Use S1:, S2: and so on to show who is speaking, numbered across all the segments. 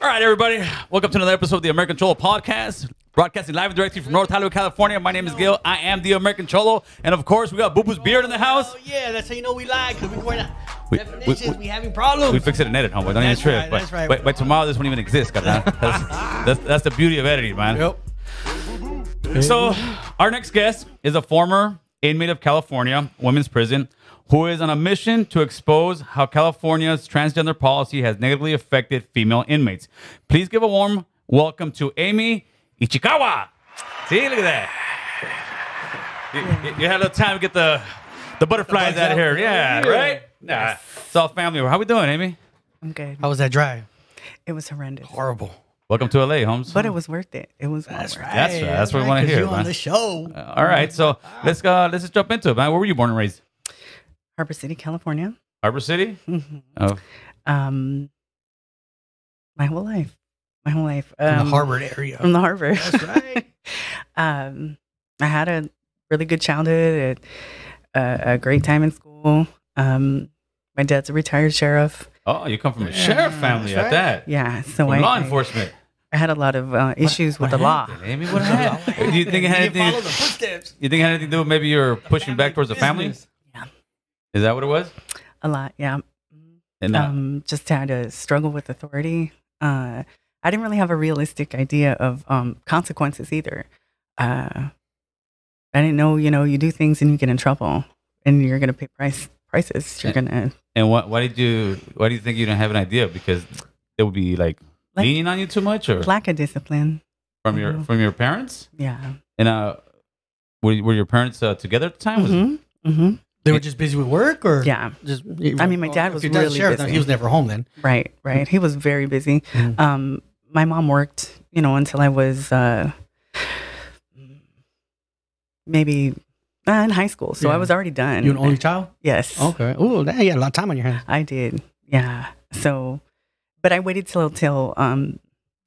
S1: All right, everybody. Welcome to another episode of the American Cholo Podcast. Broadcasting live and directly from North Hollywood, California. My name is Gil. I am the American Cholo. And of course, we got Boo Boo's beard in the house.
S2: Oh yeah, that's how you know we lie because we point out
S1: We-
S2: definitions.
S1: we-
S2: We, having problems.
S1: We fix it and edit, homeboy. Don't even
S2: That's
S1: trip.
S2: right,
S1: but,
S2: that's right.
S1: But, but tomorrow, this won't even exist. That's, that's, that's the beauty of editing, man.
S2: Yep.
S1: So, our next guest is a former inmate of California Women's Prison who is on a mission to expose how California's transgender policy has negatively affected female inmates. Please give a warm welcome to Amie Ichikawa. See, look at that. You, you- you had a little time to get the the butterflies
S2: bugs
S1: out of here. Yeah,
S2: Yeah.
S1: right? Nah, it's all family. How we doing, Amy?
S3: I'm good.
S2: How was that drive?
S3: It was horrendous,
S2: Horrible.
S1: Welcome to LA, Holmes.
S3: but it was worth it. It was well
S2: That's
S3: worth
S2: right.
S3: it.
S1: That's right. That's what we want
S2: to
S1: hear,
S2: You
S1: man.
S2: on the show.
S1: Uh, all right, so let's go. Let's just jump into it, man. Where were you born and raised?
S3: Harbor City, California.
S1: Harbor City.
S3: Mhm.
S1: Oh,
S3: Um, my whole life, my whole life.
S2: From
S3: Um,
S2: the Harvard area.
S3: From the Harvard.
S2: That's right.
S3: um, I had a really good childhood, a, a, a great time in school. Um, my dad's a retired sheriff.
S1: oh, you come from a
S2: Yeah,
S1: sheriff family
S2: that's
S1: at that.
S3: Yeah, so
S1: From
S3: I,
S1: law
S3: I-
S1: enforcement.
S3: I had a lot of uh, issues with the law.
S1: Amie, what happened? Do you think it had
S2: You
S1: anything?
S2: follow the footsteps.
S1: You think it had anything to do with maybe you're pushing back towards the family? Is that what it was?
S3: A lot, yeah.
S1: And uh,
S3: um, just had to struggle with authority. Uh, I didn't really have a realistic idea of um, consequences either. Uh, I didn't know, you know, you do things and you get in trouble, and you're gonna pay price prices. You're gonna
S1: and what? Why did you? Why do you think you didn't have an idea? Because it would be like,
S3: Like-
S1: leaning on you too much, or
S3: lack of discipline.
S1: from your
S3: Mhm.
S1: from your parents?
S3: Yeah.
S1: And uh, were were your parents uh, together at the time? Was
S3: hmm hmm
S2: They were just busy with work, or
S3: Yeah.
S2: Just.
S3: I mean, my dad was
S2: your
S3: really
S2: sheriff, then
S3: busy.
S2: He was never home then.
S3: Right. Right. He was very busy.
S2: Mhm.
S3: Um, my mom worked, you know, until I was uh, maybe uh, in high school. So I was already done.
S2: You an only child?
S3: Yes.
S2: Okay. Oh, that, you had a lot of time on your hands.
S3: I did. Yeah. So, but I waited till till um,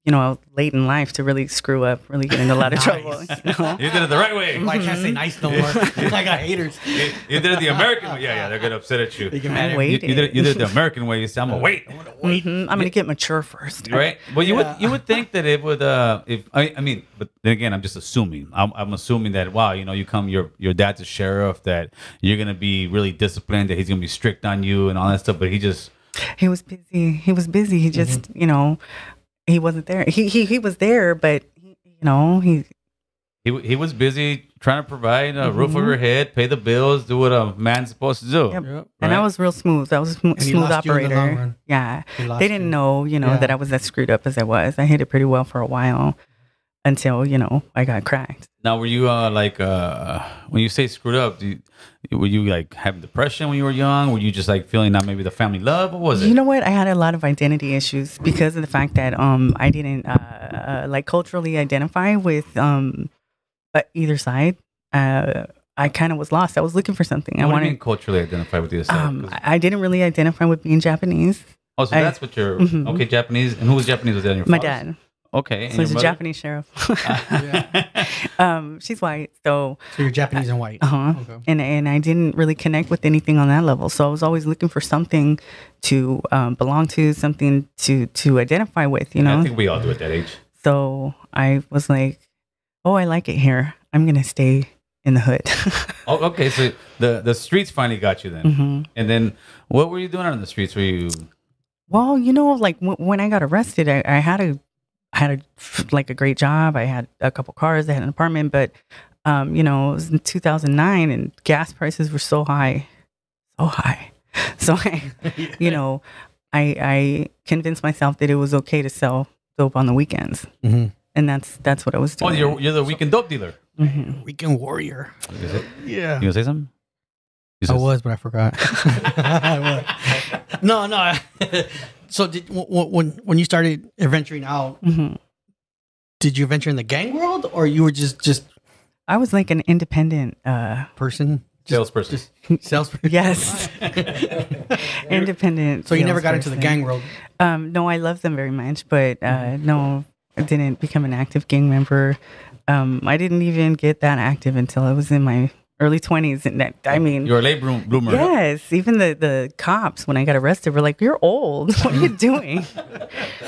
S3: you know, late in life to really screw up, really get into a lot of
S2: Nice.
S3: trouble. You know?
S1: you did it the right way.
S2: Well, I can't say nice no more. I got haters.
S1: you, you did it the American way. Yeah, yeah, they're gonna upset at you.
S2: They get
S3: I
S2: mad at
S3: wait.
S1: You, you did it, you did it the American way. You said, "I'm gonna wait."
S3: Mhm. I'm gonna get mature first.
S1: Right. Well, you
S2: Yeah.
S1: would you would think that it would uh if I, I mean, but then again, I'm just assuming. I'm, I'm assuming that wow, you know, you come your your dad's a sheriff, that you're gonna be really disciplined, that he's gonna be strict on you and all that stuff. But he just
S3: He was busy. He was busy. He just, you know, he wasn't there. He he he was there, but he, you know, he
S1: he he was busy trying to provide a roof
S3: Mm-hmm.
S1: over your head, pay the bills, do what a man's supposed to do.
S3: Yep.
S2: Yep.
S3: and I was real smooth. I was a sm-
S2: And he
S3: smooth
S2: lost you in the long
S3: operator.
S2: run.
S3: Yeah.
S2: He lost
S3: They didn't
S2: you.
S3: know, you know,
S2: Yeah.
S3: that I was as screwed up as I was. I hid it pretty well for a while until, you know, I got cracked.
S1: Now, were you uh like uh when you say screwed up? Do you, were you like having depression when you were young? Were you just like feeling not maybe the family love? What was it?
S3: You know what? I had a lot of identity issues because of the fact that um I didn't uh, uh like culturally identify with um uh, either side. Uh I kind of was lost. I was looking for something.
S1: what
S3: I wanted
S1: culturally identify with yourself?
S3: um I didn't really identify with being Japanese.
S1: oh, so
S3: I-
S1: that's what you're
S3: Mhm.
S1: okay. Japanese, and who was Japanese? Was that your
S3: My
S1: father's?
S3: dad.
S1: Okay, and
S3: So he's a? Japanese sheriff. um she's white. So
S2: So you're Japanese and white.
S3: uh-huh.
S2: Okay.
S3: and and I didn't really connect with anything on that level. So I was always looking for something to um, belong to, something to to identify with. You know.
S1: I think we all do at that age.
S3: So I was like, "Oh, I like it here. I'm gonna stay in the hood."
S1: Oh, okay. So the the streets finally got you then,
S3: hmm
S1: and then what were you doing on the streets? Were you
S3: Well, you know, like w- when I got arrested, I, I had a I had a like a great job. I had a couple cars. I had an apartment, but um, you know, it was in 2009, and gas prices were so high, so high. So I, you know, I I convinced myself that it was okay to sell dope on the weekends,
S2: Mm-hmm.
S3: and that's that's what I was doing.
S1: oh you're you're the weekend dope dealer?
S3: Mhm.
S2: Weekend warrior. Yeah.
S1: You gonna say something? You
S2: I was, but I forgot. I was. No, no. So did w- w- when when you started adventuring out,
S3: Mhm.
S2: did you venture in the gang world, or you were just just
S3: I was like an independent. uh
S2: person,
S1: salesperson.
S2: just salesperson?
S3: Yes, independent.
S2: So you never got into the gang world.
S3: Um, no, I love them very much, but uh, no, I didn't become an active gang member. Um, I didn't even get that active until I was in my early 20s. And that, I oh, mean,
S1: You're a late bloom- bloomer.
S3: yes, even the, the cops, when I got arrested, were like, you're old. What are you doing?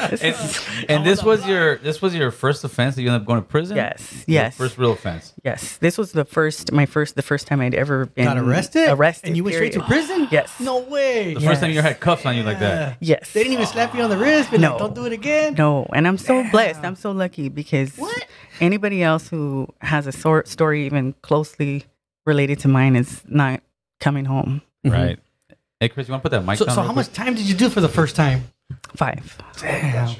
S3: This
S1: And,
S3: is-
S1: and this was your this was your first offense that you ended up going to prison.
S3: yes,
S1: Your
S3: yes.
S1: First real offense.
S3: Yes, this was the first, my first, the first time I'd ever been
S2: Got arrested?
S3: Arrested,
S2: And you went straight to prison?
S3: Yes.
S2: No way.
S1: The first time you
S3: Yes.
S1: had cuffs on you like that.
S3: Yes.
S2: They didn't even slap you on the wrist, but
S3: No.
S2: like, don't do it again.
S3: No, and I'm so blessed. I'm so lucky because
S2: What?
S3: anybody else who has a sort story even closely related to mine is not coming home.
S1: Right. Hey Chris, you want to put that mic
S2: So,
S1: down?
S2: so
S1: real
S2: how
S1: quick?
S2: much time did you do for the first time?
S3: Five,
S2: Damn.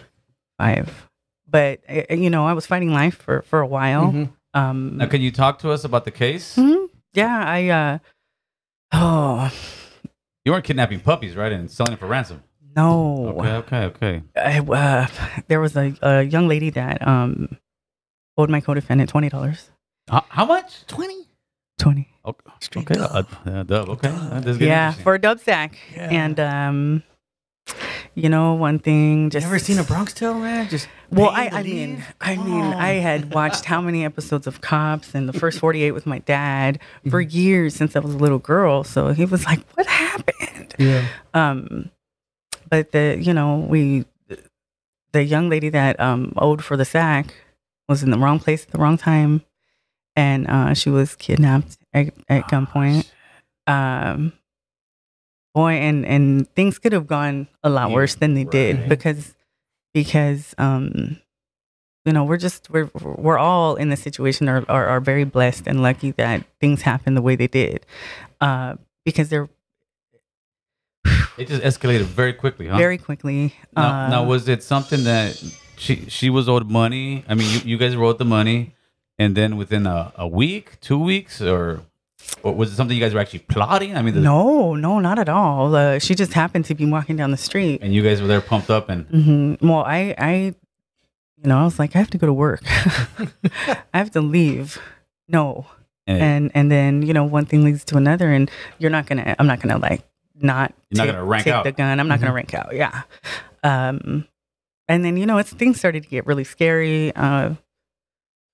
S3: five. But uh, you know, I was fighting life for for a while.
S2: Mhm.
S3: Um,
S1: Now, can you talk to us about the case?
S3: mhm. yeah, I. uh Oh
S1: You weren't kidnapping puppies, right, and selling them for ransom.
S3: no.
S1: Okay, okay, okay.
S3: I, uh, there was a, a young lady that um owed my co-defendant twenty dollars.
S1: How, how much?
S2: 20?
S1: Okay,
S2: Straight
S1: okay.
S2: dub.
S1: Uh, dub. Okay, Uh, this is getting
S3: Yeah, for a dub sack.
S2: Yeah.
S3: And um, you know, one thing
S2: You
S3: just
S2: ever seen a Bronx Tale, man? Just
S3: Well, I, I
S2: leave?
S3: mean, I mean,
S2: Oh.
S3: I had watched how many episodes of Cops and the first 48 with my dad for
S2: Mm-hmm.
S3: years since I was a little girl. So he was like, "What happened?"
S2: Yeah.
S3: Um, but the you know we, the young lady that um owed for the sack was in the wrong place at the wrong time, and uh, she was kidnapped at, at gunpoint. Um, boy, and and things could have gone a lot
S1: Yeah,
S3: worse than they did because because um you know we're just we're we're all in the situation are, are are very blessed and lucky that things happened the way they did uh because they're
S1: It just escalated very quickly, huh?
S3: very quickly
S1: Now,
S3: uh,
S1: now, was it something that she she was owed money? I mean, you, you guys were owed the money, and then within a, a week, two weeks, or, or was it something you guys were actually plotting? I mean, the,
S3: no no not at all. Uh, she just happened to be walking down the street.
S1: And you guys were there pumped up, and
S3: hmm well i i you know i was like i have to go to work. I have to leave. No.
S1: And,
S3: and and then you know one thing leads to another and you're not gonna i'm not gonna like not
S1: You're not
S3: take-
S1: gonna rank
S3: take
S1: out.
S3: the gun. I'm not gonna rank out. Yeah. Um and then you know it's things started to get really scary uh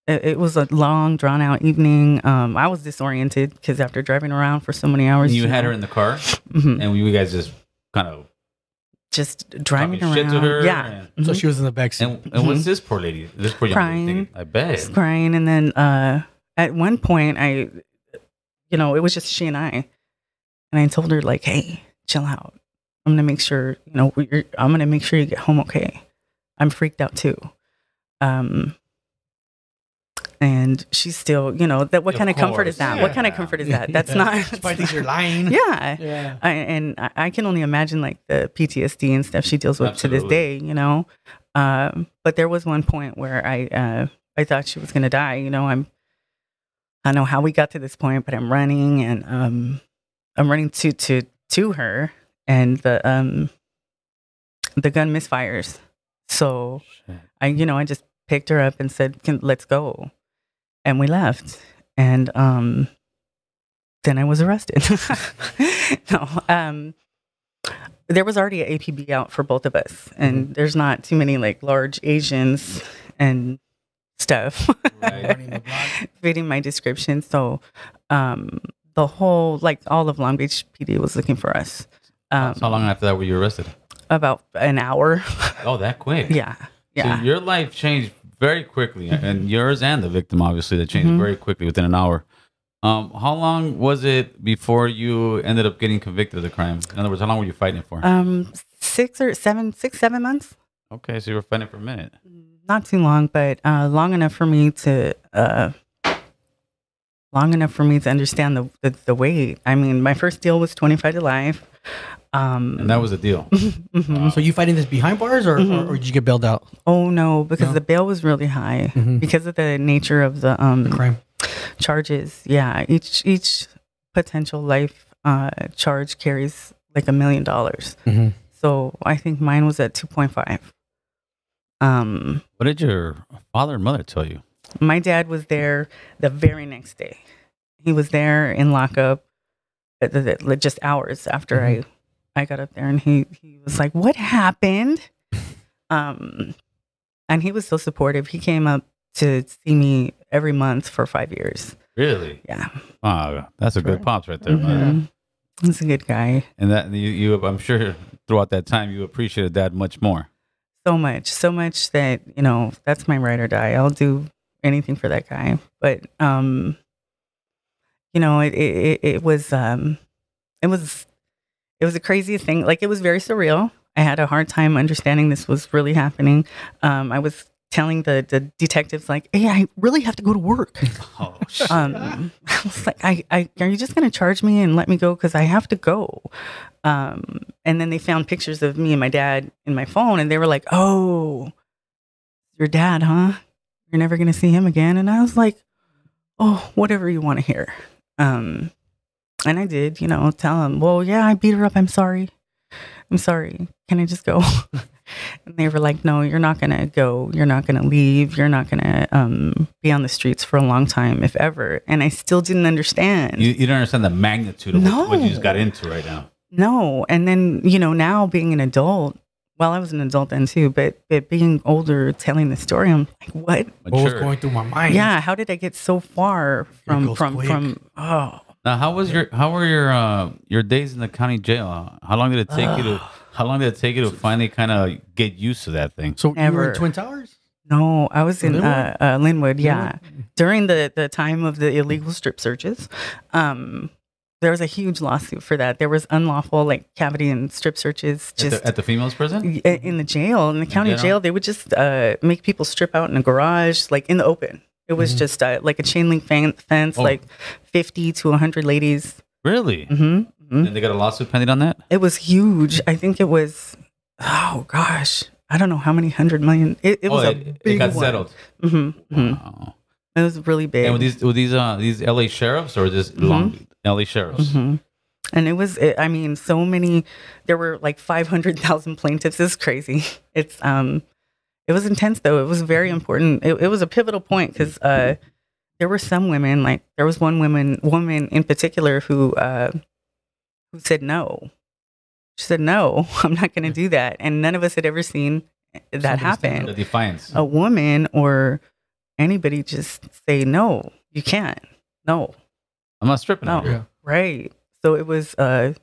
S3: it, it was a long drawn out evening. Um i was disoriented because after driving around for so many hours
S1: you had
S3: know,
S1: her in the car,
S3: mhm,
S1: and you guys just kind of
S3: just driving
S1: talking
S3: around
S1: shit to her.
S3: yeah.
S1: and,
S2: So she was in the back seat.
S1: and, and what's this poor lady? This poor young
S3: Crying.
S1: lady thinking, I bet.
S3: was crying. And then uh at one point i you know it was just she and i. And i told her like hey chill out. I'm gonna make sure you know we're, i'm gonna make sure you get home okay. I'm freaked out too. Um and she's still you know that what kind of comfort is that what kind of comfort is that that's
S2: Yeah.
S3: not
S2: probably thinks you're lying.
S3: yeah
S2: Yeah.
S3: I, and I, can only imagine like the PTSD and stuff she deals with to this day, you know. Um, but there was one point where I uh, I thought she was gonna die. You know, I'm I know how we got to this point, but I'm running and um, I'm running to to to her, and the um the gun misfires. So
S1: Shit.
S3: I you know I just picked her up and said, Can, "Let's go," and we left. And um, then I was arrested. no, um, there was already an APB out for both of us, and there's not too many like large Asians and stuff
S1: Right.
S2: Running the block.
S3: fitting my description. So, um, the whole like all of Long Beach PD was looking for us. Um,
S1: So how long after that were you arrested?
S3: About an hour.
S1: Oh, that quick.
S3: yeah, yeah.
S1: So your life changed very quickly, and yours and the victim, obviously, that changed
S3: Mhm.
S1: very quickly within an hour. Um, how long was it before you ended up getting convicted of the crime? In other words, how long were you fighting for?
S3: um, six or seven, six, seven months.
S1: okay, so you were fighting for a minute.
S3: Not too long, but uh, long enough for me to uh, long enough for me to understand the, the the weight. I mean, my first deal was twenty five to life. Um,
S1: And that was the deal.
S3: mhm.
S2: So you fighting this behind bars, or,
S3: Mhm.
S2: or, or did you get bailed out?
S3: Oh no, because
S2: No?
S3: the bail was really high
S2: Mhm.
S3: because of the nature of the um
S2: The crime.
S3: charges. Yeah, each each potential life uh charge carries like a million dollars.
S2: Mm-hmm.
S3: So I think mine was at two point five. Um,
S1: What did your father and mother tell you?
S3: My dad was there the very next day. He was there in lockup, uh, just hours after I I got up there, and he he was like, "What happened?" Um, and he was so supportive. He came up to see me every month for five years.
S1: Really?
S3: Yeah,
S1: Oh, that's a good pops right there, man.
S3: Mhm. he's a good guy.
S1: And that you, you, I'm sure throughout that time you appreciated that much more.
S3: So much, so much that you know that's my ride or die. I'll do anything for that guy. But um, you know, it it, it, was um, it was it was the craziest thing. Like it was very surreal. I had a hard time understanding this was really happening. Um, I was telling the the detectives like, "Hey, I really have to go to work."
S1: Oh,
S3: um, I was like, I, I, are you just going to charge me and let me go? Cause I have to go. Um, and then they found pictures of me and my dad in my phone and they were like, Oh, your dad, huh? You're never going to see him again. And I was like, Oh, whatever you want to hear. Um, and I did, you know, tell him, well, yeah, I beat her up. I'm sorry. I'm sorry. Can I just go? and they were like, no, you're not going to go. You're not going to leave. You're not going to um, be on the streets for a long time, if ever. And I still didn't understand.
S1: you, you don't understand the magnitude of what, what you just got into right now.
S3: no. And then, you know, now being an adult, well, I was an adult then too, but, but being older, telling the story, I'm like, what?
S2: What was going through my mind?
S3: Yeah. How did I get so far from, from,
S2: quick.
S3: from, oh,
S1: Now, how was your how were your uh, your days in the county jail? How long did it take you to How long did it take you to finally kind of get used to that thing?
S2: So you were
S3: Ever.
S2: in Twin Towers?
S3: No, I was in
S2: Lynwood?
S3: uh, uh, Lynwood. Yeah, during the the time of the illegal strip searches, um, there was a huge lawsuit for that. There was unlawful like cavity and strip searches
S1: At
S3: just
S1: the, at the females prison?
S3: in the jail in the county
S1: jail?
S3: jail. They would just uh, make people strip out in a garage, like in the open. It was just uh, like a chain link fan- fence,
S1: Oh.
S3: like fifty to hundred ladies.
S1: Really?
S3: hmm hmm
S1: And they got a lawsuit pending on that?
S3: It was huge. I think it was. Oh gosh, I don't know how many hundred million. It, it was
S1: oh,
S3: a
S1: it,
S3: big
S1: it got
S3: one.
S1: settled.
S3: hmm hmm
S1: Wow.
S3: It was really big.
S1: And were these were these uh these LA sheriffs or just
S3: Mm-hmm.
S1: long LA sheriffs?
S3: hmm And it was, it, I mean, so many. There were like five hundred thousand plaintiffs. It's crazy. It's um, it was intense though. It was very important. It, it was a pivotal point because uh, there were some women, like there was one woman, woman in particular who uh, who said no. She said no, I'm not going to do that, and none of us had ever seen that happen.
S1: The defiance.
S3: A woman or anybody just say no, you can't. No,
S1: I'm not stripping
S3: no.
S1: out.
S2: Yeah.
S3: Right. So it was uh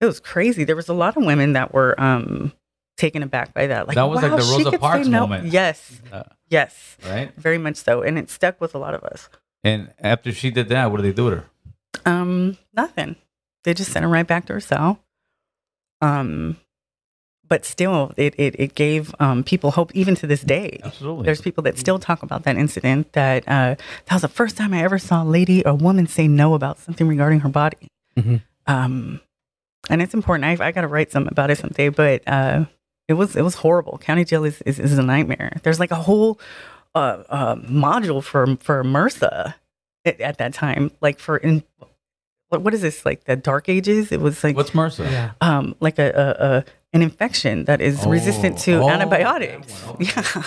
S3: it was crazy. There was a lot of women that were um taken aback by that. Like
S1: That was like
S3: wow,
S1: the
S3: she
S1: Rosa
S3: could say
S1: Parks
S3: no.
S1: moment.
S3: Yes.
S1: Uh,
S3: Yes.
S1: right?
S3: Very much so. And it stuck with a lot of us.
S1: And after she did that, what did they do with her?
S3: Um, nothing. They just sent her right back to her cell. Um but still it it, it gave um people hope even to this day.
S1: Absolutely.
S3: There's people that still talk about that incident that uh, that was the first time I ever saw a lady or woman say no about something regarding her body.
S2: Mhm.
S3: Um, and it's important. I, I got to write something about it someday, but uh, it was it was horrible. County jail is, is, is a nightmare. There's like a whole uh, uh, module for for MRSA at, at that time, like for in what, what is this like the dark ages? It was like
S1: What's MRSA?
S2: Yeah.
S3: um, like a, a, a an infection that is resistant to
S1: Oh, oh,
S3: antibiotics.
S1: okay.
S3: Yeah.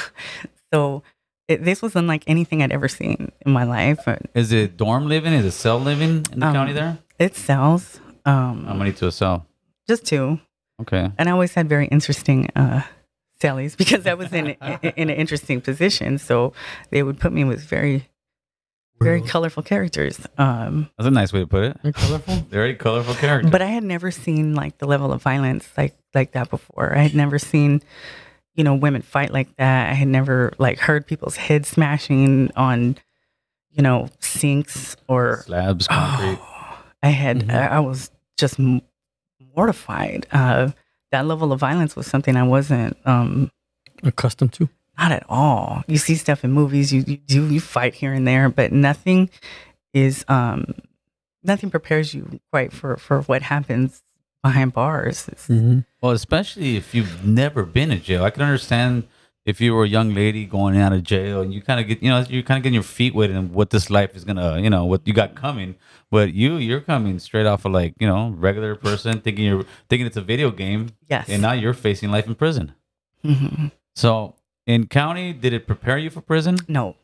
S3: So it, this was unlike anything I'd ever seen in my life.
S1: Is it dorm living? Is it cell living in the
S3: Um,
S1: county there?
S3: it sells. Um,
S1: How many to a cell?
S3: just two,
S1: Okay.
S3: and I always had very interesting uh, cellies because I was in in, in an interesting position. So they would put me with very very colorful characters. Um,
S1: That's a nice way to put it.
S2: Very colorful.
S1: Very colorful characters.
S3: but I had never seen like the level of violence like like that before. I had never seen, you know, women fight like that. I had never like heard people's heads smashing on, you know, sinks or
S1: Slabs, concrete.
S3: Oh, I had
S2: Mhm.
S3: I, I was just m- mortified. Uh, that level of violence was something I wasn't um,
S2: Accustomed to.
S3: Not at all. You see stuff in movies, you, you do you fight here and there, but nothing is um, nothing prepares you quite for for what happens behind bars.
S2: Mm-hmm.
S1: Well, especially if you've never been in jail. I can understand if you were a young lady going out of jail and you kind of get, you know, you're kind of getting your feet wet and what this life is gonna, you know, what you got coming. But you, you're coming straight off of like, you know, regular person thinking you're thinking it's a video game,
S3: Yes.
S1: and now you're facing life in prison.
S3: Mhm.
S1: So in county, did it prepare you for prison?
S3: No,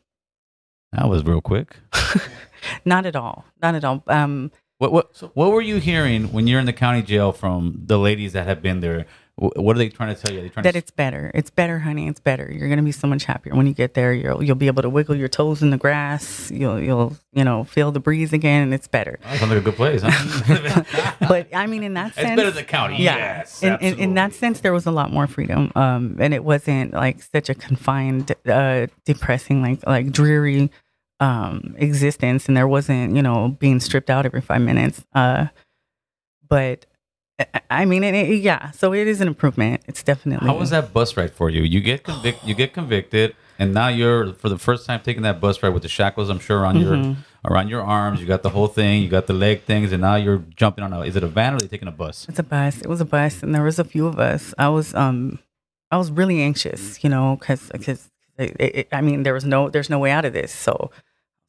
S1: That was real quick.
S3: not at all. Not at all. Um,
S1: What what what were you hearing when you're in the county jail from the ladies that have been there? Wh- What are they trying to tell you? Are they trying
S3: that
S1: to
S3: it's better. It's better, honey. It's better. You're gonna be so much happier when you get there. You'll you'll be able to wiggle your toes in the grass. You'll you'll you know feel the breeze again, and it's better.
S1: Oh, sounds like a good place. Huh?
S3: But I mean, in that sense, it's
S1: better than the county.
S3: yeah.
S1: Yes,
S3: in, in, in that sense, there was a lot more freedom, um, and it wasn't like such a confined, uh, depressing, like like dreary um, existence, and there wasn't you know being stripped out every five minutes. Uh, but I mean, it, it- yeah. So it is an improvement. It's definitely.
S1: How was that bus ride for you? You get convic- you get convicted, and now you're for the first time taking that bus ride with the shackles. I'm sure around your
S3: Mm-hmm.
S1: around your arms. You got the whole thing. You got the leg things, and now you're jumping on a. Is it a van or are you taking a bus?
S3: It's a bus. It was a bus, and there was a few of us. I was um, I was really anxious, you know, because because I mean there was no there's no way out of this. So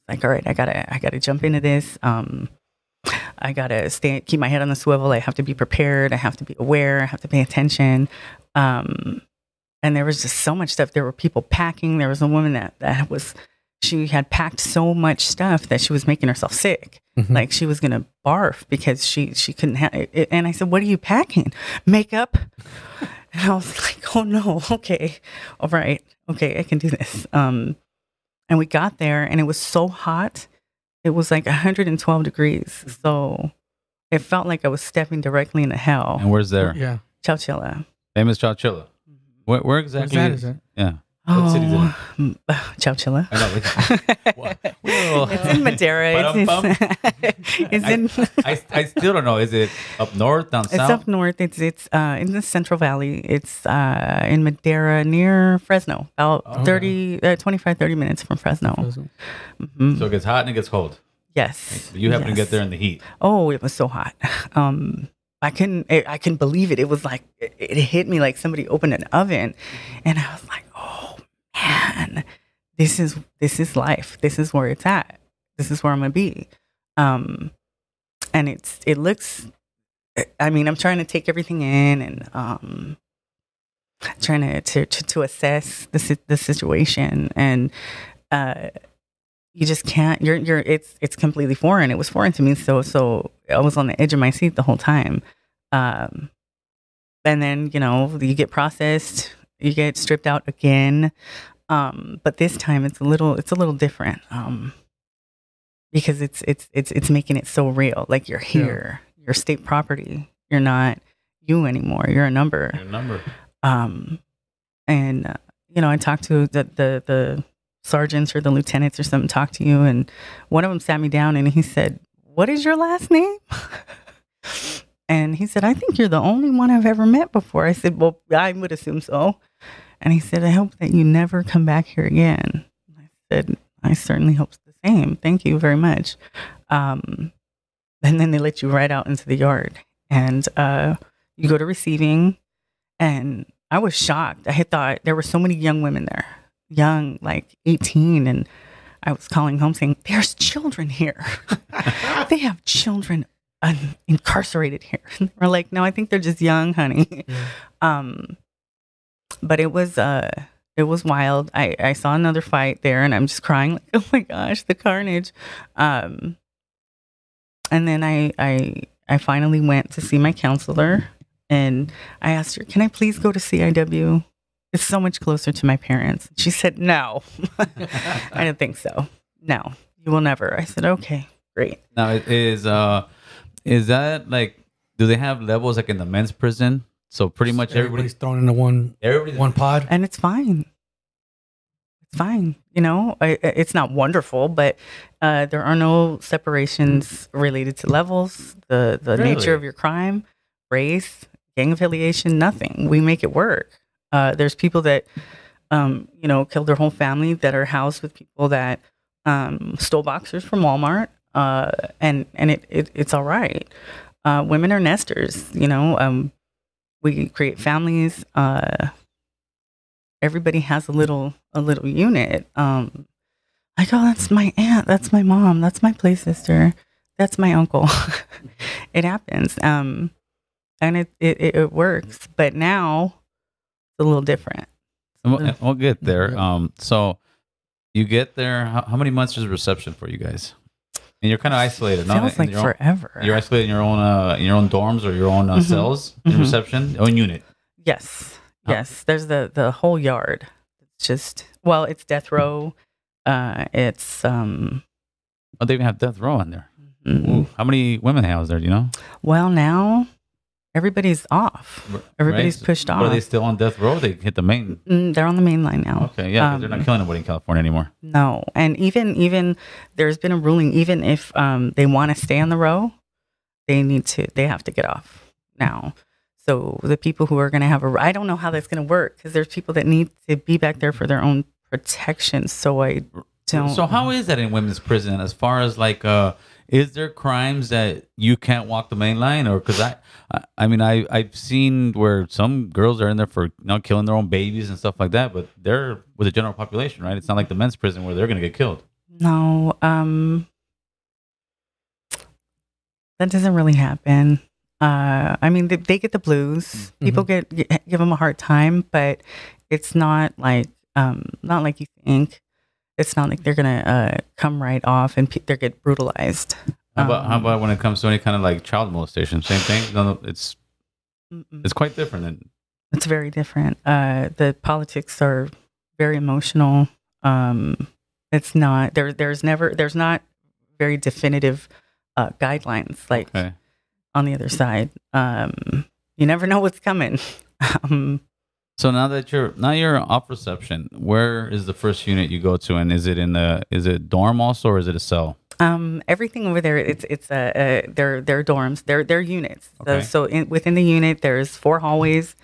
S3: like, all right, I gotta I gotta jump into this. Um, I gotta stay keep my head on the swivel. I have to be prepared. I have to be aware. I have to pay attention. Um, and there was just so much stuff. There were people packing. There was a woman that that was she had packed so much stuff that she was making herself sick like she was gonna barf because she she couldn't have it. And I said, "What are you packing? Makeup?" And I was like, "Oh no, okay, all right, okay, I can do this." Um, and we got there, and it was so hot. It was like 112 degrees, so it felt like I was stepping directly into hell.
S1: And where's there?
S2: Yeah.
S3: Chowchilla.
S1: Famous Chowchilla. Mm-hmm. Where, where
S2: Where's
S1: exactly?
S2: that?
S1: is-
S2: Is it?
S1: Yeah. What city's in it?
S3: mm, Chowchilla.
S1: I know. It's, Well,
S3: it's in Madera. It's, it's, it's in.
S1: I, I still don't know. Is it up north, down
S3: It's
S1: south?
S3: It's up north. It's it's uh, in the Central Valley. It's uh, in Madera near Fresno. About
S1: Okay.
S3: 30, uh, 25, 30 minutes from Fresno. Mhm.
S1: So it gets hot and it gets cold.
S3: yes.
S1: You happen to get there in the heat.
S3: Oh, it was so hot. Um, I couldn't. I I couldn't believe it. It was like it, it hit me like somebody opened an oven, and I was like, "Oh man, this is this is life. This is where it's at. This is where I'm gonna be." Um, and it's it looks. I mean, I'm trying to take everything in and um, trying to to to, to assess the the situation and uh you just can't you're you're it's it's completely foreign it was foreign to me so so i was on the edge of my seat the whole time um and then you know you get processed you get stripped out again um but this time it's a little it's a little different um because it's it's it's it's making it so real like you're here you're state property you're not you anymore you're a number
S1: Your number.
S3: um, and uh, you know, I talked to the, the the sergeants or the lieutenants or something. Talked to you, and one of them sat me down and he said, "What is your last name?" and he said, "I think you're the only one I've ever met before." I said, "Well, I would assume so." And he said, "I hope that you never come back here again." I said, "I certainly hope the same. Thank you very much." Um, and then they let you right out into the yard, and uh, you go to receiving and I was shocked. I had thought there were so many young women there, young, like 18, and I was calling home saying, "There's children here. they have children incarcerated here." And we're like, "No, I think they're just young, honey." Um, but it was uh, it was wild. I I saw another fight there, and I'm just crying like, "Oh my gosh, the carnage!" Um, and then I I I finally went to see my counselor and I asked her, "Can I please go to CIW? It's so much closer to my parents." She said, "No, I don't think so. No, you will never." I said, "Okay, great."
S1: Now, it is uh, is that like? Do they have levels like in the men's prison? So pretty much
S2: Everybody's thrown into one
S1: everybody,
S2: one pod.
S3: And it's fine. It's fine. You know, I, I- it's not wonderful, but uh, there are no separations related to levels, the the
S1: Really?
S3: nature of your crime, race, gang affiliation, nothing. We make it work. Uh, there's people that, um, you know, killed their whole family that are housed with people that um, stole boxers from Walmart, uh, and and it, it it's all right. Uh, women are nesters. You know, um, we create families. Uh, everybody has a little a little unit. Um, like, oh, that's my aunt, that's my mom, that's my play sister, that's my uncle. it happens, um, and it, it it works. But now it's a little different.
S1: We'll, we'll get there. Um, so you get there. How, how many months is reception for you guys? And you're kind of isolated. no?
S3: Feels
S1: In
S3: like
S1: own-
S3: forever.
S1: You're isolated in your own uh, in your own dorms or your own uh,
S3: Mhm.
S1: cells in
S3: Mhm.
S1: reception, own unit.
S3: Yes.
S1: Oh.
S3: Yes. There's the the whole yard. It's just well, it's death row. Uh it's um
S1: Oh, they even have death row in there.
S3: mm,
S1: Ooh, How many women house there? Do you know?
S3: well now everybody's off. Everybody's
S1: right?
S3: pushed
S1: But Are they still on death row? They hit the main.
S3: Mm, they're on the main line now.
S1: Okay, yeah, 'cause they're not
S3: Um,
S1: killing nobody in California anymore.
S3: No. And even even there's been a ruling even if um they want to stay on the row, they need to they have to get off now. So the people who are going to have a I don't know how that's going to work because there's people that need to be back there for their own protection. So I don't
S1: So how is that in women's prison? As far as like, uh, is there crimes that you can't walk the main line, or because I, I, I mean, I I've seen where some girls are in there for you know killing their own babies and stuff like that, but they're with the general population, right? It's not like the men's prison where they're gonna get killed.
S3: No, um, that doesn't really happen. Uh, I mean, they, they get the blues. People get give them a hard time, but it's not like um, not like you think. It's not like they're gonna uh, come right off and pe- they get brutalized.
S1: How about how
S3: Um,
S1: about when it comes to any kind of like child molestation? Same thing. No, no, it's
S3: Mm-mm.
S1: it's quite different. Than,
S3: It's very different. Uh, the politics are very emotional. Um, it's not there. There's never. There's not very definitive uh, guidelines like
S1: okay.
S3: on the other side. Um, you never know what's coming. um,
S1: So now that you're now you're off reception, where is the first unit you go to, and is it in the is it dorm also, or is it a cell?
S3: um, everything over there, it's it's uh, they're they're dorms, they're they're units.
S1: Okay.
S3: So, so in, within the unit, there's four hallways,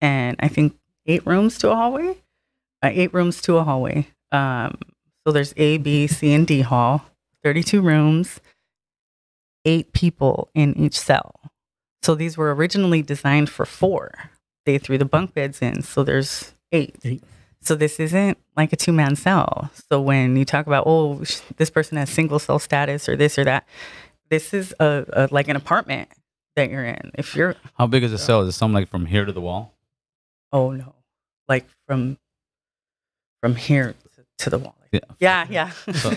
S3: and I think eight rooms to a hallway. Uh, eight rooms to a hallway. Um, so there's A, B, C, and D hall. Thirty-two rooms. Eight people in each cell. So these were originally designed for four. They threw the bunk beds in, so there's eight.
S2: Eight.
S3: So this isn't like a two man cell. So when you talk about oh sh- this person has single cell status or this or that, this is a, a like an apartment that you're in. If you're
S1: How big is the cell? Is it something like from here to the wall?
S3: oh no, like from from here to, to the wall.
S1: Yeah.
S3: Yeah, yeah.
S1: So,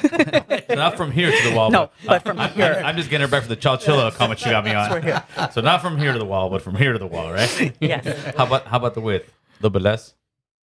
S1: not from here to the wall.
S3: No, but from
S1: I,
S3: here.
S1: I, am just getting her back for the Chowchilla comment she got me on.
S3: Here.
S1: So not from here to the wall, but from here to the wall, right?
S3: Yes.
S1: How about how about the width? A little bit less.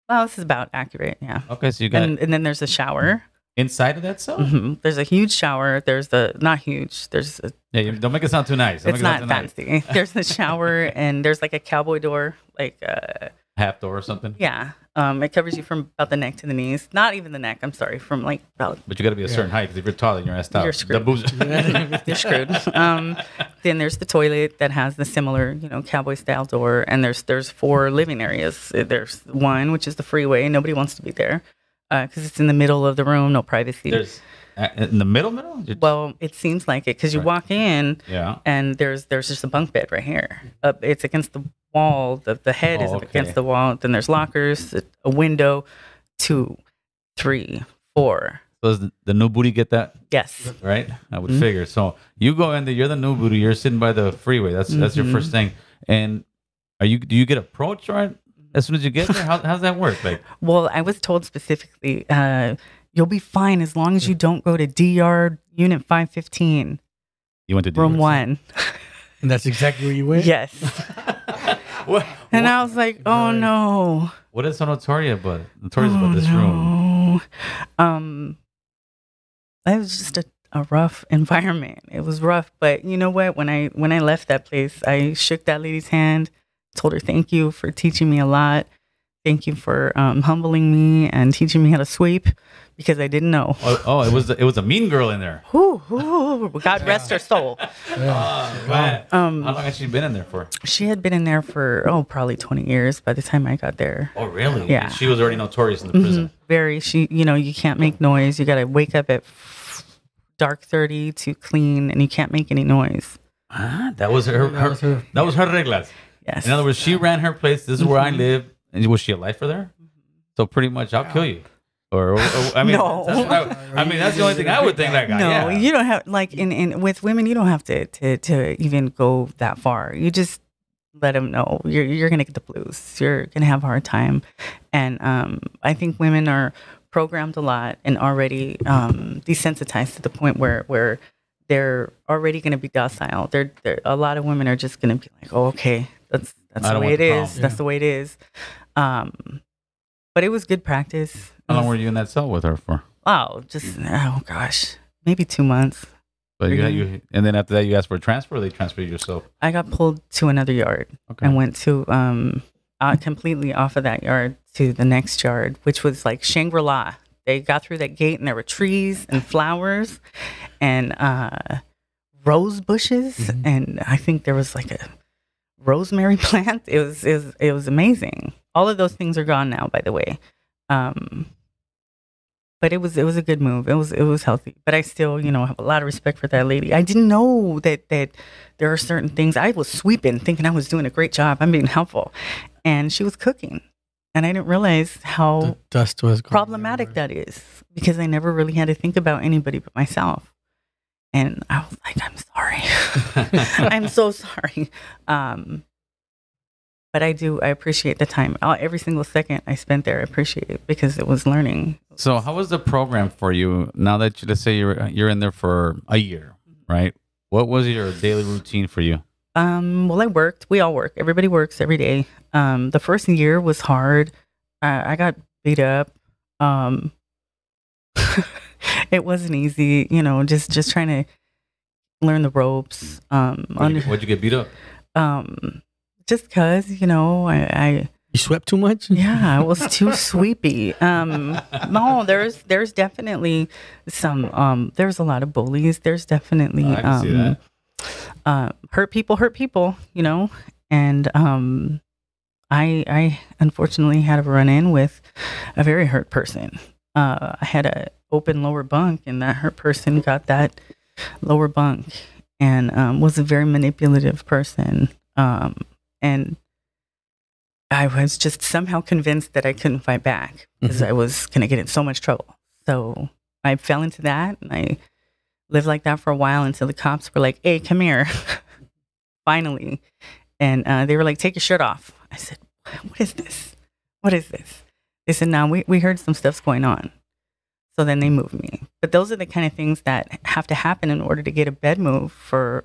S3: well, this is about accurate. Yeah.
S1: Okay, so you got
S3: And, and then there's a shower.
S1: inside of that cell.
S3: hmm There's a huge shower. There's the not huge. There's a,
S1: Yeah, don't make it sound too nice. Don't
S3: it's
S1: it
S3: not
S1: sound too nice.
S3: fancy. There's the shower and there's like a cowboy door, like a
S1: Half door or something.
S3: Yeah. Um, it covers you from about the neck to the knees. Not even the neck. I'm sorry. From like about
S1: But you got to be a certain height because if you're tall, then you're ass out.
S3: You're screwed.
S1: The
S3: screwed.
S1: boobs-
S3: you're screwed. Um, then there's the toilet that has the similar, you know, cowboy style door, and there's there's four living areas. Uh, There's one which is the freeway. Nobody wants to be there because it's in the middle of the room, no privacy.
S1: There's uh, in the middle, middle. You're-
S3: well, it seems like it because you
S1: Right.
S3: walk in
S1: yeah.
S3: and there's there's just a bunk bed right here. Uh, it's against the wall. The the head is
S1: Oh,
S3: up
S1: okay.
S3: against the wall. Then there's lockers, a, a window, two, three, four.
S1: So does the, the new booty get that
S3: Yes.
S1: right? I would
S3: Mhm.
S1: figure. So you go in there. You're the new booty. You're sitting by the freeway. That's that's your first thing. And are you? Do you get approached right as soon as you get there? How how's that work? Like
S3: Well, I was told specifically, uh, you'll be fine as long as you don't go to DR Unit 515,
S1: you went to do
S3: Room. One.
S2: And that's exactly where you went.
S3: Yes.
S1: What,
S3: And
S1: what,
S3: I was like, oh
S2: Right.
S3: no.
S1: what is so notorious about notorious
S3: oh,
S1: about this room?
S3: no. Um, it was just a, a rough environment. It was rough, but you know what? When I when I left that place, I shook that lady's hand, told her thank you for teaching me a lot. Thank you for um, humbling me and teaching me how to sweep because I didn't know.
S1: Oh, oh, it was it was a mean girl in there.
S3: Whew, whew, God rest her soul.
S1: Oh, man.
S3: Um,
S1: How long has she been in there for?
S3: She had been in there for oh probably twenty years by the time I got there.
S1: Oh, really?
S3: Yeah.
S1: She was already notorious in the prison.
S3: Mhm. Very she you know you can't make noise. You got to wake up at dark thirty to clean, and you can't make any noise.
S1: Ah, that was her.
S2: That
S1: her
S2: was her-
S1: that was her reglas.
S3: Yes.
S1: In other words, she ran her place. This is where I
S3: Mhm.
S1: live. And was she a lifer there? So pretty much, I'll kill you. Or, or- or- I mean,
S3: No.
S1: that's I, I mean, that's the only thing I would think. Like,
S3: no,
S1: yeah.
S3: you don't have like in, in with women you don't have to, to to even go that far. You just let them know you're you're gonna get the blues. You're gonna have a hard time, and um, I think women are programmed a lot and already um, desensitized to the point where where they're already gonna be docile. They're, they're a lot of women are just gonna be like, oh, okay, that's That's the way it is.
S1: problem.
S3: That's the way it is. Um, but it was good practice.
S1: How long were you in that cell with her for?
S3: Oh, just oh gosh, maybe two months.
S1: But you, you, and then after that, you asked for a transfer. or They transferred you yourself.
S3: I got pulled to another yard
S1: Okay.
S3: and went to um uh, completely off of that yard to the next yard, which was like Shangri La. They got through that gate and there were trees and flowers and uh, rose bushes,
S2: Mhm.
S3: and I think there was like a rosemary plant. It was it was it was amazing. All of those things are gone now, by the way. Um, but it was it was a good move. It was it was healthy. But I still, you know, have a lot of respect for that lady. I didn't know that that there are certain things. I was sweeping, thinking I was doing a great job. I'm being helpful, and she was cooking, and I didn't realize how
S2: The dust was
S3: problematic that is because I never really had to think about anybody but myself. And I was like, I'm sorry. I'm so sorry. Um, but I do, I appreciate the time. Uh, Every single second I spent there, I appreciate it because it was learning.
S1: So, how was the program for you now that you, let's say you're you're in there for a year, right? What was your daily routine for you?
S3: Um, well, I worked. We all work. Everybody works every day. Um, the first year was hard. Uh, I got beat up. Um, it wasn't easy, you know, just just trying to learn the ropes. Um,
S1: What'd you, what'd you get beat up?
S3: um, just cause you know, I, I
S2: You swept too much?
S3: yeah, I was too sweepy. Um, no, there's there's definitely some. Um, there's a lot of bullies. There's definitely
S1: Oh, I can see
S3: um, uh, hurt people hurt people. You know, and um, I I unfortunately had a run in with a very hurt person. Uh, I had a open lower bunk, and that hurt person got that lower bunk, and um, was a very manipulative person. Um, and I was just somehow convinced that I couldn't fight back because I was going to get in so much trouble. So I fell into that and I lived like that for a while until the cops were like, hey, come here. Finally. And uh, they were like, take your shirt off. I said, what is this? What is this? They said, no, we, we heard some stuff's going on. So then they moved me. But those are the kind of things that have to happen in order to get a bed move for,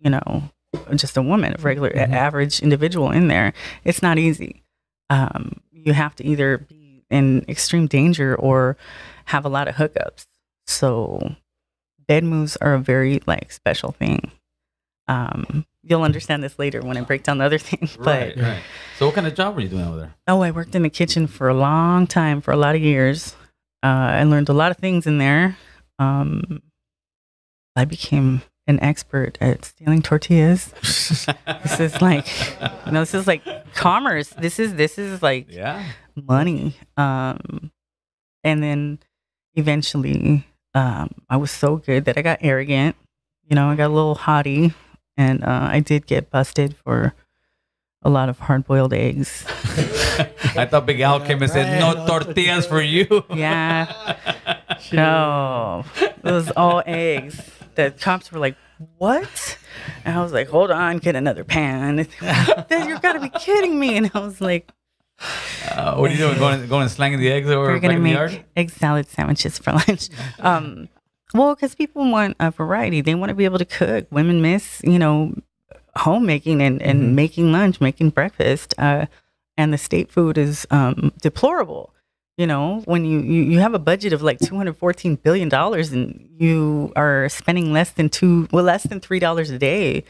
S3: you know, just a woman, a regular,
S2: Mhm.
S3: average individual in there. It's not easy. Um, you have to either be in extreme danger or have a lot of hookups. So bed moves are a very like special thing. Um, you'll understand this later when I break down the other things. But
S1: right, right. So, what kind of job were you doing over there?
S3: oh, I worked in the kitchen for a long time, for a lot of years. Uh, I learned a lot of things in there. Um, I became an expert at stealing tortillas. This is like, you know, this is like commerce. This is this is like
S1: yeah.
S3: money. Um, and then eventually, um, I was so good that I got arrogant. You know, I got a little haughty, and uh, I did get busted for a lot of hard-boiled eggs.
S1: I thought Big Al came and said, "No
S2: no
S1: tortillas for you."
S3: Yeah. No, it was all eggs. The cops were like, "What?" And I was like, "Hold on, get another pan." You've got to be kidding me! And I was like,
S1: Uh, what are you doing? Going, going and slanging the eggs over
S3: we're
S1: in the
S3: make
S1: yard?
S3: egg salad sandwiches for lunch. Um, well, because people want a variety. They want to be able to cook. Women miss, you know, homemaking and, and
S2: Mhm.
S3: making lunch, making breakfast. Uh, and the state food is um, deplorable. You know, when you, you, you have a budget of like $214 billion and you are spending less than two, well, less than $3 a day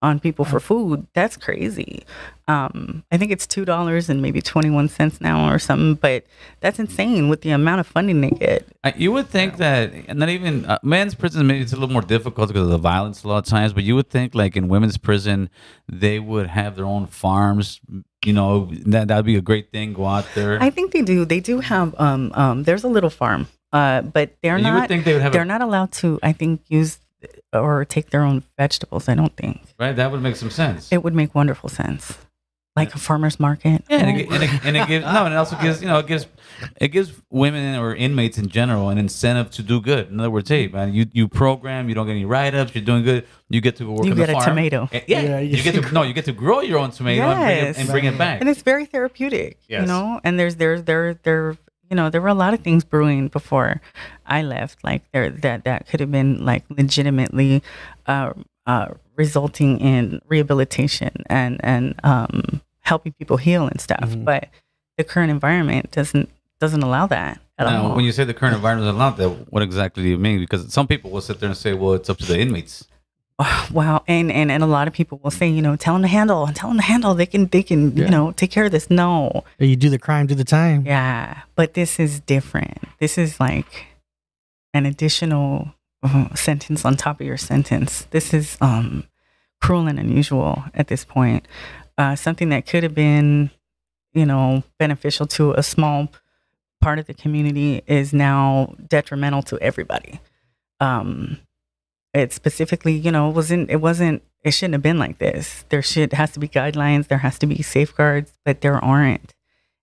S3: on people for food, that's crazy. Um, I think it's $2 and maybe 21 cents now or something, but that's insane with the amount of funding they get.
S1: You would think that and not even uh, men's prison maybe it's a little more difficult because of the violence a lot of times, but you would think like in women's prison they would have their own farms. You know that that'd be a great thing. Go out there.
S3: I think they do. They do have um um there's a little farm. Uh but they're
S1: you
S3: not
S1: they would have
S3: they're
S1: a,
S3: not allowed to I think use or take their own vegetables. I don't think.
S1: right. That would make some sense.
S3: It would make wonderful sense. Like a farmer's market.
S1: Yeah, and it, and, it, and it gives no, and it also gives you know it gives it gives women or inmates in general an incentive to do good. In other words, hey man, you you program, you don't get any write ups, you're doing good. You get to work.
S3: You
S1: on
S3: get
S1: the
S3: a
S1: farm.
S3: tomato.
S1: Yeah,
S2: Yeah,
S1: you,
S2: you-
S1: get to no, you get to grow your own tomato and bring it, and bring it back.
S3: and it's very therapeutic
S1: yes.
S3: you know and there's there there there you know there were a lot of things brewing before i left like there that that could have been like legitimately uh uh resulting in rehabilitation and and um, helping people heal and stuff.
S2: Mhm.
S3: But the current environment doesn't doesn't allow that at
S1: Now,
S3: all.
S1: when you say the current environment is not allow that, what exactly do you mean? Because some people will sit there and say, "Well, it's up to the inmates."
S3: wow, and, and and a lot of people will say, you know, tell them to handle, and tell them to handle. They can they can
S2: Yeah.
S3: you know take care of this. No,
S2: You do the crime, do the time.
S3: Yeah, but this is different. This is like an additional uh, sentence on top of your sentence. This is um, cruel and unusual at this point. Uh, something that could have been, you know, beneficial to a small part of the community is now detrimental to everybody. Um, it specifically, you know, wasn't it wasn't it shouldn't have been like this. There should has to be guidelines. There has to be safeguards, but there aren't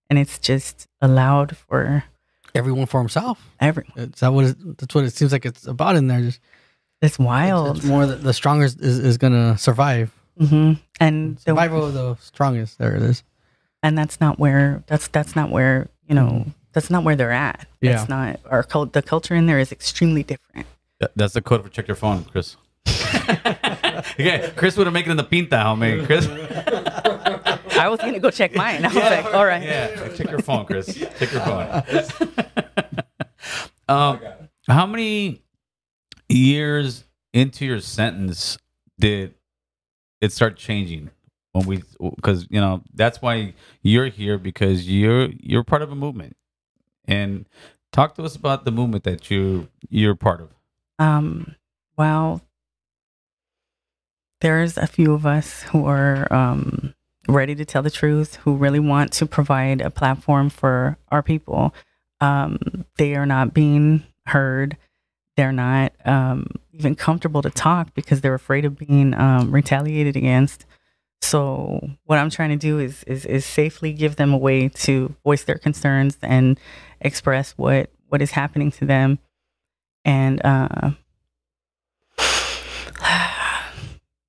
S3: and it's just allowed for
S2: Everyone for himself.
S3: everyone.
S2: Is that what it, that's what it seems like it's about in there. Just
S3: It's
S2: it's,
S3: wild,
S2: it's more that the strongest is, is gonna survive.
S3: Hmm and the,
S2: Survival of the strongest. There it is.
S3: and that's not where that's that's not where you know that's not where they're at.
S2: Yeah.
S3: That's not our cult. The culture in there is extremely different.
S1: That- That's the code for check your phone, Chris. okay, Chris would have made it in the pinta, homie. Chris.
S3: I was gonna go check mine. I was like, all right.
S1: Yeah, check your phone, Chris. Check your phone. um, how many years into your sentence did it start changing? When we, because you know that's why you're here because you're you're part of a movement, and talk to us about the movement that you you're part of.
S3: Um, well, there's a few of us who are um, ready to tell the truth, who really want to provide a platform for our people. Um, they are not being heard. They're not um, even comfortable to talk because they're afraid of being um, retaliated against. So what I'm trying to do is, is is safely give them a way to voice their concerns and express what what is happening to them. And uh,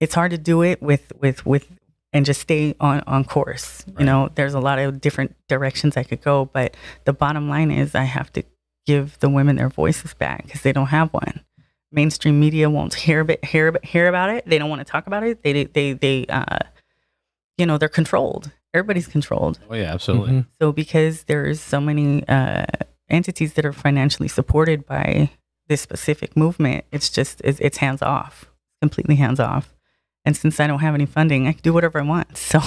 S3: it's hard to do it with with with and just stay on on course you know? There's a lot of different directions i could go but the bottom line is i have to give the women their voices back because they don't have one mainstream media won't hear about hear, hear about it they don't want to talk about it they they they uh you know they're controlled everybody's controlled
S1: Oh yeah, absolutely.
S2: Mhm.
S3: so because there's so many uh, entities that are financially supported by this specific movement, it's just it's, it's hands off, completely hands off. And since I don't have any funding, I can do whatever I want. So,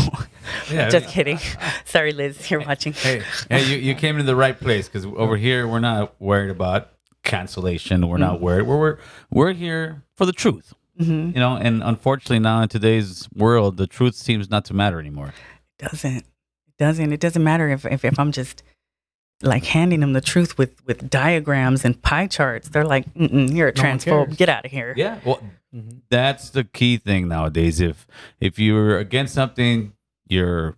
S1: Yeah.
S3: just kidding. Sorry, Liz, you're watching.
S1: Hey, hey, you, you came to the right place because over here we're not worried about cancellation. We're not worried. We're we're, we're here for the truth.
S3: hmm
S1: You know, and unfortunately now in today's world, the truth seems not to matter anymore.
S3: It Doesn't it doesn't it doesn't matter if, if if I'm just like handing them the truth with with diagrams and pie charts. They're like, Mm-mm, you're a
S2: No
S3: transphobe.
S2: cares.
S3: Get out of here.
S1: Yeah. Well,
S2: Mhm.
S1: that's the key thing nowadays. If if you're against something, you're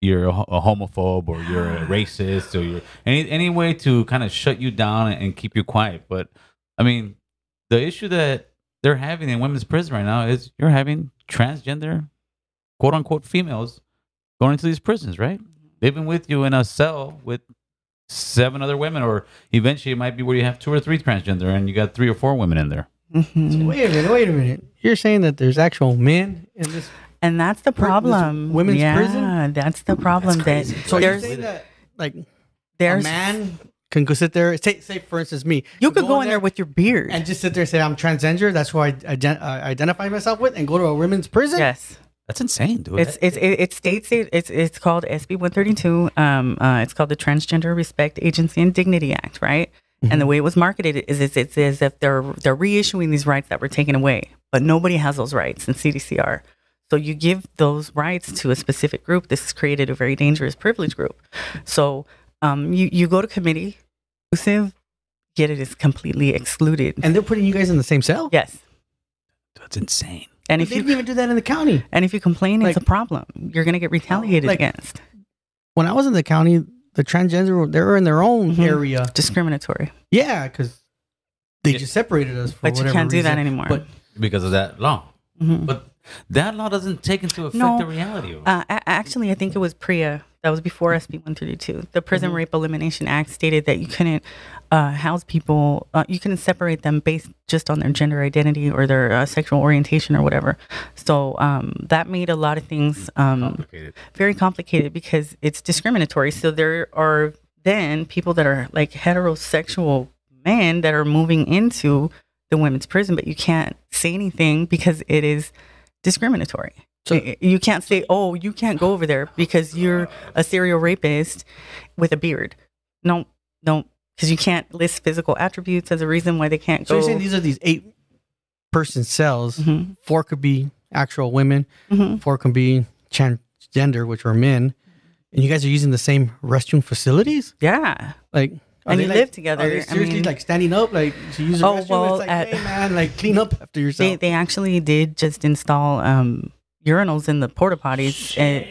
S1: you're a homophobe or you're a racist or you're any any way to kind of shut you down and keep you quiet. But I mean, the issue that they're having in women's prison right now is you're having transgender, quote unquote, females going into these prisons, right? They've been with you in a cell with seven other women, or eventually it might be where you have two or three transgender and you got three or four women in there.
S3: Mhm.
S2: Wait a minute. Wait a minute. You're saying that there's actual men in this
S3: And that's the
S2: Pri- this
S3: problem.
S2: women's
S3: yeah,
S2: prison?
S3: that's the problem. that
S2: So you're
S3: there's
S2: saying that like
S3: there's
S2: a man can go sit there. Say, say for instance, me.
S3: you could go in there with your beard.
S2: and just sit there and say I'm transgender. That's who I ident- uh, identify myself with, and go to a women's prison.
S3: yes,
S1: That's insane, dude.
S3: it's it's it, it states it, it's it's called SB 132. Um, uh, it's called the Transgender Respect Agency and Dignity Act, right? And the way it was marketed is it's, it's as if they're they're reissuing these rights that were taken away, but nobody has those rights in CDCR. So you give those rights to a specific group. This has created a very dangerous privilege group. So um, you you go to committee, exclusive, yet it is completely excluded.
S2: and they're putting you guys in the same cell.
S3: yes,
S1: That's insane.
S3: And
S2: But
S3: if
S2: they
S3: you
S2: didn't even do that in the county.
S3: and if you complain, it's a problem. You're gonna get retaliated
S2: like-
S3: against.
S2: When I was in the county, the transgender they were in their own
S3: Mhm.
S2: area.
S3: Discriminatory,
S2: Yeah, because they
S1: Yeah.
S2: just separated us. For
S3: but you can't do that anymore.
S2: But
S1: Because of that law.
S3: Mhm.
S1: But that law doesn't take into effect
S3: No.
S1: the reality of.
S3: Uh, actually, I think it was PREA. That was before SB 132. The Prison
S1: Mm-hmm.
S3: Rape Elimination Act stated that you couldn't uh, house people, uh, you couldn't separate them based just on their gender identity or their uh, sexual orientation or whatever. So um, that made a lot of things um,
S1: Complicated.
S3: very complicated because it's discriminatory. So there are then people that are like heterosexual men that are moving into the women's prison, but you can't say anything because it is discriminatory.
S2: So-
S3: you can't say, "Oh, you can't go over there because you're a serial rapist with a beard." No, no, because you can't list physical attributes as a reason why they can't
S2: So
S3: go.
S2: you're saying these are these eight person cells.
S3: Mhm,
S2: Four could be actual women.
S3: mhm.
S2: Four can be transgender, which are men. And you guys are using the same restroom facilities?
S3: Yeah,
S2: Like, are
S3: And
S2: they
S3: you
S2: like-
S3: live together.
S2: Are they
S3: I
S2: seriously
S3: mean-
S2: like standing up, like to use the
S3: Oh,
S2: restroom?
S3: well,
S2: it's like,
S3: at-
S2: hey man, like clean up after yourself.
S3: they they actually did just install um, urinals in the porta potties uh,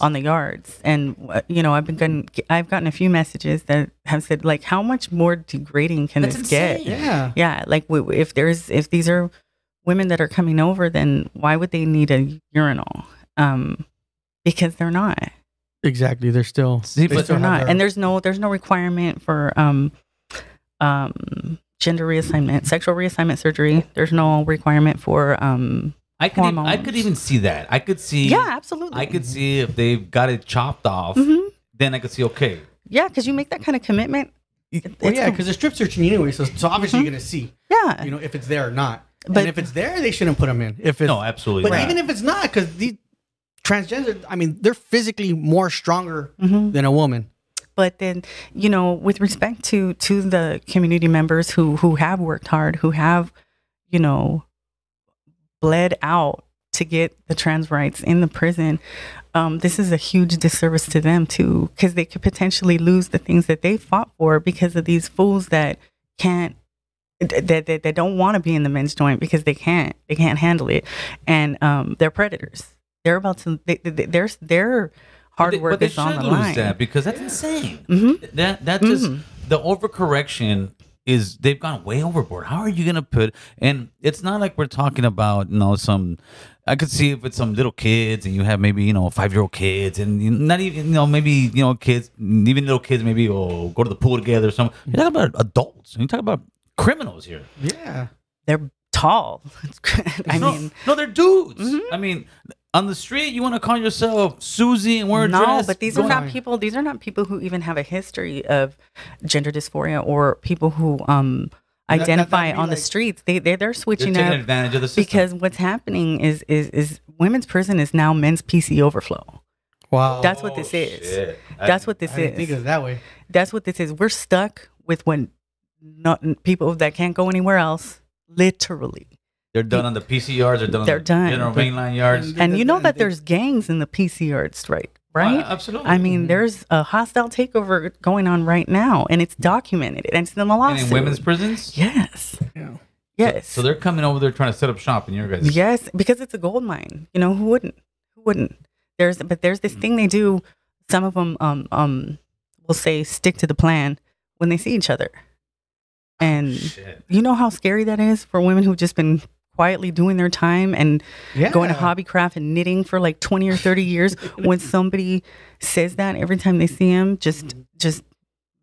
S3: on the yards, and uh, you know I've been gotten, I've gotten a few messages that have said like, how much more degrading can
S1: That's
S3: this get?
S2: yeah.
S3: Yeah, like if there's if these are women that are coming over, then why would they need a urinal? Um, because they're not.
S2: Exactly. They're still
S1: See,
S2: they
S1: but
S2: still
S3: They're not,
S2: their-
S3: and there's no there's no requirement for um, um, gender reassignment, sexual reassignment surgery. There's no requirement for um,
S1: I could even, I could even see that. I could see.
S3: yeah, absolutely.
S1: I could see if they've got it chopped off.
S3: Mhm.
S1: Then I could see okay.
S3: Yeah, because you make that kind of commitment. it-
S2: well,
S3: it's
S2: yeah,
S3: a-
S2: because they're strip searching anyway. So, so obviously you're gonna see,
S3: yeah,
S2: you know, if it's there or not.
S3: But-
S2: and if it's there, they shouldn't put them in. If it's
S1: No, absolutely.
S2: but
S1: not.
S2: even if it's not, because these transgender, I mean, they're physically more stronger
S3: Mhm.
S2: than a woman.
S3: but then you know, with respect to to the community members who who have worked hard, who have you know bled out to get the trans rights in the prison. Um, this is a huge disservice to them too, because they could potentially lose the things that they fought for because of these fools that can't that that, that don't want to be in the men's joint because they can't they can't handle it, and um, they're predators. They're about to they, they, their their
S1: But
S3: hard
S1: they-
S3: work
S1: but they
S3: is on the
S1: should lose
S3: line.
S1: that because that's insane.
S3: hmm
S1: That that just
S3: Mhm.
S1: the overcorrection is they've gone way overboard. How are you gonna put? And it's not like we're talking about you know some. I could see if it's some little kids and you have maybe you know five year old kids and not even you know maybe you know kids even little kids maybe oh go to the pool together. or something. You're talking about adults. You're talking about criminals here.
S2: Yeah.
S3: they're tall. I
S1: no,
S3: mean,
S1: no, they're dudes.
S3: Mhm.
S1: I mean, on the street, you want to call yourself Susie and wear a
S3: no,
S1: dress?
S3: but these
S1: Go
S3: are not
S2: on.
S3: people. These are not people who even have a history of gender dysphoria or people who um
S2: That- that-
S3: identify
S2: that'd be
S3: on the streets. They they they're
S1: They're
S3: switching
S1: taking
S3: up
S1: advantage of the system.
S3: because what's happening is is is women's prison is now men's PC overflow.
S2: Wow.
S3: That's what this
S1: Oh,
S3: is.
S1: shit.
S3: That's what this
S2: didn't think of
S3: is.
S2: it that way.
S3: That's what this is. We're stuck with when not people that can't go anywhere else. Literally.
S1: They're done on the PC yards. They're done.
S3: They're
S1: on the
S3: done.
S1: General mainline yards.
S2: And-
S3: And you know
S2: and
S3: that
S2: they-
S3: there's gangs in the PC yard strike, right?
S1: Uh, absolutely.
S3: I mean, there's a hostile takeover going on right now, and it's documented, and it's in the
S1: and in women's prisons.
S3: yes,
S2: Yeah.
S3: yes,
S1: So they're coming over there trying to set up shop in your guys.
S3: yes, because it's a gold mine. You know who wouldn't? Who wouldn't? There's, but there's this thing they do. Some of them, um, um, will say stick to the plan when they see each other, and
S1: Shit.
S3: you know how scary that is for women who've just been quietly doing their time and
S2: Yeah.
S3: going to hobbycraft and knitting for like 20 or 30 years. When somebody says that every time they see him just just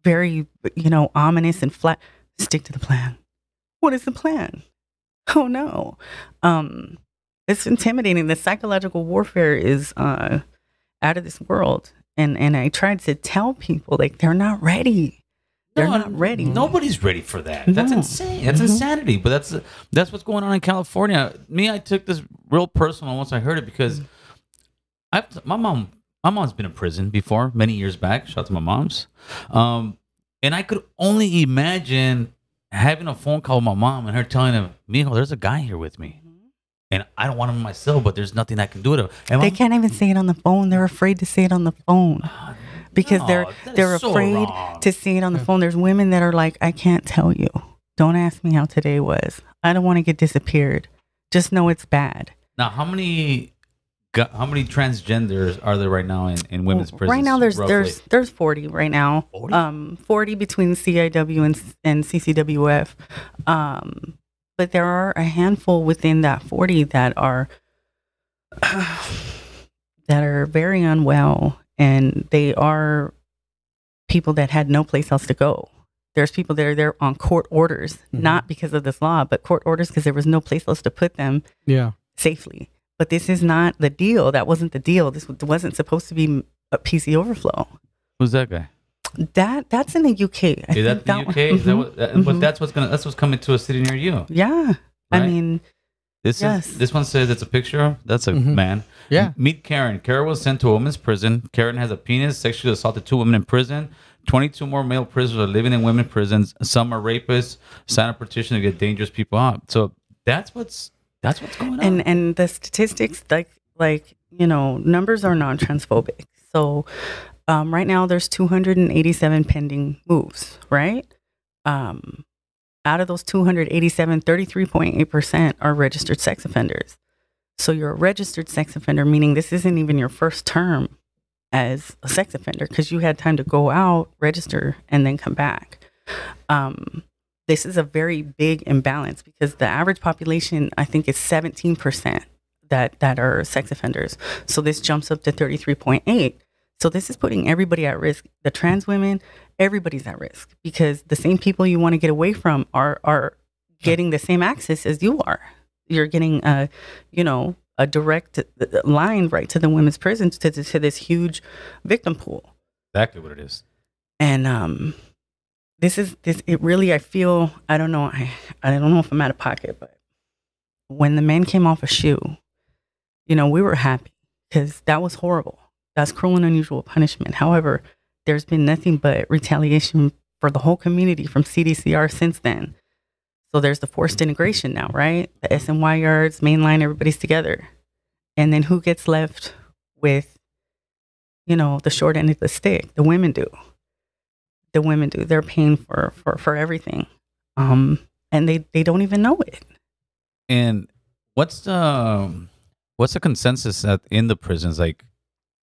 S3: very you know ominous and flat stick to the plan. What is the plan? Oh no. Um it's intimidating. The psychological warfare is uh out of this world. And and i tried to tell people like they're not ready they're
S1: No,
S3: not ready
S1: Nobody's ready for that. That's insane. That's
S3: Mhm.
S1: insanity. But that's that's what's going on in California. Me, I took this real personal once I heard it because I my mom my mom's been in prison before many years back. Shout out to my mom's. Um, and I could only imagine having a phone call with my mom and her telling him, "Mijo, there's a guy here with me." And I don't want him myself, but there's nothing I can do to him. And
S3: they can't even say it on the phone they're afraid to say it on the phone because they're they're
S1: so
S3: afraid
S1: wrong.
S3: to see it on the phone. There's women that are like, I can't tell you. Don't ask me how today was. I don't want to get disappeared. Just know it's bad.
S1: Now, how many how many transgenders are there right now in, in women's prisons?
S3: right now, there's
S1: roughly?
S3: there's there's 40 right now.
S1: 40?
S3: Um, 40 between CIW and and CCWF. Um, but there are a handful within that 40 that are that are very unwell and they are people that had no place else to go. There's people that are there on court orders,
S2: Mhm.
S3: not because of this law, but court orders because there was no place else to put them
S2: Yeah.
S3: safely. But this is not the deal. That wasn't the deal. This wasn't supposed to be a PC overflow.
S1: Who's that guy?
S3: That that's in the UK. I
S1: Is that
S3: think
S1: the
S3: one-
S1: UK? Is that
S3: Mhm.
S1: what? That, But
S3: Mhm.
S1: that's what's gonna. That's what's coming to a city near you.
S3: Yeah. I mean,
S1: This
S3: Yes.
S1: is this one says it's a picture of that's a
S2: Mhm.
S1: man.
S2: Yeah.
S1: Meet Karen. Karen was sent to a women's prison. Karen has a penis, sexually assaulted two women in prison. 22 more male prisoners are living in women prisons. Some are rapists. Sign a petition to get dangerous people out. So that's what's that's what's going on.
S3: and and the statistics like like you know numbers are non-transphobic so um, right now there's 287 pending moves right um, out of those 287 33.8% are registered sex offenders so you're a registered sex offender meaning this isn't even your first term as a sex offender because you had time to go out register and then come back um, this is a very big imbalance because the average population I think is 17% that that are sex offenders. So this jumps up to 33.8. So this is putting everybody at risk. The trans women, everybody's at risk because the same people you want to get away from are are getting the same access as you are. You're getting a, you know, a direct uh, line right to the women's prison to, to, to this huge victim pool
S1: exactly what it is.
S3: and um this is this it really i feel i don't know i i don't know if i'm out of pocket but when the man came off a SHU you know we were happy because that was horrible that's cruel and unusual punishment however there's been nothing but retaliation for the whole community from cdcr since then so there's the forced integration now right the sny yards mainline everybody's together and then who gets left with you know the short end of the stick the women do the women do. They're paying for for for everything, um, and they they don't even know it.
S1: And what's the um, what's the consensus at, in the prisons? Like,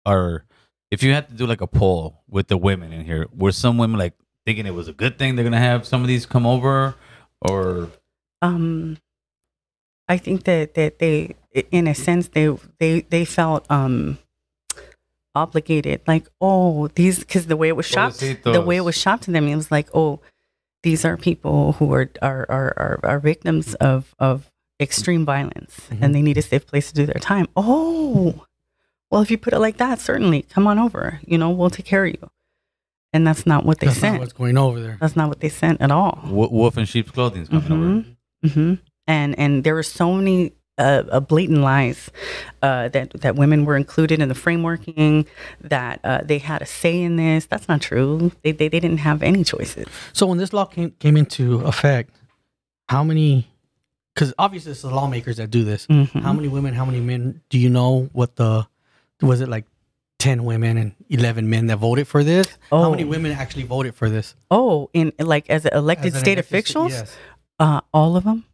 S1: are if you had to do like a poll with the women in here, were some women like thinking it was a good thing they're gonna have some of these come over, or
S3: Um, I think that that they, in a sense, they they they felt um obligated, like oh these because the way it was shopped, the way it was shopped to them, it was like oh these are people who are are are are, are victims of of extreme violence
S2: Mhm.
S3: and they need a safe place to do their time. Oh, well, if you put it like that, certainly come on over. You know, we'll take care of you. And that's not what they
S2: That's not
S3: sent.
S2: what's going over there.
S3: That's not what they sent at all.
S1: w- wolf in sheep's clothing is coming over?
S3: hmm And and there were so many uh, uh, blatant lies uh, that that women were included in the frameworking, that uh, they had a say in this. That's not true. They they, they didn't have any choices.
S2: So when this law came came into effect, how many? Because obviously it's the lawmakers that do this.
S3: Mhm.
S2: How many women? How many men? Do you know what the? Was it like ten women and eleven men that voted for this? How
S3: Oh.
S2: many women actually voted for this?
S3: Oh, in like as elected
S2: As an
S3: state
S2: elected
S3: officials,
S2: Yes.
S3: uh, all of them.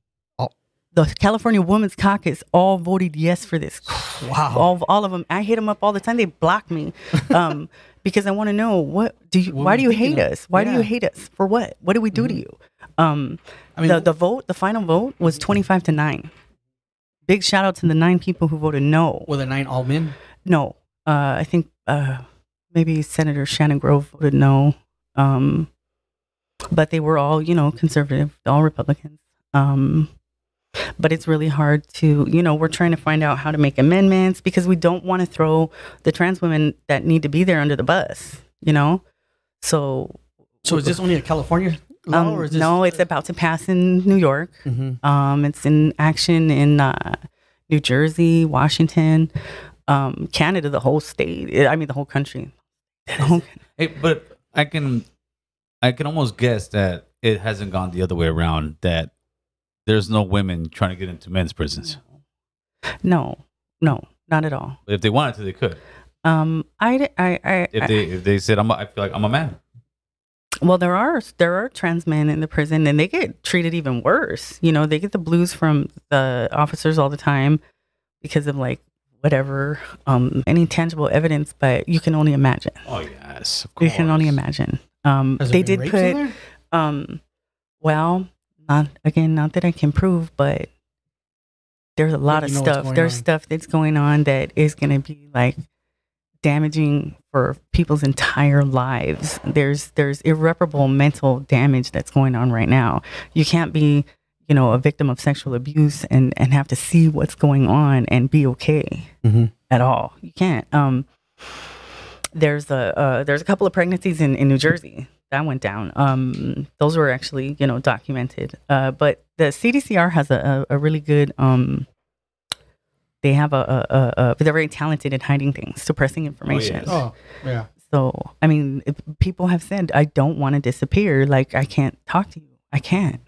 S3: The California Women's Caucus all voted yes for this.
S2: Wow.
S3: all, all of them. I hit them up all the time. They block me um, because I want to know what do you? Why do
S2: you
S3: hate us? Why do you hate us for what? What did we do to you? Um,
S2: I mean,
S3: the the vote, the final vote was twenty five to nine. Big shout out to the nine people who voted no.
S2: were the nine all men?
S3: No, uh, I think uh, maybe Senator Shannon Grove voted no, um, but they were all you know conservative, all Republicans. Um, but it's really hard to you know we're trying to find out how to make amendments because we don't want to throw the trans women that need to be there under the bus. You know, so
S2: So is this only a California law,
S3: um,
S2: or is this
S3: no, it's about to pass in New York.
S2: Mhm.
S3: Um, it's in action in uh, New Jersey, Washington, um, Canada, the whole state. I mean, the whole country.
S1: But I can, I can almost guess that it hasn't gone the other way around. That there's no women trying to get into men's prisons.
S3: no, no, not at all.
S1: But if they wanted to, they could.
S3: Um, I, I, I,
S1: If they, if they said, "I'm," a, I feel like I'm a man.
S3: well, there are there are trans men in the prison, and they get treated even worse. You know, they get the blues from the officers all the time because of like whatever, um, any tangible evidence. But you can only imagine.
S1: Oh yes, of course.
S3: You can only imagine. Um,
S2: Has
S3: they
S2: there been
S3: did
S2: rapes
S3: put. Um, well, not again, not that I can prove, but there's a lot of
S2: you know
S3: stuff. There's
S2: on.
S3: stuff that's going on that is going to be like damaging for people's entire lives. There's there's irreparable mental damage that's going on right now. You can't be, you know, a victim of sexual abuse and and have to see what's going on and be okay
S2: Mhm.
S3: at all. You can't. Um there's a uh, there's a couple of pregnancies in, in New Jersey that went down. Um, those were actually you know documented. Uh, but the CDCR has a, a, a really good. Um, they have a, a, a, a they're very talented at hiding things, suppressing information.
S1: yes.
S2: Oh, yeah.
S3: So I mean, if people have said I don't want to disappear. Like I can't talk to you. I can't.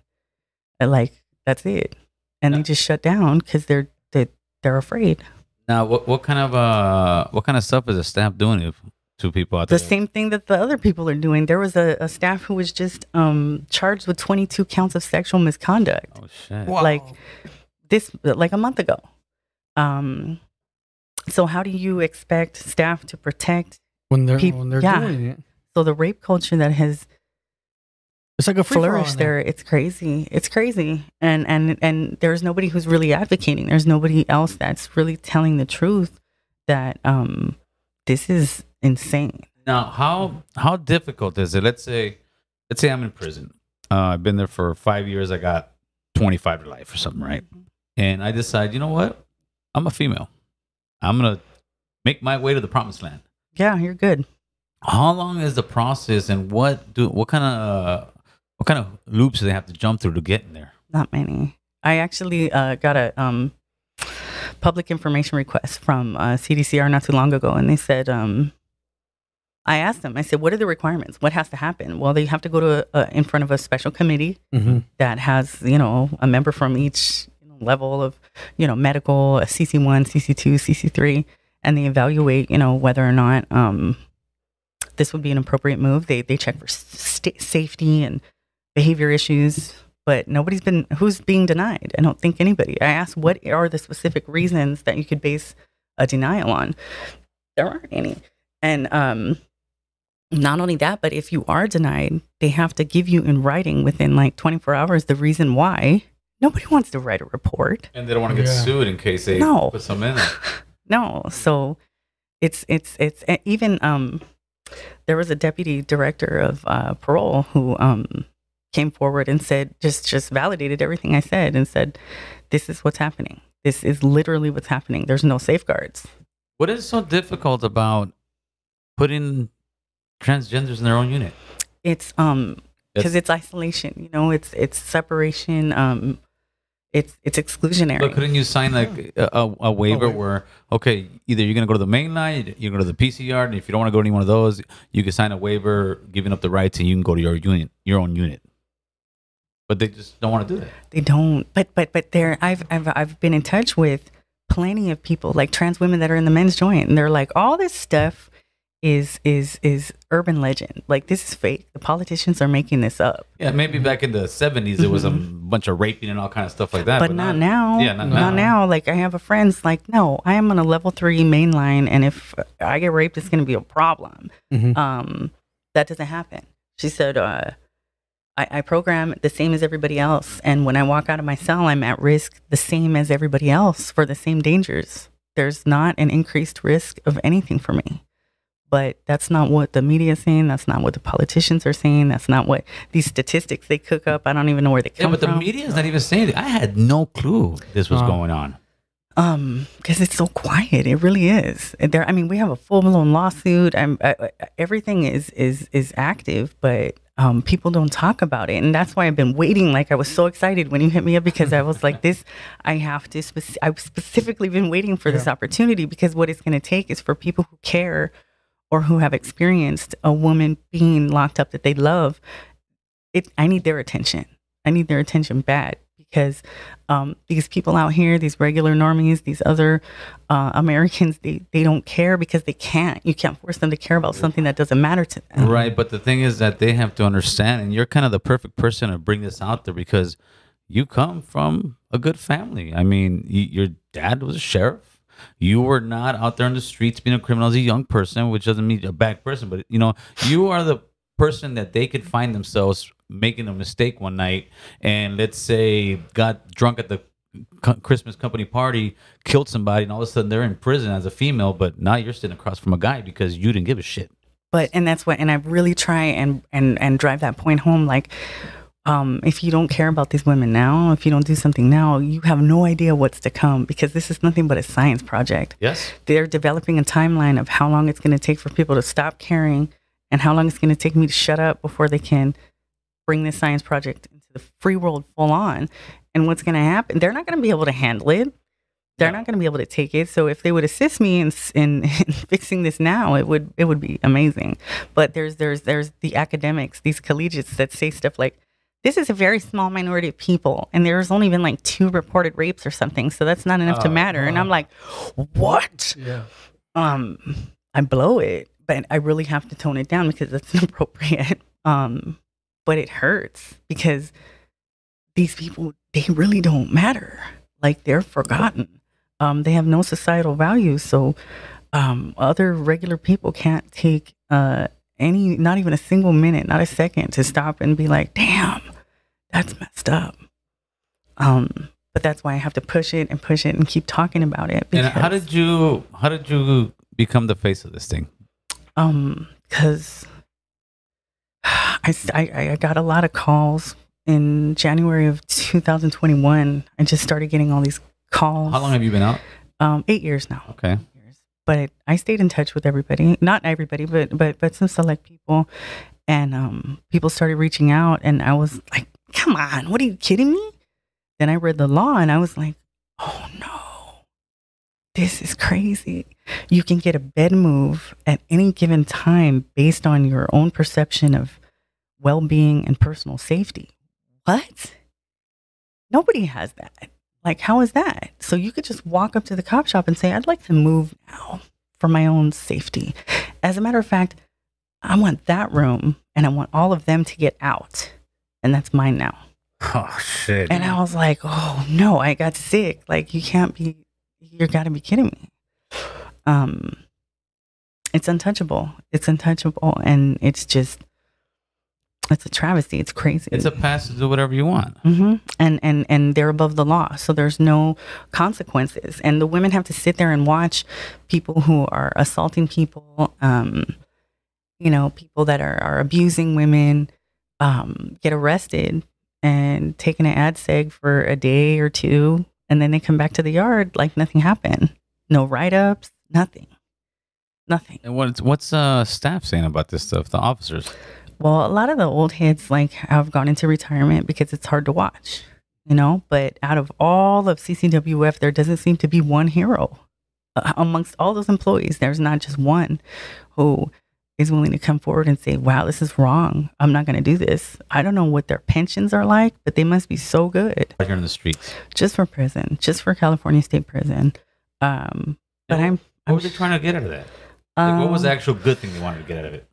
S3: Uh, Like that's it, and they just shut down because they're they they're afraid.
S1: Now, what what kind of uh what kind of stuff is the staff doing if, two people out
S3: the
S1: there?
S3: same thing that the other people are doing. There was a, a staff who was just um, charged with 22 counts of sexual misconduct,
S1: Oh shit!
S2: Wow.
S3: like this, like a month ago. Um, so how do you expect staff to protect?
S2: when they're
S3: peop-
S2: when they're
S3: yeah.
S2: doing it,
S3: So the rape culture that has
S2: it's like a flourish
S3: flourished there, it's crazy. It's crazy, and and and there's nobody who's really advocating. There's nobody else that's really telling the truth that um, this is insane.
S1: Now, how how difficult is it? Let's say, let's say I'm in prison. Uh, I've been there for five years. I got 25 to life or something, right? And I decide, you know what? I'm a female. I'm gonna make my way to the promised land.
S3: Yeah, you're good.
S1: How long is the process, and what do what kind of what kind of loops do they have to jump through to get in there?
S3: Not many. I actually uh, got a um, public information request from uh, CDCR not too long ago, and they said, um, I asked them, I said, what are the requirements? What has to happen? Well, they have to go to a, in front of a special committee
S2: Mm-hmm.
S3: that has, you know, a member from each level of, you know, medical, a CC1, CC2, CC3, and they evaluate, you know, whether or not um, this would be an appropriate move. They they check for st- safety and behavior issues, but nobody's been who's being denied. I don't think anybody. I asked what are the specific reasons that you could base a denial on. There aren't any, and um, not only that, but if you are denied, they have to give you in writing within like 24 hours the reason why. Nobody wants to write a report.
S1: And they don't want to get
S2: Yeah.
S1: sued in case they
S3: No.
S1: put some in there.
S3: No, so it's it's it's even um there was a deputy director of uh, parole who um came forward and said just just validated everything I said and said this is what's happening. This is literally what's happening. There's no safeguards.
S1: What is so difficult about putting transgenders in their own unit?
S3: It's um because
S1: It's-
S3: isolation. You know, it's it's separation. Um, it's it's exclusionary.
S1: But couldn't you sign like a, a, a waiver
S2: wait.
S1: where okay, either you're gonna go to the main line, you're go to the PCR, and if you don't want to go to any one of those, you can sign a waiver giving up the rights, and you can go to your unit, your own unit. But they just don't want to do that.
S3: They don't. But but but there, I've I've I've been in touch with plenty of people like trans women that are in the men's joint, and they're like, all this stuff is is is urban legend. Like this is fake. The politicians are making this up.
S1: Yeah, maybe back in the '70s there was a bunch of raping and all kind of stuff like that.
S3: Mm-hmm. But, not, now.
S1: Yeah, not,
S3: not
S1: now.
S3: now. Like I have a friend's like, no, I am on a level three main line, and if I get raped, it's going to be a problem.
S2: Mhm.
S3: Um, that doesn't happen. She said, uh, I, I program the same as everybody else, and when I walk out of my cell, I'm at risk the same as everybody else for the same dangers. There's not an increased risk of anything for me. But that's not what the media is saying. That's not what the politicians are saying. That's not what these statistics they cook up. I don't even know where they come
S1: Yeah,
S3: come
S1: but the
S3: from.
S1: media is not even saying it. I had no clue this was
S2: Uh.
S1: going on.
S3: Um, because it's so quiet. It really is. There, I mean, we have a full blown lawsuit. I'm, I, I- everything is is is active, but um, people don't talk about it, and that's why I've been waiting. Like I was so excited when you hit me up because I was like, this, I have to. I've specifically been waiting for this opportunity because what it's going to take is for people who care or who have experienced a woman being locked up that they love. It. I need their attention. I need their attention bad because um, these people out here, these regular normies, these other uh, Americans, they, they don't care because they can't. You can't force them to care about something that doesn't matter to them.
S1: Right, but the thing is that they have to understand, and you're kind of the perfect person to bring this out there because you come from a good family. I mean, y your dad was a sheriff. You were not out there on the streets being a criminal as a young person, which doesn't mean you're a bad person, but you know, you are the person that they could find themselves making a mistake one night and let's say got drunk at the Christmas company party, killed somebody, and all of a sudden they're in prison as a female, but now you're sitting across from a guy because you didn't give a shit.
S3: but and that's what and i really try and and and drive that point home like um if you don't care about these women now if you don't do something now you have no idea what's to come because this is nothing but a science project
S1: Yes.
S3: they're developing a timeline of how long it's going to take for people to stop caring and how long it's going to take me to shut up before they can bring this science project into the free world full on. And what's going to happen they're not going to be able to handle it. They're
S1: No.
S3: not going to be able to take it. So if they would assist me in, in, in fixing this now it would it would be amazing. But there's there's there's the academics these collegiates that say stuff like this is a very small minority of people and there's only been like two reported rapes or something so that's not enough to
S1: Oh,
S3: matter. And i'm like what?
S2: Yeah.
S3: um I blow it, but I really have to tone it down because it's inappropriate. Um, but it hurts because these people they really don't matter. Like they're forgotten. Um, they have no societal value. So um, other regular people can't take uh, any, not even a single minute, not a second, to stop and be like, "Damn, that's messed up." Um, but that's why I have to push it and push it and keep talking about it.
S1: And how did you how did you become the face of this thing?
S3: Um, because i i got a lot of calls in January of 2021. I just started getting all these calls.
S1: How long have you been out?
S3: Um, eight years now.
S1: Okay.
S3: But I stayed in touch with everybody. Not everybody, but but but some select people, and um, people started reaching out, and I was like, "Come on, what are you kidding me?" Then I read the law, and I was like, "Oh no, this is crazy." You can get a bed move at any given time based on your own perception of well being and personal safety. What? Nobody has that. Like, how is that? So you could just walk up to the cop shop and say, I'd like to move now for my own safety. As a matter of fact, I want that room and I want all of them to get out. And that's mine now.
S1: Oh shit.
S3: And I was like, oh no, I got sick. Like you can't be you gotta be kidding me. Um it's untouchable. It's untouchable and it's just it's a travesty. It's crazy.
S1: it's a pass to do whatever you want.
S3: hmm And and and they're above the law, so there's no consequences. And the women have to sit there and watch people who are assaulting people, um, you know, people that are are abusing women, um, get arrested and taken an ad seg for a day or two, and then they come back to the yard like nothing happened. No write ups, nothing, nothing.
S1: And what's what's uh staff saying about this stuff? The officers.
S3: Well, a lot of the old heads like have gone into retirement because it's hard to watch, you know. But out of all of CCWF, there doesn't seem to be one hero uh, amongst all those employees. There's not just one who is willing to come forward and say, "Wow, this is wrong. I'm not going to do this." I don't know what their pensions are like, but they must be so good
S1: out here in the streets.
S3: just for prison, just for California State Prison. Um, but I'm.
S1: What
S3: I'm
S1: were they trying to get out of that? Like, what was the
S3: um,
S1: actual good thing they wanted to get out of it?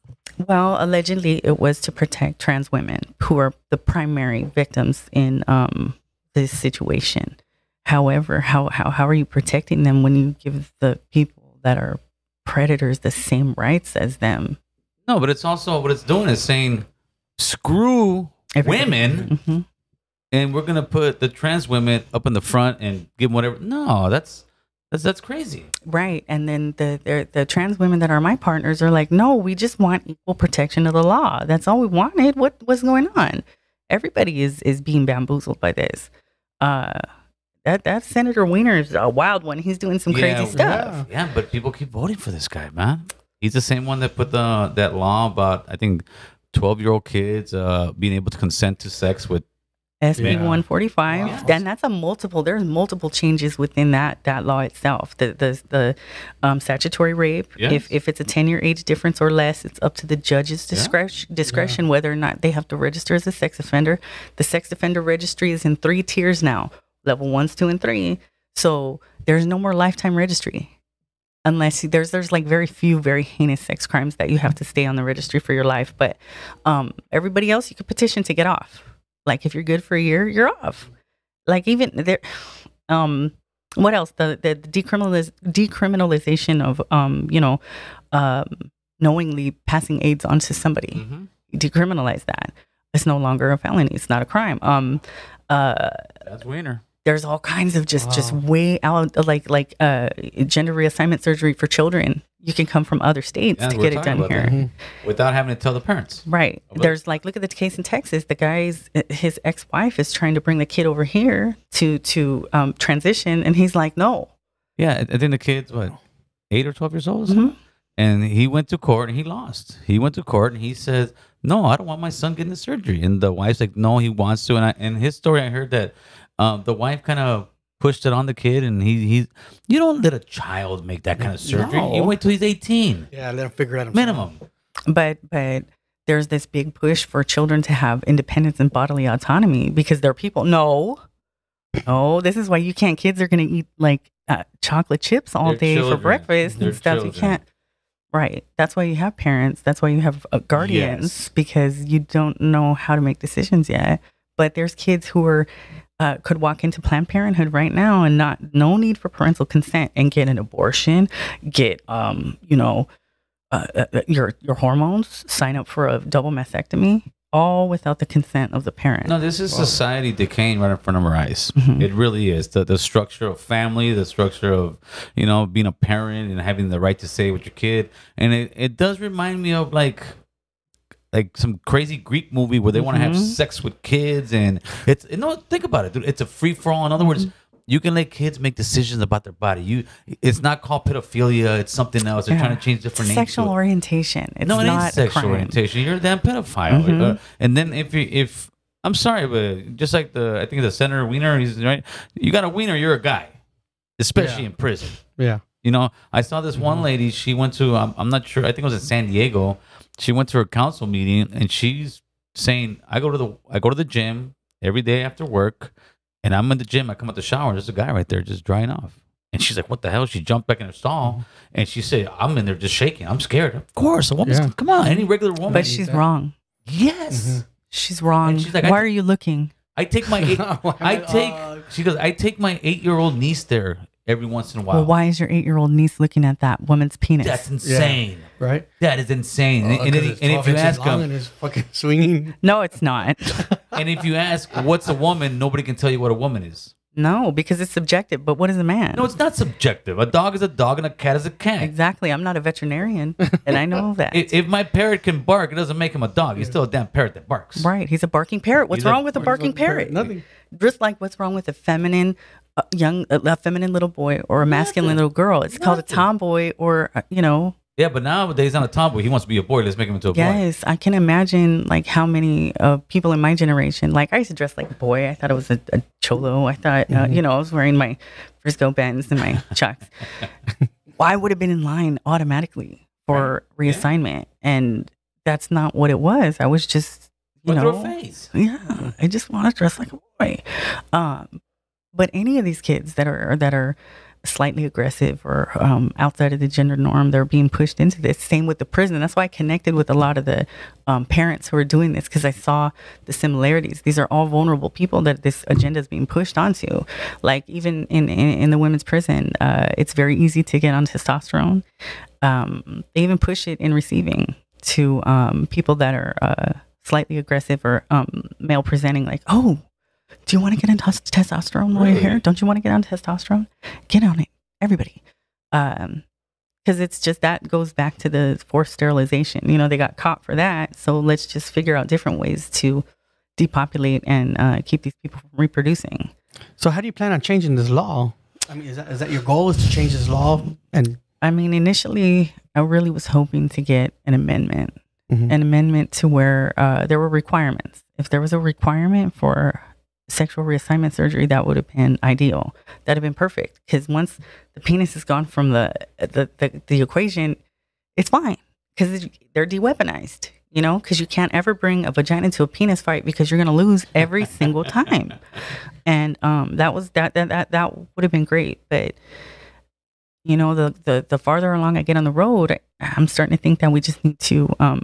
S3: Well, allegedly, it was to protect trans women who are the primary victims in um, this situation. However, how, how, how are you protecting them when you give the people that are predators the same rights as them?
S1: No, but it's also what it's doing is saying, screw
S3: Everybody-
S1: women,
S3: hmm
S1: and we're gonna put the trans women up in the front and give them whatever. No, that's that's that's crazy.
S3: Right. And then the, the the trans women that are my partners are like, no, we just want equal protection of the law. That's all we wanted. What what's going on? Everybody is is being bamboozled by this. Uh, that that Senator Wiener's a wild one. He's doing some crazy
S1: Yeah,
S3: stuff.
S1: Yeah, but people keep voting for this guy, man. He's the same one that put the that law about I think twelve year old kids uh, being able to consent to sex with.
S3: SB
S2: Yeah.
S3: 145.
S1: Wow.
S3: Then that's a multiple. There's multiple changes within that that law itself. The the the um, statutory rape.
S1: Yes.
S3: If if it's a 10 year age difference or less, it's up to the judge's
S1: Yeah.
S3: discretion discretion whether or not they have to register as a sex offender. The sex offender registry is in three tiers now: level ones, two, and three. So there's no more lifetime registry. Unless you- there's there's like very few very heinous sex crimes that you have to stay on the registry for your life, but um, everybody else you could petition to get off. Like if you're good for a year, you're off. Like even there, um, what else? The the decriminaliz- decriminalization of um, you know, um, knowingly passing AIDS on to somebody.
S1: Mm-hmm.
S3: Decriminalize that. It's no longer a felony. It's not a crime. Um, uh,
S1: That's Wiener.
S3: There's all kinds of just just way out like like uh gender reassignment surgery for children. You can come from other states
S1: Yeah,
S3: to get it done
S1: about
S3: here.
S1: that. without having to tell the parents.
S3: Right.
S1: But-
S3: There's like look at the case in Texas. The guy's his ex-wife is trying to bring the kid over here to to um, transition, and he's like, no.
S1: Yeah, I think the kid's what eight or twelve years old,
S3: Mhm.
S1: and he went to court and he lost. He went to court and he says, "No, I don't want my son getting the surgery." And the wife's like, "No, he wants to." And I, in his story, I heard that um, the wife kind of pushed it on the kid, and he he you don't let a child make that kind of surgery. You wait till he's eighteen
S2: Yeah, let him figure it out himself.
S1: minimum.
S3: But but there's this big push for children to have independence and bodily autonomy because they're people. No, no. This is why you can't. Kids are going to eat like uh, chocolate chips all
S1: They're
S3: day
S1: children.
S3: for breakfast
S1: They're
S3: and stuff. You can't. Right. That's why you have parents. That's why you have uh, guardians
S1: Yes.
S3: because you don't know how to make decisions yet. But there's kids who are uh, could walk into Planned Parenthood right now and not no need for parental consent and get an abortion, get um you know uh, uh, uh, your your hormones, sign up for a double mastectomy, all without the consent of the parent.
S1: No, this is society decaying right in front of our eyes.
S3: Mhm.
S1: It really is. The the structure of family, the structure of, you know, being a parent and having the right to say with your kid. And it, it does remind me of like like some crazy Greek movie where they want to have
S3: Mhm.
S1: sex with kids and it's you know think about it, dude. It's a free for all. In other words, you can let kids make decisions about their body. You it's not called pedophilia, it's something else. They're
S3: Yeah.
S1: trying to change different names.
S3: Sexual
S1: to it.
S3: orientation. It's
S1: no, it
S3: not
S1: ain't sexual
S3: crime.
S1: orientation. You're a damn pedophile.
S3: Mhm.
S1: Uh, and then if you if I'm sorry, but just like the I think the Senator Wiener, he's right. You got a wiener, you're a guy, especially
S2: Yeah.
S1: in prison.
S2: Yeah.
S1: You know, I saw this one lady. She went to I'm, I'm not sure. I think it was in San Diego. She went to her council meeting, and she's saying, "I go to the I go to the gym every day after work, and I'm in the gym. I come out the shower. and There's a guy right there just drying off." And she's like, "What the hell?" She jumped back in her stall, and she said, "I'm in there just shaking. I'm scared. Of course, a woman's
S2: Yeah.
S1: come on. Any regular woman,
S3: But she's wrong.
S1: yes.
S3: She's wrong.
S1: And she's like,
S3: Why are you looking?
S1: I take my eight, I take. She goes. I take my eight year old niece there every once in a while.
S3: Well, why is your eight-year-old niece looking at that woman's penis?
S1: That's insane.
S2: right?
S1: That is insane. and,
S2: Uh,
S1: and
S2: 'cause
S1: if-
S2: it's
S1: and if
S2: 12
S1: you ask
S2: long
S1: them,
S2: and it's fucking swinging.
S3: no, it's not.
S1: and if you ask what's a woman, nobody can tell you what a woman is.
S3: no, because it's subjective. But what is a man?
S1: No, it's not subjective. A dog is a dog, and a cat is a cat.
S3: exactly. I'm not a veterinarian, and I know that.
S1: If, if my parrot can bark, it doesn't make him a dog. He's still a damn parrot that barks.
S3: Right. He's a barking parrot. What's
S1: He's a-
S3: wrong with a barking parrot?
S2: Nothing.
S3: Just like what's wrong with a feminine uh, young a, a feminine little boy or a masculine
S1: Nothing.
S3: little girl. It's called a tomboy or uh, you know.
S1: Yeah, but nowadays, he's not a tomboy. He wants to be a boy. Let's make him into a boy.
S3: Yes, I can imagine like how many uh, people in my generation. Like I used to dress like a boy. I thought it was a, a cholo. I thought uh, you know I was wearing my Frisco Benz and my chucks. well, I would have been in line automatically for reassignment, and that's not what it was. I was just you
S1: But
S3: know
S1: face.
S3: yeah i just want to dress like a boy um but any of these kids that are that are slightly aggressive or um, outside of the gender norm they're being pushed into this. Same with the prison. That's why i connected with a lot of the um, parents who are doing this because i saw the similarities. These are all vulnerable people that this agenda is being pushed onto. Like even in in, in the women's prison uh, it's very easy to get on testosterone. Um, they even push it in receiving to um, people that are uh, slightly aggressive or um, male presenting, like, oh, do you want to get into testosterone while you're here? Don't you want to get on testosterone? Get on it, everybody. Um, because it's just that goes back to the forced sterilization. You know, they got caught for that. So let's just figure out different ways to depopulate and uh, keep these people from reproducing.
S2: So how do you plan on changing this law? I mean, is that is that your goal? Is to change this law? And
S3: I mean, initially, I really was hoping to get an amendment,
S2: Mhm.
S3: an amendment to where uh, there were requirements. If there was a requirement for sexual reassignment surgery, that would have been ideal. That'd have been perfect. Because once the penis is gone from the the the, the equation, it's fine because they're de-weaponized. You know, because you can't ever bring a vagina to a penis fight because you're gonna lose every single time. And um, that was that that that that would have been great, but you know, the, the, the farther along I get on the road, I, I'm starting to think that we just need to um,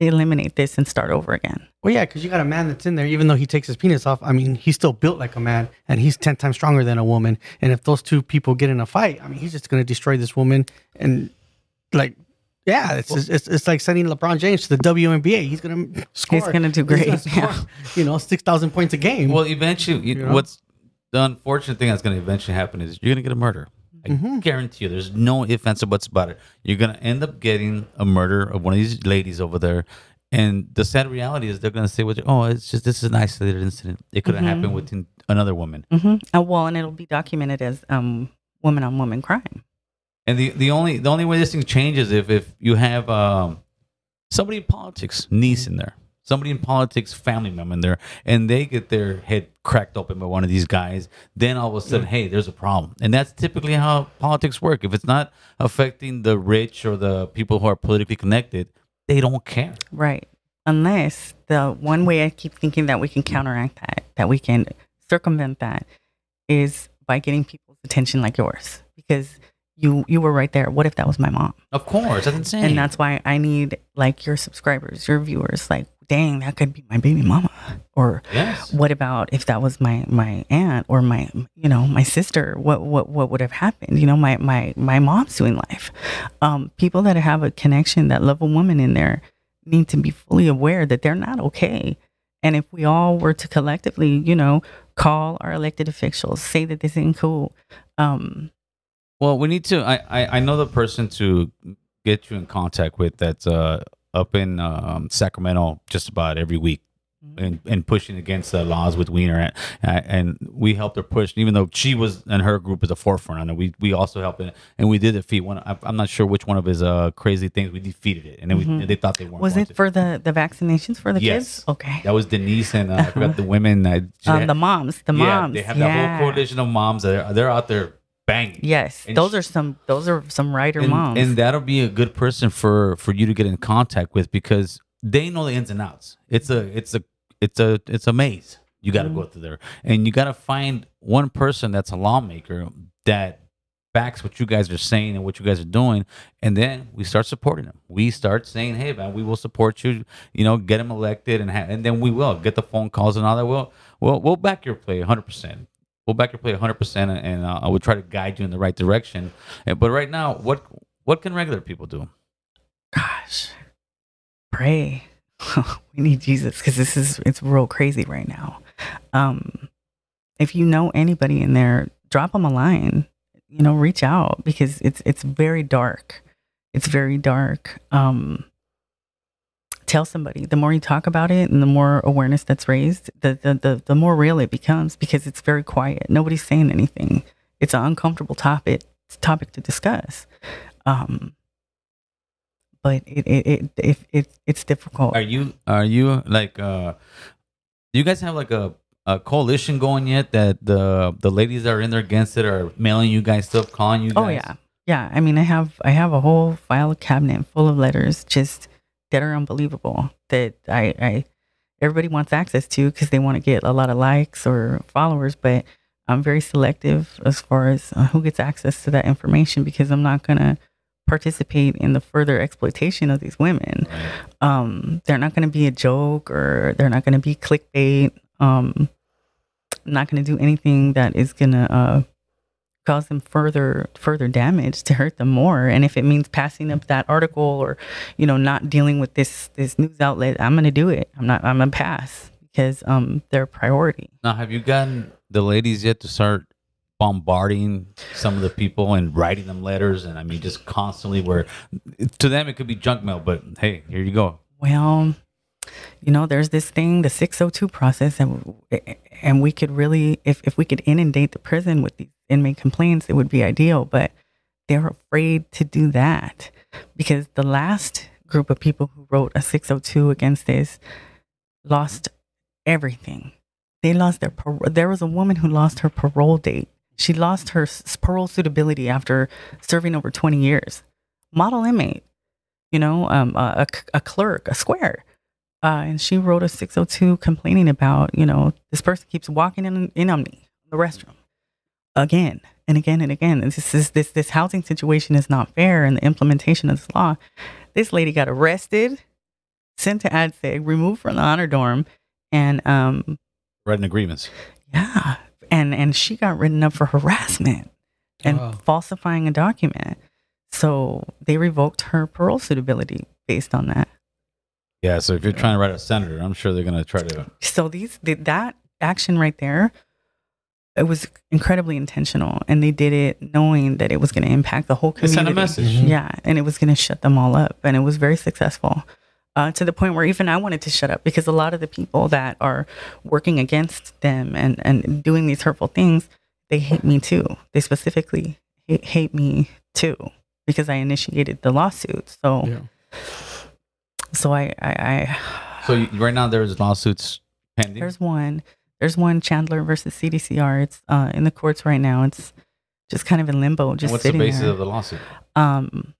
S3: eliminate this and start over again.
S2: well, yeah, because you got a man that's in there. Even though he takes his penis off, I mean, he's still built like a man, and he's ten times stronger than a woman. And if those two people get in a fight, I mean, he's just gonna destroy this woman. And like, yeah, it's it's, it's like sending LeBron James to the WNBA. He's gonna score.
S3: He's gonna do great.
S2: score,
S3: Yeah.
S2: You know, six thousand points a game.
S1: Well, eventually, you
S2: You know?
S1: what's the unfortunate thing that's going to eventually happen is you're going to get a murder. I
S2: Mhm.
S1: guarantee you. There's no ifs, ands, or buts about it. You're going to end up getting a murder of one of these ladies over there. And the sad reality is they're going to say, "Oh, it's just this is an isolated incident. It could have
S3: Mhm.
S1: happened with another woman."
S3: hmm Uh, well, and it'll be documented as um, woman on woman crime.
S1: And the, the only the only way this thing changes if if you have um, somebody in politics, niece in there, somebody in politics, family member in there, and they get their head cracked open by one of these guys, then all of a sudden, hey, there's a problem. And that's typically how politics work. If it's not affecting the rich or the people who are politically connected, they don't care.
S3: Right. Unless the one way I keep thinking that we can counteract that, that we can circumvent that, is by getting people's attention like yours. Because you you were right there. What if that was my mom?
S1: Of course, that's insane.
S3: And that's why I need like your subscribers, your viewers. Like, dang, that could be my baby mama. Or
S1: yes.
S3: what about if that was my my aunt or my you know my sister? What what what would have happened? You know, my my my mom's doing life. Um, people that have a connection, that love a woman in there, need to be fully aware that they're not okay. And if we all were to collectively, you know, call our elected officials, say that this ain't cool, um,
S1: Well, we need to. I, I I know the person to get you in contact with that's uh up in um, Sacramento just about every week. And, and pushing against the laws with Wiener, and, and we helped her push. Even though she was and her group is the forefront on it, we we also helped it, and we did defeat one. I- I'm not sure which one of his uh crazy things we defeated it, and then we they thought they weren't.
S3: Mm-hmm. was it
S1: to.
S3: for the the vaccinations for the
S1: Yes.
S3: kids? Okay.
S1: That was Denise and uh, I forgot the women. Uh,
S3: Um,
S1: had-
S3: the moms, the
S1: yeah,
S3: moms.
S1: they have that
S3: yeah.
S1: whole coalition of moms that are, they're out there banging.
S3: Yes,
S1: And
S3: those
S1: she-
S3: are some. Those are some writer
S1: and,
S3: moms.
S1: and that'll be a good person for for you to get in contact with because they know the ins and outs. It's a it's a it's a it's a maze. You got to go mm-hmm. through there, and you got to find one person that's a lawmaker that backs what you guys are saying and what you guys are doing, and then we start supporting them. We start saying, "Hey, man, we will support you. You know, get him elected, and ha- and then we will get the phone calls and all that. We'll we'll we'll back your play 100 percent. We'll back your play 100 percent, and uh, I will try to guide you in the right direction. Uh, But right now, what what can regular people do?
S3: gosh. Pray. We need jesus because this is it's real crazy right now. Um if you know anybody in there drop them a line. You know reach out because it's it's very dark. It's very dark. Um tell somebody the more you talk about it and the more awareness that's raised the the the, the more real it becomes because it's very quiet. Nobody's saying anything. It's an uncomfortable topic topic to discuss. Um but it it it, it, it it's difficult.
S1: Are you are you like uh do you guys have like a a coalition going yet that the the ladies that are in there against it are mailing you guys stuff, calling you guys?
S3: Oh yeah, yeah. I mean, I have I have a whole file cabinet full of letters just that are unbelievable that I I everybody wants access to because they want to get a lot of likes or followers, but I'm very selective as far as uh, who gets access to that information because I'm not gonna participate in the further exploitation of these women. Um, they're not gonna be a joke or they're not gonna be clickbait. Um, I'm not gonna do anything that is gonna uh cause them further further damage to hurt them more and if it means passing up that article or you know not dealing with this this news outlet i'm gonna do it i'm not i'm gonna pass because um they're a priority
S1: Now, have you gotten the ladies yet to start bombarding some of the people and writing them letters? And I mean, just constantly where to them it could be junk mail, but hey, here you go.
S3: well you know there's this thing the 602 process and and we could really if, if we could inundate the prison with these inmate complaints it would be ideal but they're afraid to do that because the last group of people who wrote a 602 against this lost everything. They lost their par- there was a woman who lost her parole date. She lost her parole suitability after serving over 20 years. Model inmate you know um, a- a clerk a square uh, and she wrote a 602 complaining about, you know, this person keeps walking in, in on me, in the restroom, again and again and again. And this is this this housing situation is not fair, and the implementation of this law. This lady got arrested, sent to ADSEG, removed from the honor dorm, and um,
S1: written agreements.
S3: yeah, and and she got written up for harassment and
S2: Wow.
S3: falsifying a document. So they revoked her parole suitability based on that.
S1: Yeah. So if you're trying to write a senator, I'm sure they're gonna try to.
S3: so these th- that action right there it was incredibly intentional, and they did it knowing that it was going to impact the whole
S1: They
S3: community.
S1: sent a message.
S3: Yeah, and it was going to shut them all up, and it was very successful. Uh, to the point where even I wanted to shut up because a lot of the people that are working against them and, and doing these hurtful things, they hate me too. They specifically hate, hate me too because I initiated the lawsuit. So,
S2: Yeah.
S3: So I, I, I
S1: So you, right now there's lawsuits pending.
S3: there's one, there's one Chandler versus CDCR. It's uh, in the courts right now. It's just kind of in limbo,
S1: And
S3: just
S1: what's the basis
S3: there.
S1: of the lawsuit?
S3: um,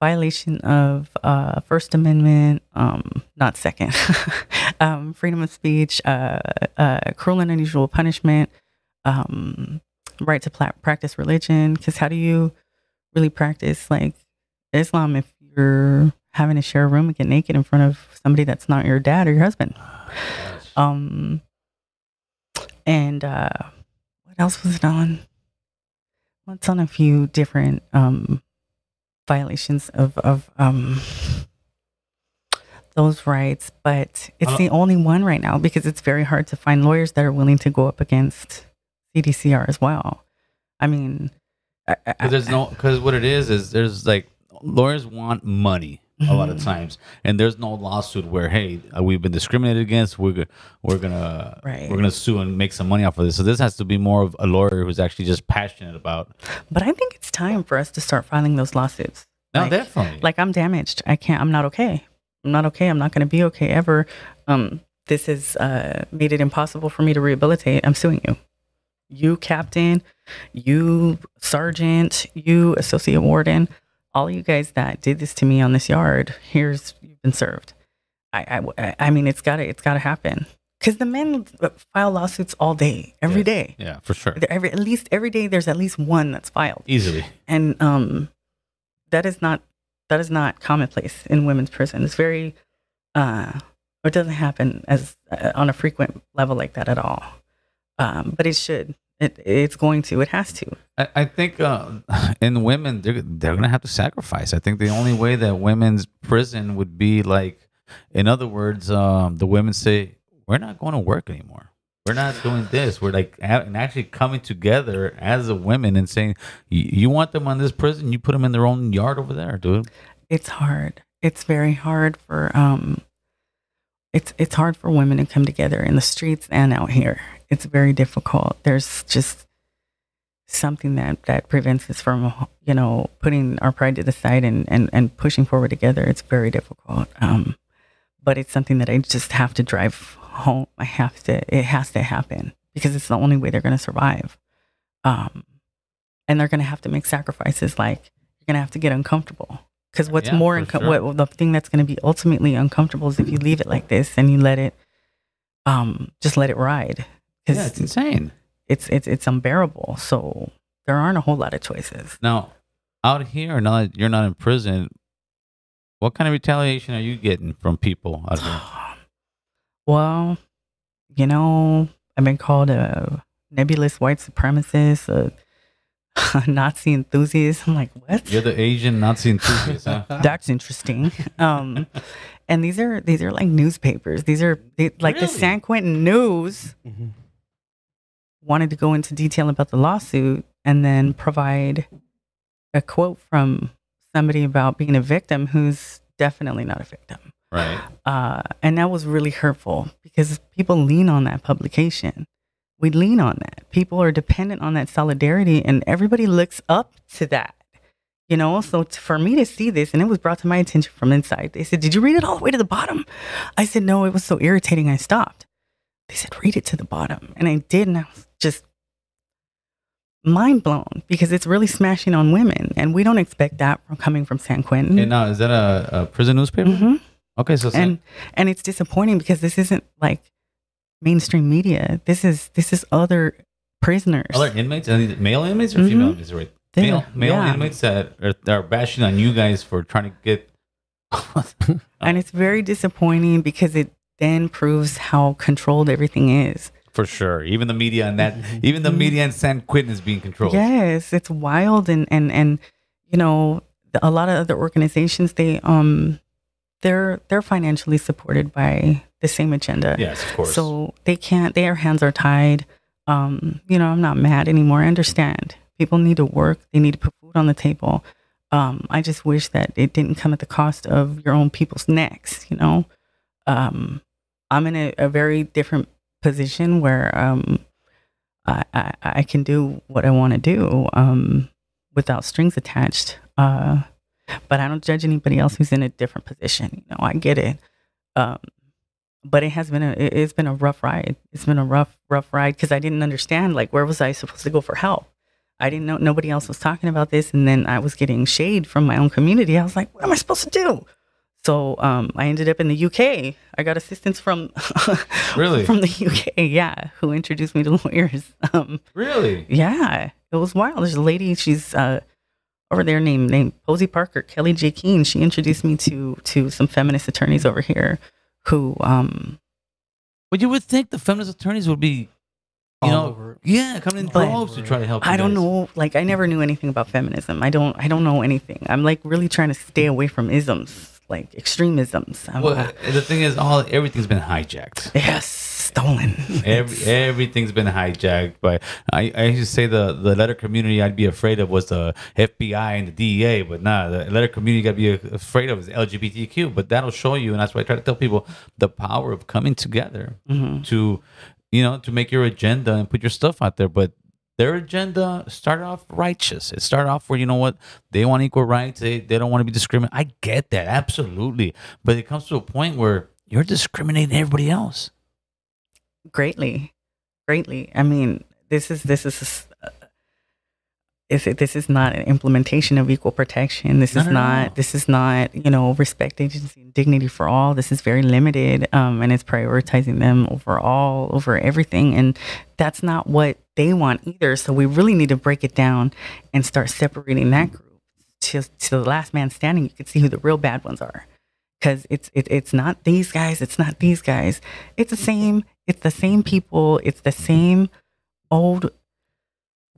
S3: violation of uh, First Amendment, um, not second, um, freedom of speech, uh, uh, cruel and unusual punishment, um, right to pla- practice religion. Because how do you really practice like Islam if you're having to share a room and get naked in front of somebody that's not your dad or your husband? Um, and uh, what else was it on? Well, it's on a few different um, violations of of um, those rights, but it's
S1: Uh,
S3: the only one right now because it's very hard to find lawyers that are willing to go up against CDCR as well. I mean, I, I,
S1: there's no because what it is is there's like lawyers want money a lot of
S3: Mhm.
S1: times, and there's no lawsuit where hey uh, we've been discriminated against. We're go- we're gonna
S3: Right.
S1: we're gonna sue and make some money off of this. So this has to be more of a lawyer who's actually just passionate about.
S3: but I think it's time for us to start filing those lawsuits.
S1: No,
S3: Like-
S1: definitely.
S3: like I'm damaged. I can't. I'm not okay. I'm not okay. I'm not going to be okay ever. Um, this has uh, made it impossible for me to rehabilitate. I'm suing you. You captain, you sergeant, you associate warden, all you guys that did this to me on this yard. Here's you've been served. I I, I mean it's gotta it's gotta happen because the men file lawsuits all day, every
S1: Yes.
S3: day.
S1: yeah, for sure.
S3: Every, at least every day there's at least one that's filed
S1: Easily.
S3: and um that is not that is not commonplace in women's prison it's very uh it doesn't happen as uh, on a frequent level like that at all um but it should it it's going to it has to
S1: I, I think uh, in women they're they're gonna have to sacrifice. I think the only way that women's prison would be like, in other words, um, the women say we're not going to work anymore. We're not doing this. We're like and actually coming together as a women and saying, "You you want them on this prison? You put them in their own yard over there, dude."
S3: it's hard it's very hard for um it's it's hard for women to come together in the streets and out here it's very difficult. There's just something that that prevents us from you know putting our pride to the side and and, and pushing forward together. It's very difficult. Um but it's something that i just have to drive home. I have to it has to happen because it's the only way they're going to survive. Um and they're going to have to make sacrifices like you're going to have to get uncomfortable. Because what's
S1: Yeah,
S3: more uncom-
S1: sure.
S3: what the thing that's going to be ultimately uncomfortable is if you leave it like this and you let it um just let it ride because
S1: Yeah, it's insane.
S3: it's it's it's unbearable. So there aren't a whole lot of choices.
S1: Now, out here, now that you're not in prison, what kind of retaliation are you getting from people out here?
S3: Well, you know, I've been called a nebulous white supremacist, a, a Nazi enthusiast. I'm like, what?
S1: You're the Asian Nazi enthusiast, huh?
S3: That's interesting. Um, and these are these are like newspapers. These are they, like the San Quentin News
S2: Mhm.
S3: Wanted to go into detail about the lawsuit and then provide a quote from somebody about being a victim who's definitely not a victim.
S1: Right.
S3: Uh, and that was really hurtful because people lean on that publication. We lean on that. People are dependent on that solidarity, and everybody looks up to that. You know, so t- for me to see this, and it was brought to my attention from inside. They said, "Did you read it all the way to the bottom?" I said, "No, it was so irritating. I stopped." They said, "Read it to the bottom," and I did, and I was just mind blown because it's really smashing on women, and we don't expect that from coming from San Quentin.
S1: And now, is that a, a prison newspaper?
S3: Mhm
S1: Okay, so,
S3: and and it's disappointing because this isn't like mainstream media. This is this is other prisoners.
S1: other inmates, are these male inmates or female
S3: Mhm.
S1: inmates? Right.
S3: They-
S1: Male, male
S3: yeah.
S1: inmates that are, that are bashing on you guys for trying to get.
S3: and it's very disappointing because it then proves how controlled everything is.
S1: for sure, even the media and that, even the media in San Quentin is being controlled.
S3: Yes, it's wild and and and you know a lot of other organizations they um they're they're financially supported by the same agenda.
S1: Yes, of course.
S3: So they can't. Their hands are tied. um, you know, I'm not mad anymore. I understand people need to work, they need to put food on the table. Um, I just wish that it didn't come at the cost of your own people's necks, you know. Um, I'm in a, a very different position where um, I, I, I can do what I want to do um, without strings attached. Uh, but I don't judge anybody else who's in a different position. You know, I get it. Um, but it has been a it- it's been a rough ride. It's been a rough rough ride because I didn't understand like where was I supposed to go for help. I didn't know nobody else was talking about this, and then I was getting shade from my own community. I was like, what am I supposed to do? So um, I ended up in the UK. I got assistance from
S1: Really?
S3: from the UK, yeah, who introduced me to lawyers. Um,
S1: Really?
S3: yeah, it was wild. There's a lady, she's uh, over there named named Posie Parker, Kellie-Jay Keen. She introduced me to to some feminist attorneys over here who um
S1: But you would think the feminist attorneys would be, you
S2: All
S1: know,
S2: over
S1: yeah, coming in
S3: But-
S1: droves to try to help.
S3: I don't
S1: guys.
S3: know like I never knew anything about feminism. I don't I don't know anything. I'm like really trying to stay away from isms, like extremisms. I'm,
S1: Well, the thing is, all everything's been hijacked.
S3: yes, stolen.
S1: Every, everything's been hijacked by. I, I used to say the the letter community I'd be afraid of was the FBI and the DEA, but nah, the letter community got to be afraid of is LGBTQ. But that'll show you, and that's why I try to tell people the power of coming together mm-hmm. to, you know, to make your agenda and put your stuff out there. But their agenda started off righteous. It started off where you know what they want equal rights. They they don't want to be discriminated. I get that absolutely, but it comes to a point where you're discriminating everybody else.
S3: greatly greatly i mean this is this is uh, is it, this is not an implementation of equal protection this
S1: Not
S3: is
S1: at
S3: not
S1: all.
S3: this is not you know respect agency and dignity for all this is very limited um, and it's prioritizing them over all over everything and that's not what they want either. So we really need to break it down and start separating that group to, to the last man standing. You can see who the real bad ones are. Because it's it, it's not these guys. It's not these guys. It's the same it's the same people. It's the same old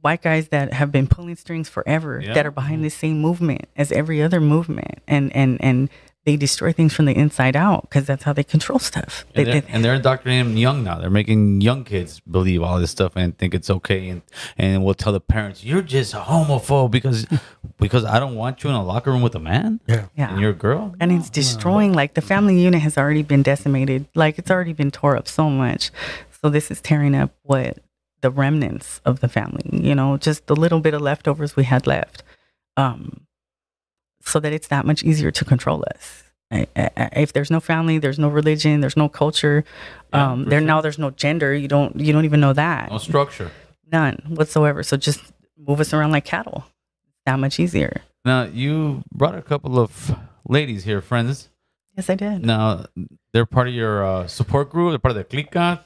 S3: white guys that have been pulling strings forever
S1: Yeah.
S3: that are behind mm-hmm. the same movement as every other movement. And and and they destroy things from the inside out because that's how they control stuff
S1: And
S3: They-
S1: they're,
S3: they-
S1: and they're indoctrinating them young now. They're making young kids believe all this stuff and think it's okay. And and we'll tell the parents, "You're just a homophobe because because I don't want you in a locker room with a man
S2: Yeah.
S3: yeah
S1: and you're a girl."
S3: and it's destroying like the family unit has already been decimated like it's already been tore up so much so this is tearing up what the remnants of the family you know just the little bit of leftovers we had left um so that it's that much easier to control us I- I- I- if there's no family there's no religion there's no culture
S1: Yeah,
S3: um there
S1: sure.
S3: now there's no gender you don't you don't even know that
S1: No structure.
S3: none whatsoever so just move us around like cattle that much easier
S1: Now you brought a couple of ladies here, friends.
S3: yes i did
S1: Now they're part of your uh, support group. They're part of the clica.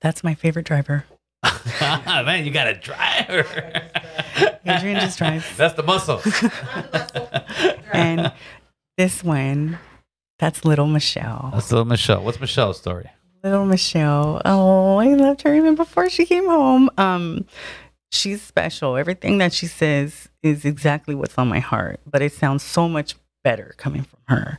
S3: that's my favorite driver
S1: Man, you got a driver.
S3: Adrian just drives.
S1: That's the muscle.
S3: and this one, that's little Michelle.
S1: That's little Michelle. What's Michelle's story?
S3: Little Michelle. Oh, I loved her even before she came home. Um, she's special. Everything that she says is exactly what's on my heart, but it sounds so much better coming from her.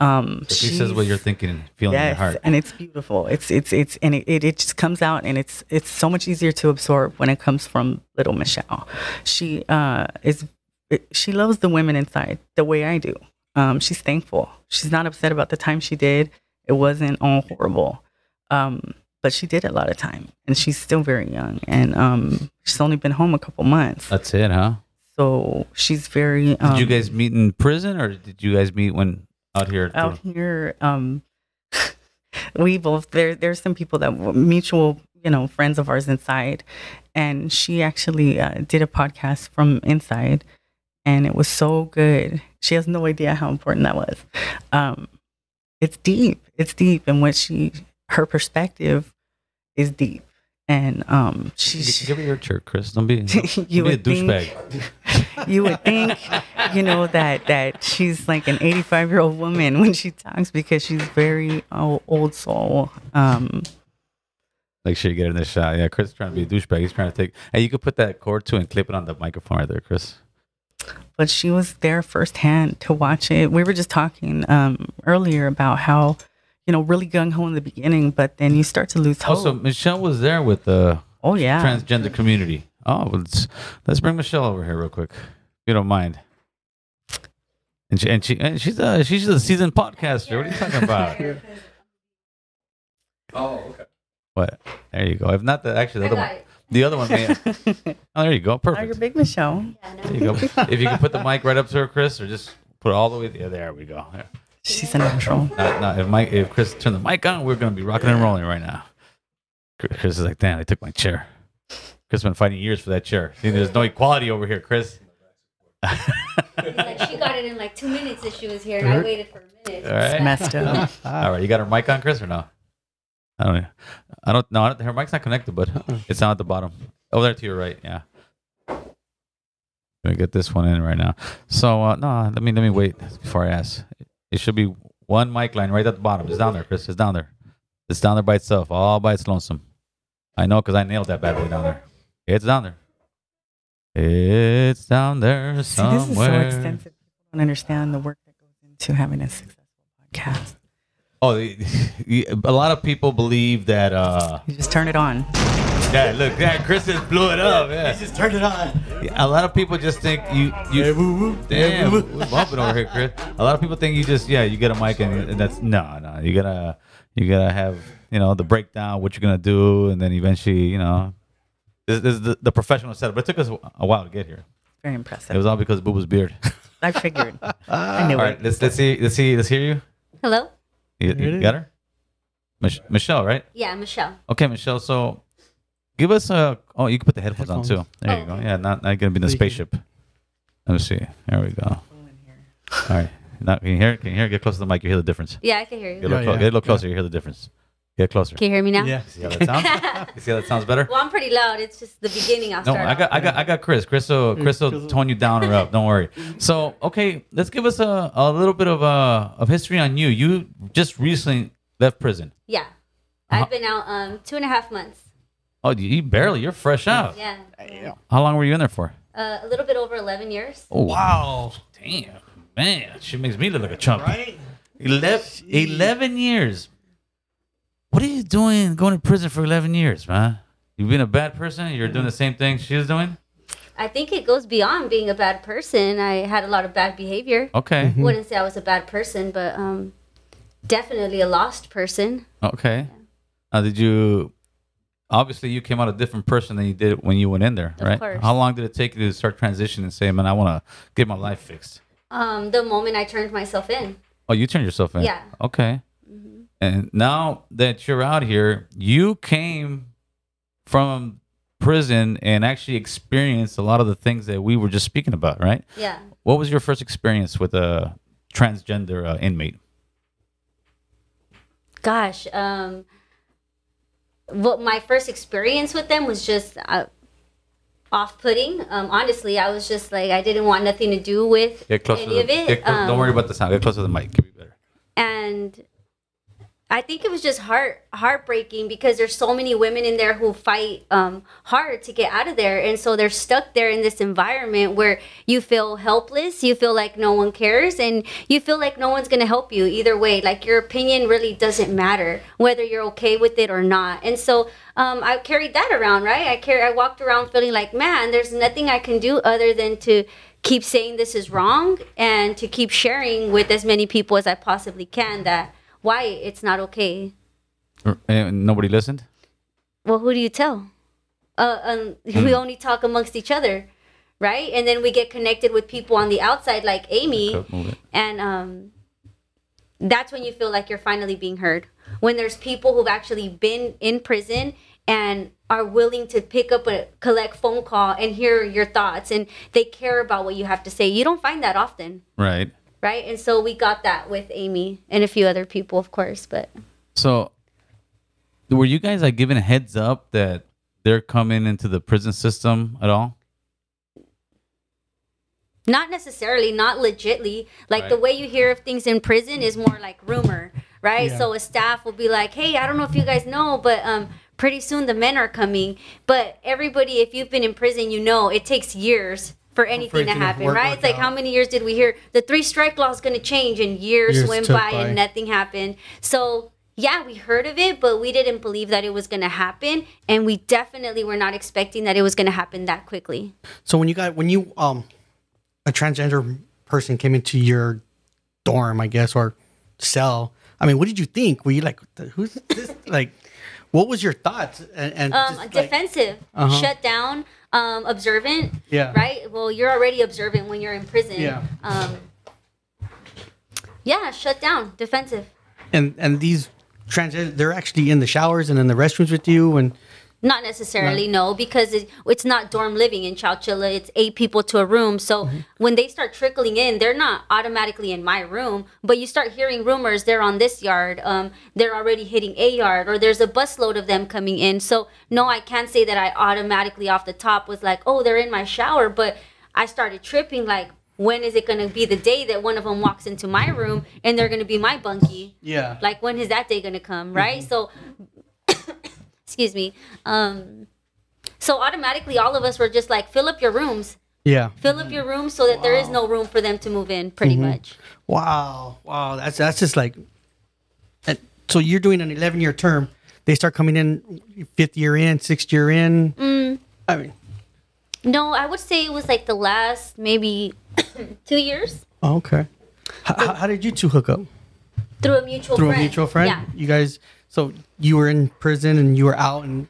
S3: Um,
S1: She says what you're thinking and feeling in your heart.
S3: and it's beautiful. It's it's it's and it, it, it just comes out and it's it's so much easier to absorb when it comes from little Michelle. She uh is it, she loves the women inside the way I do. Um, she's thankful. She's not upset about the time she did. It wasn't all horrible. Um, but she did a lot of time, and she's still very young, and um, she's only been home a couple months.
S1: That's it, huh?
S3: So she's very. Um,
S1: Did you guys meet in prison or did you guys meet when out here?
S3: out here um we both there there's some people that were mutual you know friends of ours inside and she actually uh, did a podcast from inside and it was so good she has no idea how important that was um it's deep it's deep and what she her perspective is deep and um she,
S1: Give her your shirt, Chris. Don't be, don't
S3: you
S1: be a douchebag.
S3: you would think, you know, that that she's like an 85 year old woman when she talks because she's very oh, old soul. Um,
S1: Make sure you get in the shot. Yeah, Chris is trying to be a douchebag. He's trying to take. Hey, you could put that cord too and clip it on the microphone right there, Chris.
S3: but she was there firsthand to watch it. We were just talking um, earlier about how, you know, really gung ho in the beginning, but then you start to lose oh, hope.
S1: Also, Michelle was there with the
S3: oh yeah,
S1: transgender community. Oh, let's let's bring Michelle over here real quick, if you don't mind. And she and she and she's a she's a seasoned podcaster. What are you talking about?
S4: Oh, okay.
S1: What? There you go. If not the actually the other
S5: I got
S1: one, the other one. May, oh, there you go.
S3: Oh, you're big Michelle.
S5: Yeah, no.
S1: There you go. If you can put the mic right up to her, Chris, or just put it all the way. Yeah, there we go. There.
S3: She's in control.
S1: Not, not, if Mike, if Chris turned the mic on, we're gonna be rocking and rolling right now. Chris Chris is like, damn, they took my chair. Chris been fighting years for that chair. See, there's no equality over here, Chris.
S5: Like she got it in like two minutes that she was here, and I waited for a minute.
S1: All right.
S3: Messed up.
S1: All right, you got her mic on, Chris, or no? I don't know. I don't know. Her mic's not connected, but it's down at the bottom. Over there to your right, yeah. Let me get this one in right now. So uh, no, let me let me wait before I ask. It should be one mic line right at the bottom. It's down there, Chris. It's down there. It's down there by itself, all by its lonesome. I know because I nailed that bad boy down there. It's down there. It's down there
S3: See, this is so extensive. People don't understand the work that goes into having a successful podcast.
S1: Oh, a lot of people believe that. uh
S3: You just turn it on.
S1: Yeah, look, that Chris just blew it up. Yeah.
S4: Just turned it on.
S1: A lot of people just think you you. Damn, we're bumping over here, Chris. A lot of people think you just yeah you get a mic and, and that's no no you gotta you gotta have you know the breakdown what you're gonna do and then eventually you know this, this is the, the professional setup. But it took us a while to get here.
S3: Very impressive.
S1: It was all because of Boo Boo's beard.
S3: I figured. I knew
S1: all
S3: it.
S1: right, let's let's see let's see let's hear you.
S5: Hello?
S1: You, you got her, Mich- Michelle, right?
S5: Yeah, Michelle.
S1: Okay, Michelle. So, give us a. Oh, you can put the headphones, on too.
S2: Headphones.
S1: There you
S5: Oh,
S1: go.
S5: okay.
S1: Yeah, not not gonna be in the
S2: So you can-
S1: spaceship. Let me see. There we go. All right. Now, can you hear? it? Can you hear? Get close to the mic. You hear the difference.
S5: Yeah, I can hear
S1: Get a
S5: you.
S1: little,
S2: Yeah,
S1: clo-
S2: yeah,
S1: get a little
S2: yeah.
S1: closer. You hear the difference. Get closer.
S5: Can you hear me now?
S2: Yeah.
S1: See how that sounds? you see how that sounds better?
S5: Well, I'm pretty loud. It's just the beginning. I'll
S1: No,
S5: start
S1: I got,
S5: off.
S1: I got, I got Chris. Chris will, Chris will tone you down or up. Don't worry. So, okay, let's give us a, a little bit of uh of history on you. You just recently left prison.
S5: Yeah.
S1: Uh-huh.
S5: I've been out um two and a half months.
S1: Oh, you, you barely. You're fresh out.
S5: Yeah.
S1: How long were you in there for?
S5: Uh, a little bit over 11 years.
S1: Oh, wow. Damn. Man, she makes me look like a chump.
S2: Right?
S1: 11, 11 years. What are you doing going to prison for 11 years, man? You've been a bad person? You're doing the same thing she was doing?
S5: I think it goes beyond being a bad person. I had a lot of bad behavior.
S1: Okay.
S5: Wouldn't say I was a bad person, but um, definitely a lost person.
S1: Okay. Now, did you. Obviously, you came out a different person than you did when you went in there,
S5: Of
S1: right?
S5: course.
S1: How long did it take you to start transitioning and say, man, I want to get my life fixed?
S5: Um, the moment I turned myself in.
S1: Oh, you turned yourself in?
S5: Yeah.
S1: Okay. And now that you're out here, you came from prison and actually experienced a lot of the things that we were just speaking about, right?
S5: Yeah.
S1: What was your first experience with a transgender uh, inmate?
S5: Gosh. Um, what my first experience with them was just uh, off-putting. Um, honestly, I was just like I didn't want nothing to do with any
S1: To
S5: of it.
S1: clo- don't
S5: Um,
S1: worry about the sound. Get closer to the mic. Could be better.
S5: and I think it was just heart heartbreaking because there's so many women in there who fight um, hard to get out of there, and so they're stuck there in this environment where you feel helpless, you feel like no one cares, and you feel like no one's gonna help you either way. Like your opinion really doesn't matter whether you're okay with it or not, and so um, I carried that around, right? I carry, I walked around feeling like, man, there's nothing I can do other than to keep saying this is wrong and to keep sharing with as many people as I possibly can that why it's not okay.
S1: And nobody listened.
S5: Well, who do you tell? Uh, um, we only talk amongst each other, right? And then we get connected with people on the outside, like Amie,
S1: Could move it.
S5: and um, that's when you feel like you're finally being heard. When there's people who've actually been in prison and are willing to pick up a collect phone call and hear your thoughts, and they care about what you have to say. You don't find that often.
S1: Right.
S5: Right? And so we got that with Amie and a few other people, of course. But
S1: So, were you guys like given a heads up that they're coming into the prison system at all?
S5: not necessarily, not legitly. Like the way you hear of things in prison is more like rumor, right?
S2: Yeah.
S5: So a staff will be like, "Hey, I don't know if you guys know, but um, pretty soon the men are coming." But everybody, if you've been in prison, you know it takes years for anything to happen,
S2: work-
S5: right?
S2: work
S5: It's like
S2: out.
S5: how many years did we hear the three strike law is going to change and years,
S2: Years
S5: went by,
S2: by.
S5: and nothing happened. So, yeah, we heard of it, but we didn't believe that it was going to happen. And we definitely were not expecting that it was going to happen that quickly.
S2: So when you got when you um a transgender person came into your dorm, I guess, or cell, I mean, what did you think? Were you like, who's this? like, what was your thoughts? And, and
S5: Um,
S2: just, like-
S5: defensive,
S2: Uh-huh.
S5: shut down, um, observant.
S2: Yeah.
S5: Right. Well, you're already observant when you're in prison.
S2: Yeah.
S5: Um, yeah, shut down, defensive.
S2: and and these transgender, they're actually in the showers and in the restrooms with you, and
S5: Not necessarily, no, because it, it's not dorm living in Chowchilla. It's eight people to a room. So
S2: Mm-hmm.
S5: when they start trickling in, they're not automatically in my room, but you start hearing rumors they're on this yard. Um, they're already hitting a yard, or there's a busload of them coming in. So no, I can't say that I automatically off the top was like, oh, they're in my shower, but I started tripping like. When is it going to be the day that one of them walks into my room and they're going to be my bunkie?
S2: yeah,
S5: like when is that day gonna come right so excuse me um so automatically all of us were just like fill up your rooms
S2: yeah.
S5: fill up your rooms so that there is no room for them to move in pretty much
S2: Wow, wow, that's that's just like. So you're doing an 11 year term. They start coming in fifth year in, sixth year in.
S5: Mm.
S2: I mean,
S5: no i would say it was like the last maybe two years
S2: oh, okay. How, how, how did you two hook up?
S5: through a mutual
S2: Through
S5: friend
S2: a mutual friend.
S5: yeah
S2: You guys. So you were in prison and you were out, and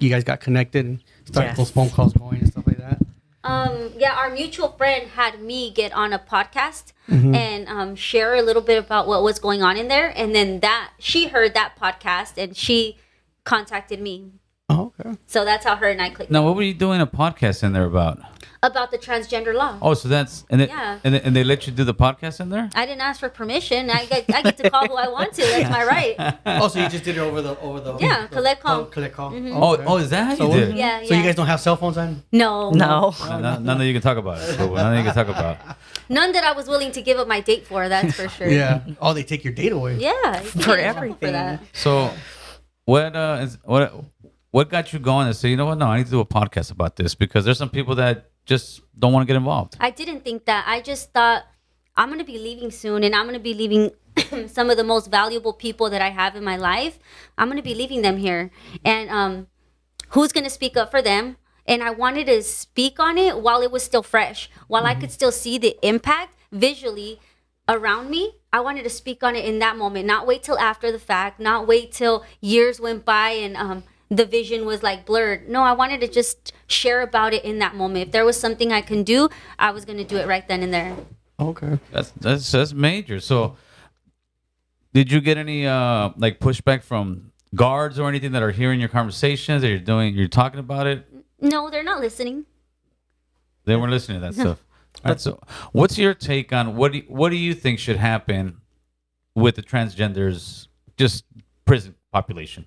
S2: you guys got connected and started
S3: Yes.
S2: those phone calls going and stuff like that.
S5: um yeah our mutual friend had me get on a podcast
S2: Mm-hmm.
S5: and um, share a little bit about what was going on in there and then that she heard that podcast and she contacted me
S2: Oh, okay.
S5: so that's how her and i clicked
S1: Now, what were you doing a podcast in there about?
S5: about the transgender law
S1: Oh, so that's and they,
S5: Yeah.
S1: and, they, and they let you do the podcast in there.
S5: I didn't ask for permission. I get, I get to call who I want to. That's my right.
S2: Oh, so you just did it over the over the
S5: Yeah,
S2: the-
S5: collect call.
S2: oh, collect call.
S1: Oh,
S2: okay.
S1: oh, is that how
S2: So
S1: you
S2: what-
S1: did?
S5: Yeah,
S2: So you guys don't have cell phones on?
S5: No,
S3: No.
S1: None, none- none that you can talk about. Cool. None that you can talk about.
S5: none that I was willing to give up my date for. That's for sure.
S2: Yeah. Oh, they take your date away.
S5: yeah,
S3: For
S5: get in
S3: everything.
S5: that.
S1: So, what uh, is what what got you going to say, you know what? No, I need to do a podcast about this because there's some people that just don't want to get involved.
S5: I didn't think that. I just thought I'm gonna be leaving soon, and I'm gonna be leaving some of the most valuable people that I have in my life. I'm gonna be leaving them here, and um, who's gonna speak up for them? And I wanted to speak on it while it was still fresh, while I could still see the impact visually around me. I wanted to speak on it in that moment, not wait till after the fact, not wait till years went by and um, the vision was like blurred. No, I wanted to just share about it in that moment. If there was something I can do, I was going to do it right then and there.
S2: Okay.
S1: That's that's that's major. So, did you get any uh like pushback from guards or anything that are hearing your conversations that you're doing? You're talking about it.
S5: No, they're not listening.
S1: They weren't listening to that stuff. All right. So, what's your take on what do you, what do you think should happen with the transgenders just prison population?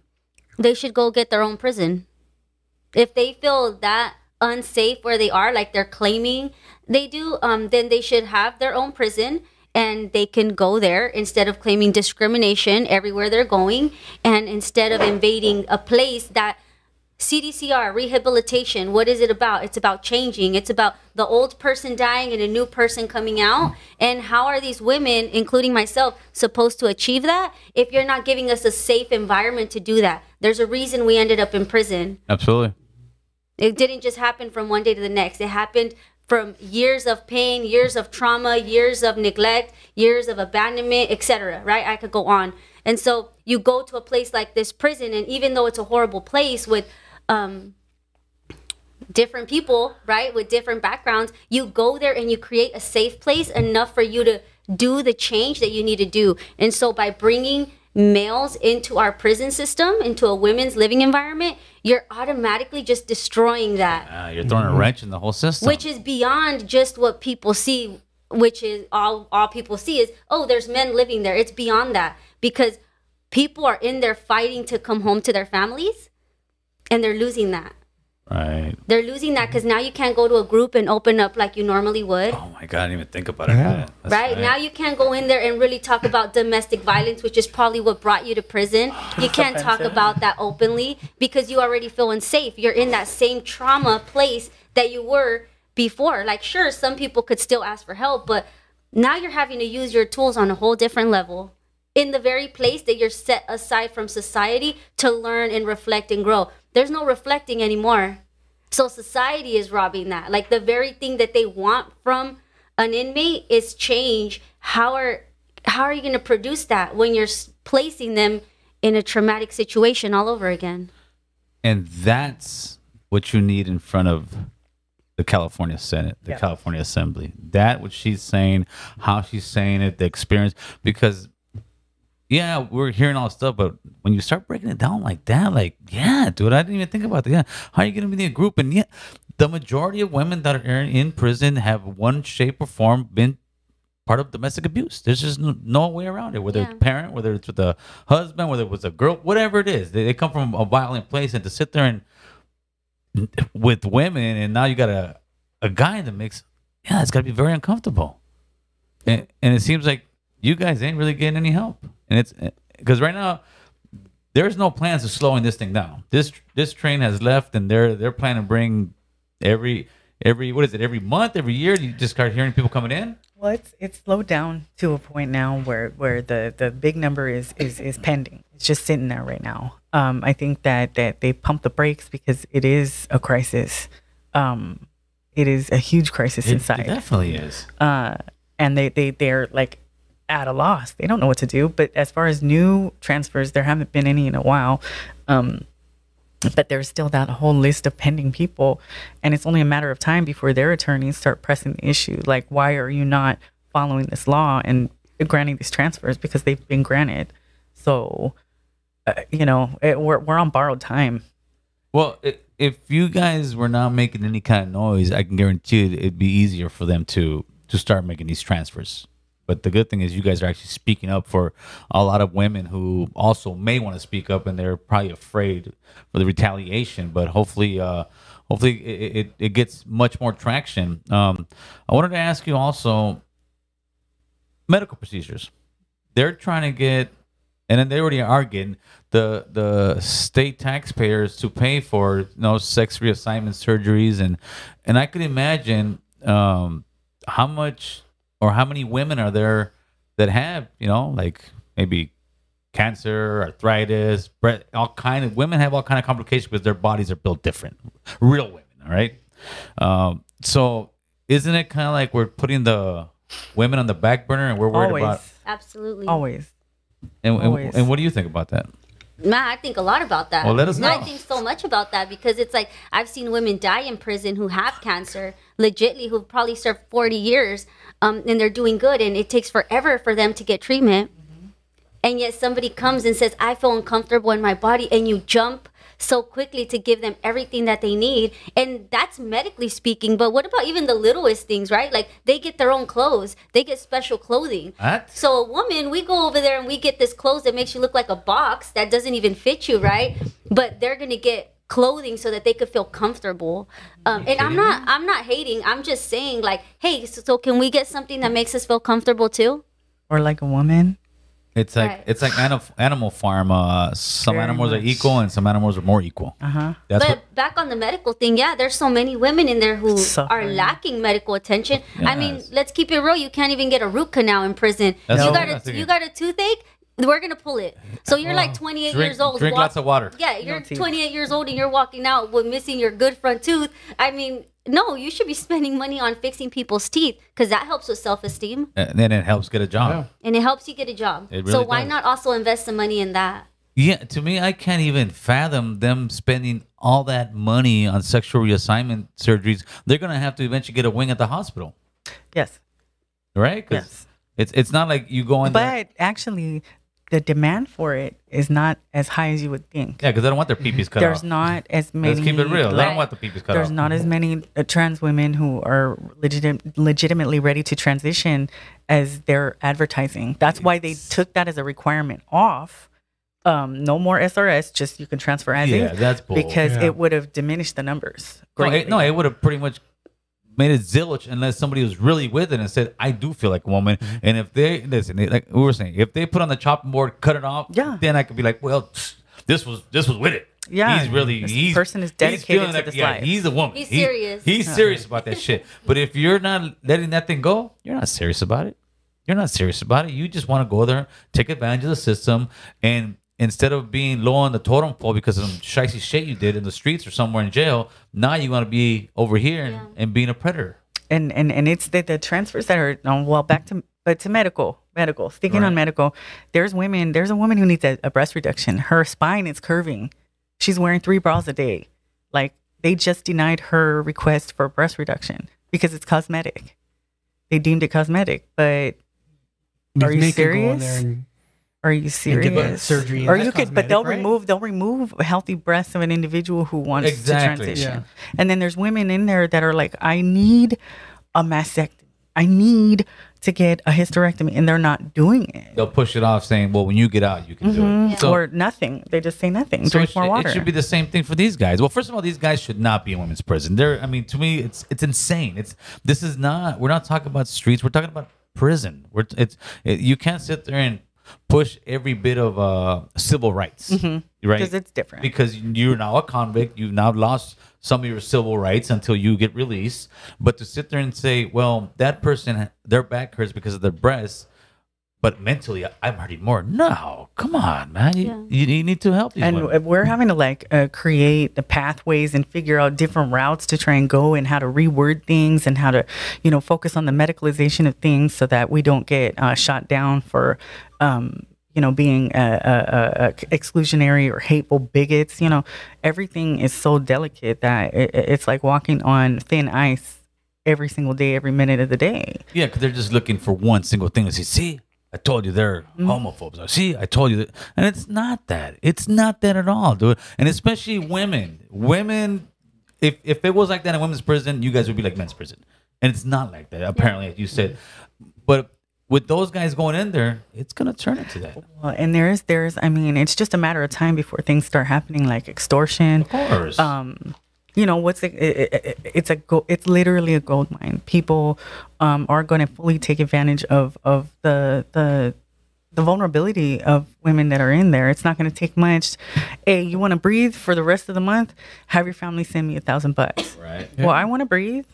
S5: They should go get their own prison. If they feel that unsafe where they are, like they're claiming they do, um, then they should have their own prison and they can go there instead of claiming discrimination everywhere they're going and instead of invading a place that CDCR, rehabilitation, what is it about? It's about changing. It's about the old person dying and a new person coming out. And how are these women, including myself, supposed to achieve that if you're not giving us a safe environment to do that? There's a reason we ended up in prison.
S1: Absolutely.
S5: It didn't just happen from one day to the next. It happened from years of pain, years of trauma, years of neglect, years of abandonment, etc. Right? I could go on. And so you go to a place like this prison, and even though it's a horrible place with um, different people, right, with different backgrounds, you go there and you create a safe place enough for you to do the change that you need to do. And so by bringing males into our prison system, into a women's living environment, you're automatically just destroying that
S1: Uh, you're throwing a wrench in the whole system.
S5: which is beyond just what people see which is all all people see is oh there's men living there it's beyond that because people are in there fighting to come home to their families and they're losing that
S1: right.
S5: they're losing that because now you can't go to a group and open up like you normally would
S1: Oh my god, I didn't even think about it.
S2: Yeah.
S1: That's
S5: right now you can't go in there and really talk about domestic violence which is probably what brought you to prison you can't talk about that openly because you already feel unsafe you're in that same trauma place that you were before. Like, sure, some people could still ask for help, but now you're having to use your tools on a whole different level in the very place that you're set aside from society to learn and reflect and grow. There's no reflecting anymore. So society is robbing that. Like the very thing that they want from an inmate is change. How are how are you going to produce that when you're placing them in a traumatic situation all over again?
S1: And that's what you need in front of the California Senate, the
S3: Yeah.
S1: California Assembly. That what she's saying, how she's saying it, the experience. Because yeah, we're hearing all this stuff, but when you start breaking it down like that, like, yeah, dude, I didn't even think about that. Yeah, how are you gonna be in a group? And yet the majority of women that are in prison have one shape or form been part of domestic abuse. There's just no, no way around it. Whether
S5: Yeah.
S1: it's parent, whether it's with a husband, whether it was a girl, whatever it is, they, they come from a violent place, and to sit there and with women, and now you got a a guy in the mix. Yeah, it's got to be very uncomfortable. And, and it seems like you guys ain't really getting any help. And it's because right now there's no plans of slowing this thing down. This this train has left, and they're they're planning to bring every every what is it every month, every year. You just start hearing people coming in.
S3: Well, it's it's slowed down to a point now where where the the big number is is is pending. It's just sitting there right now. Um, I think that that they pump the brakes because it is a crisis. Um, it is a huge crisis
S1: It,
S3: inside.
S1: it definitely is.
S3: uh, and they they they're like at a loss. They don't know what to do. But as far as new transfers, there haven't been any in a while. Um, but there's still that whole list of pending people, and it's only a matter of time before their attorneys start pressing the issue. Like, why are you not following this law and granting these transfers because they've been granted? So, uh, you know, it, we're we're on borrowed time.
S1: Well, i if you guys were not making any kind of noise, I can guarantee you it'd be easier for them to to start making these transfers. But the good thing is, you guys are actually speaking up for a lot of women who also may want to speak up, and they're probably afraid for the retaliation. But hopefully, uh, hopefully, it, it, it gets much more traction. Um, I wanted to ask you also medical procedures. They're trying to get and then they already are getting the the state taxpayers to pay for you know sex reassignment surgeries and and I could imagine um how much or how many women are there that have you know like maybe cancer arthritis bre- all kind of women have all kind of complications because their bodies are built different real women all right um so isn't it kind of like we're putting the women on the back burner and we're worried
S3: Always,
S1: about
S5: Absolutely.
S3: always.
S1: and, and,
S3: Always.
S1: and what do you think about that?
S5: Man, I think a lot about that.
S1: Well, let us
S5: No, I think so much about that because it's like I've seen women die in prison who have cancer, legitly, who've probably served 40 years, um, and they're doing good, and it takes forever for them to get treatment. And yet somebody comes and says, I feel uncomfortable in my body, and you jump so quickly to give them everything that they need. And that's medically speaking. But what about even the littlest things, right? Like they get their own clothes, they get special clothing.
S1: What?
S5: So a woman, we go over there and we get this clothes that makes you look like a box that doesn't even fit you, right? But they're gonna get clothing so that they could feel comfortable. Um, and I'm not, I'm not hating. I'm just saying, like, hey, so, so can we get something that makes us feel comfortable too?
S3: Or like a woman.
S1: It's like
S5: Right.
S1: it's like animal animal farm. Uh, some
S3: Very
S1: animals are equal and some animals are more equal.
S3: Uh huh.
S1: That's
S5: but
S1: what.
S5: back on the medical thing, yeah, there's so many women in there who are lacking medical attention. I mean, let's keep it real. You can't even get a root canal in prison.
S1: That's
S5: you
S1: what
S5: got a you got a toothache. We're gonna pull it. So you're like 28
S1: Drink,
S5: years old.
S1: drink
S5: walk-
S1: lots of water.
S5: Yeah, you're
S3: teeth.
S5: 28 years old and you're walking out with missing your good front tooth. I mean, no, you should be spending money on fixing people's teeth because that helps with self-esteem
S1: And then it helps get a job.
S5: and it helps you get a job.
S1: It
S5: so why
S1: does.
S5: not also invest some money in that?
S1: Yeah. to me, I can't even fathom them spending all that money on sexual reassignment surgeries. They're gonna have to eventually get a wing at the hospital,
S3: Yes.
S1: Right.
S3: Yes.
S1: It's it's not like you go in there.
S3: But actually, the demand for it is not as high as you would think.
S1: Yeah, because they don't want their peepees cut
S3: There's
S1: off.
S3: not as many.
S1: Let's keep it real. They don't want the peepees cut
S3: there's
S1: off.
S3: not as many uh, trans women who are legit, legitimately ready to transition as they're advertising. That's why they took that as a requirement off. Um, no more SRS, just you can transfer as
S1: Yeah,
S3: is.
S1: that's bull.
S3: because
S2: Yeah.
S3: it would have diminished the numbers.
S1: No, it, no, it would have pretty much made it zilch unless somebody was really with it and said, "I do feel like a woman."
S3: Mm-hmm.
S1: And if they listen, they- like we were saying, if they put on the chopping board, cut it off,
S3: Yeah.
S1: then I could be like, "Well, tsk, this was this was with it."
S3: Yeah,
S1: he's really
S3: this
S1: he's
S3: person is
S1: he's
S3: dedicated
S1: feeling
S3: to
S1: like-
S3: this
S1: yeah,
S3: life.
S1: He's a woman.
S5: He's
S1: He-
S5: serious.
S1: he's serious about that shit. But if you're not letting that thing go, you're not serious about it. You're not serious about it. You just want to go there, take advantage of the system, and instead of being low on the totem pole because of some shicey shit you did in the streets or somewhere in jail, now you want to be over here and,
S5: Yeah.
S1: and being a predator.
S3: and and and it's the, the transfers that are um, well back to but to medical medical sticking on medical there's women there's a woman who needs a, a breast reduction her spine is curving she's wearing three bras a day like they just denied her request for breast reduction because it's cosmetic they deemed it cosmetic but Are you
S2: These go in
S3: serious? Are you serious
S2: get surgery and
S3: or you could but they'll
S2: right?
S3: remove they'll remove healthy breasts of an individual who wants
S1: Exactly.
S3: to transition
S2: Yeah.
S3: and then there's women in there that are like, I need a mastectomy. I need to get a hysterectomy, and they're not doing it.
S1: They'll push it off, saying, "Well, when you get out, you can do
S3: Mhm.
S1: it." So,
S3: or nothing. They just say nothing.
S1: so
S3: Drink
S1: it,
S3: more
S1: should,
S3: water.
S1: it should be the same thing for these guys. Well, first of all, these guys should not be in women's prison. They're, I mean, to me, it's it's insane. It's this is not. We're not talking about streets. We're talking about prison. We're it's it, you can't sit there and push every bit of uh civil rights, right?
S3: because it's different.
S1: because you're now a convict. You've now lost some of your civil rights until you get released. But to sit there and say, well, that person, their back hurts because of their breasts, but mentally I'm hurting more. No, come on, man. You,
S5: Yeah.
S1: you, you need to help these
S3: and
S1: women.
S3: we're having to like uh, create the pathways and figure out different routes to try and go and how to reword things and how to you know focus on the medicalization of things so that we don't get uh, shot down for um, you know being uh, uh, uh, exclusionary or hateful bigots you know everything is so delicate that it, it's like walking on thin ice every single day every minute of the day
S1: Yeah, because they're just looking for one single thing to say, see, I told you they're homophobes. Or, see, I told you that. And it's not that. It's not that at all, dude. And especially women. Women, if, if it was like that in women's prison, you guys would be like men's prison. And it's not like that, apparently, as you said. But with those guys going in there, it's going to turn into that.
S3: well, and there's there's i mean it's just a matter of time before things start happening like extortion.
S1: Of course.
S3: um you know what's it, it, it, it's a go, it's literally a gold mine. People um are going to fully take advantage of of the the the vulnerability of women that are in there. It's not going to take much. Hey you want to breathe for the rest of the month? Have your family send me a thousand bucks.
S1: Right.
S3: well i want to breathe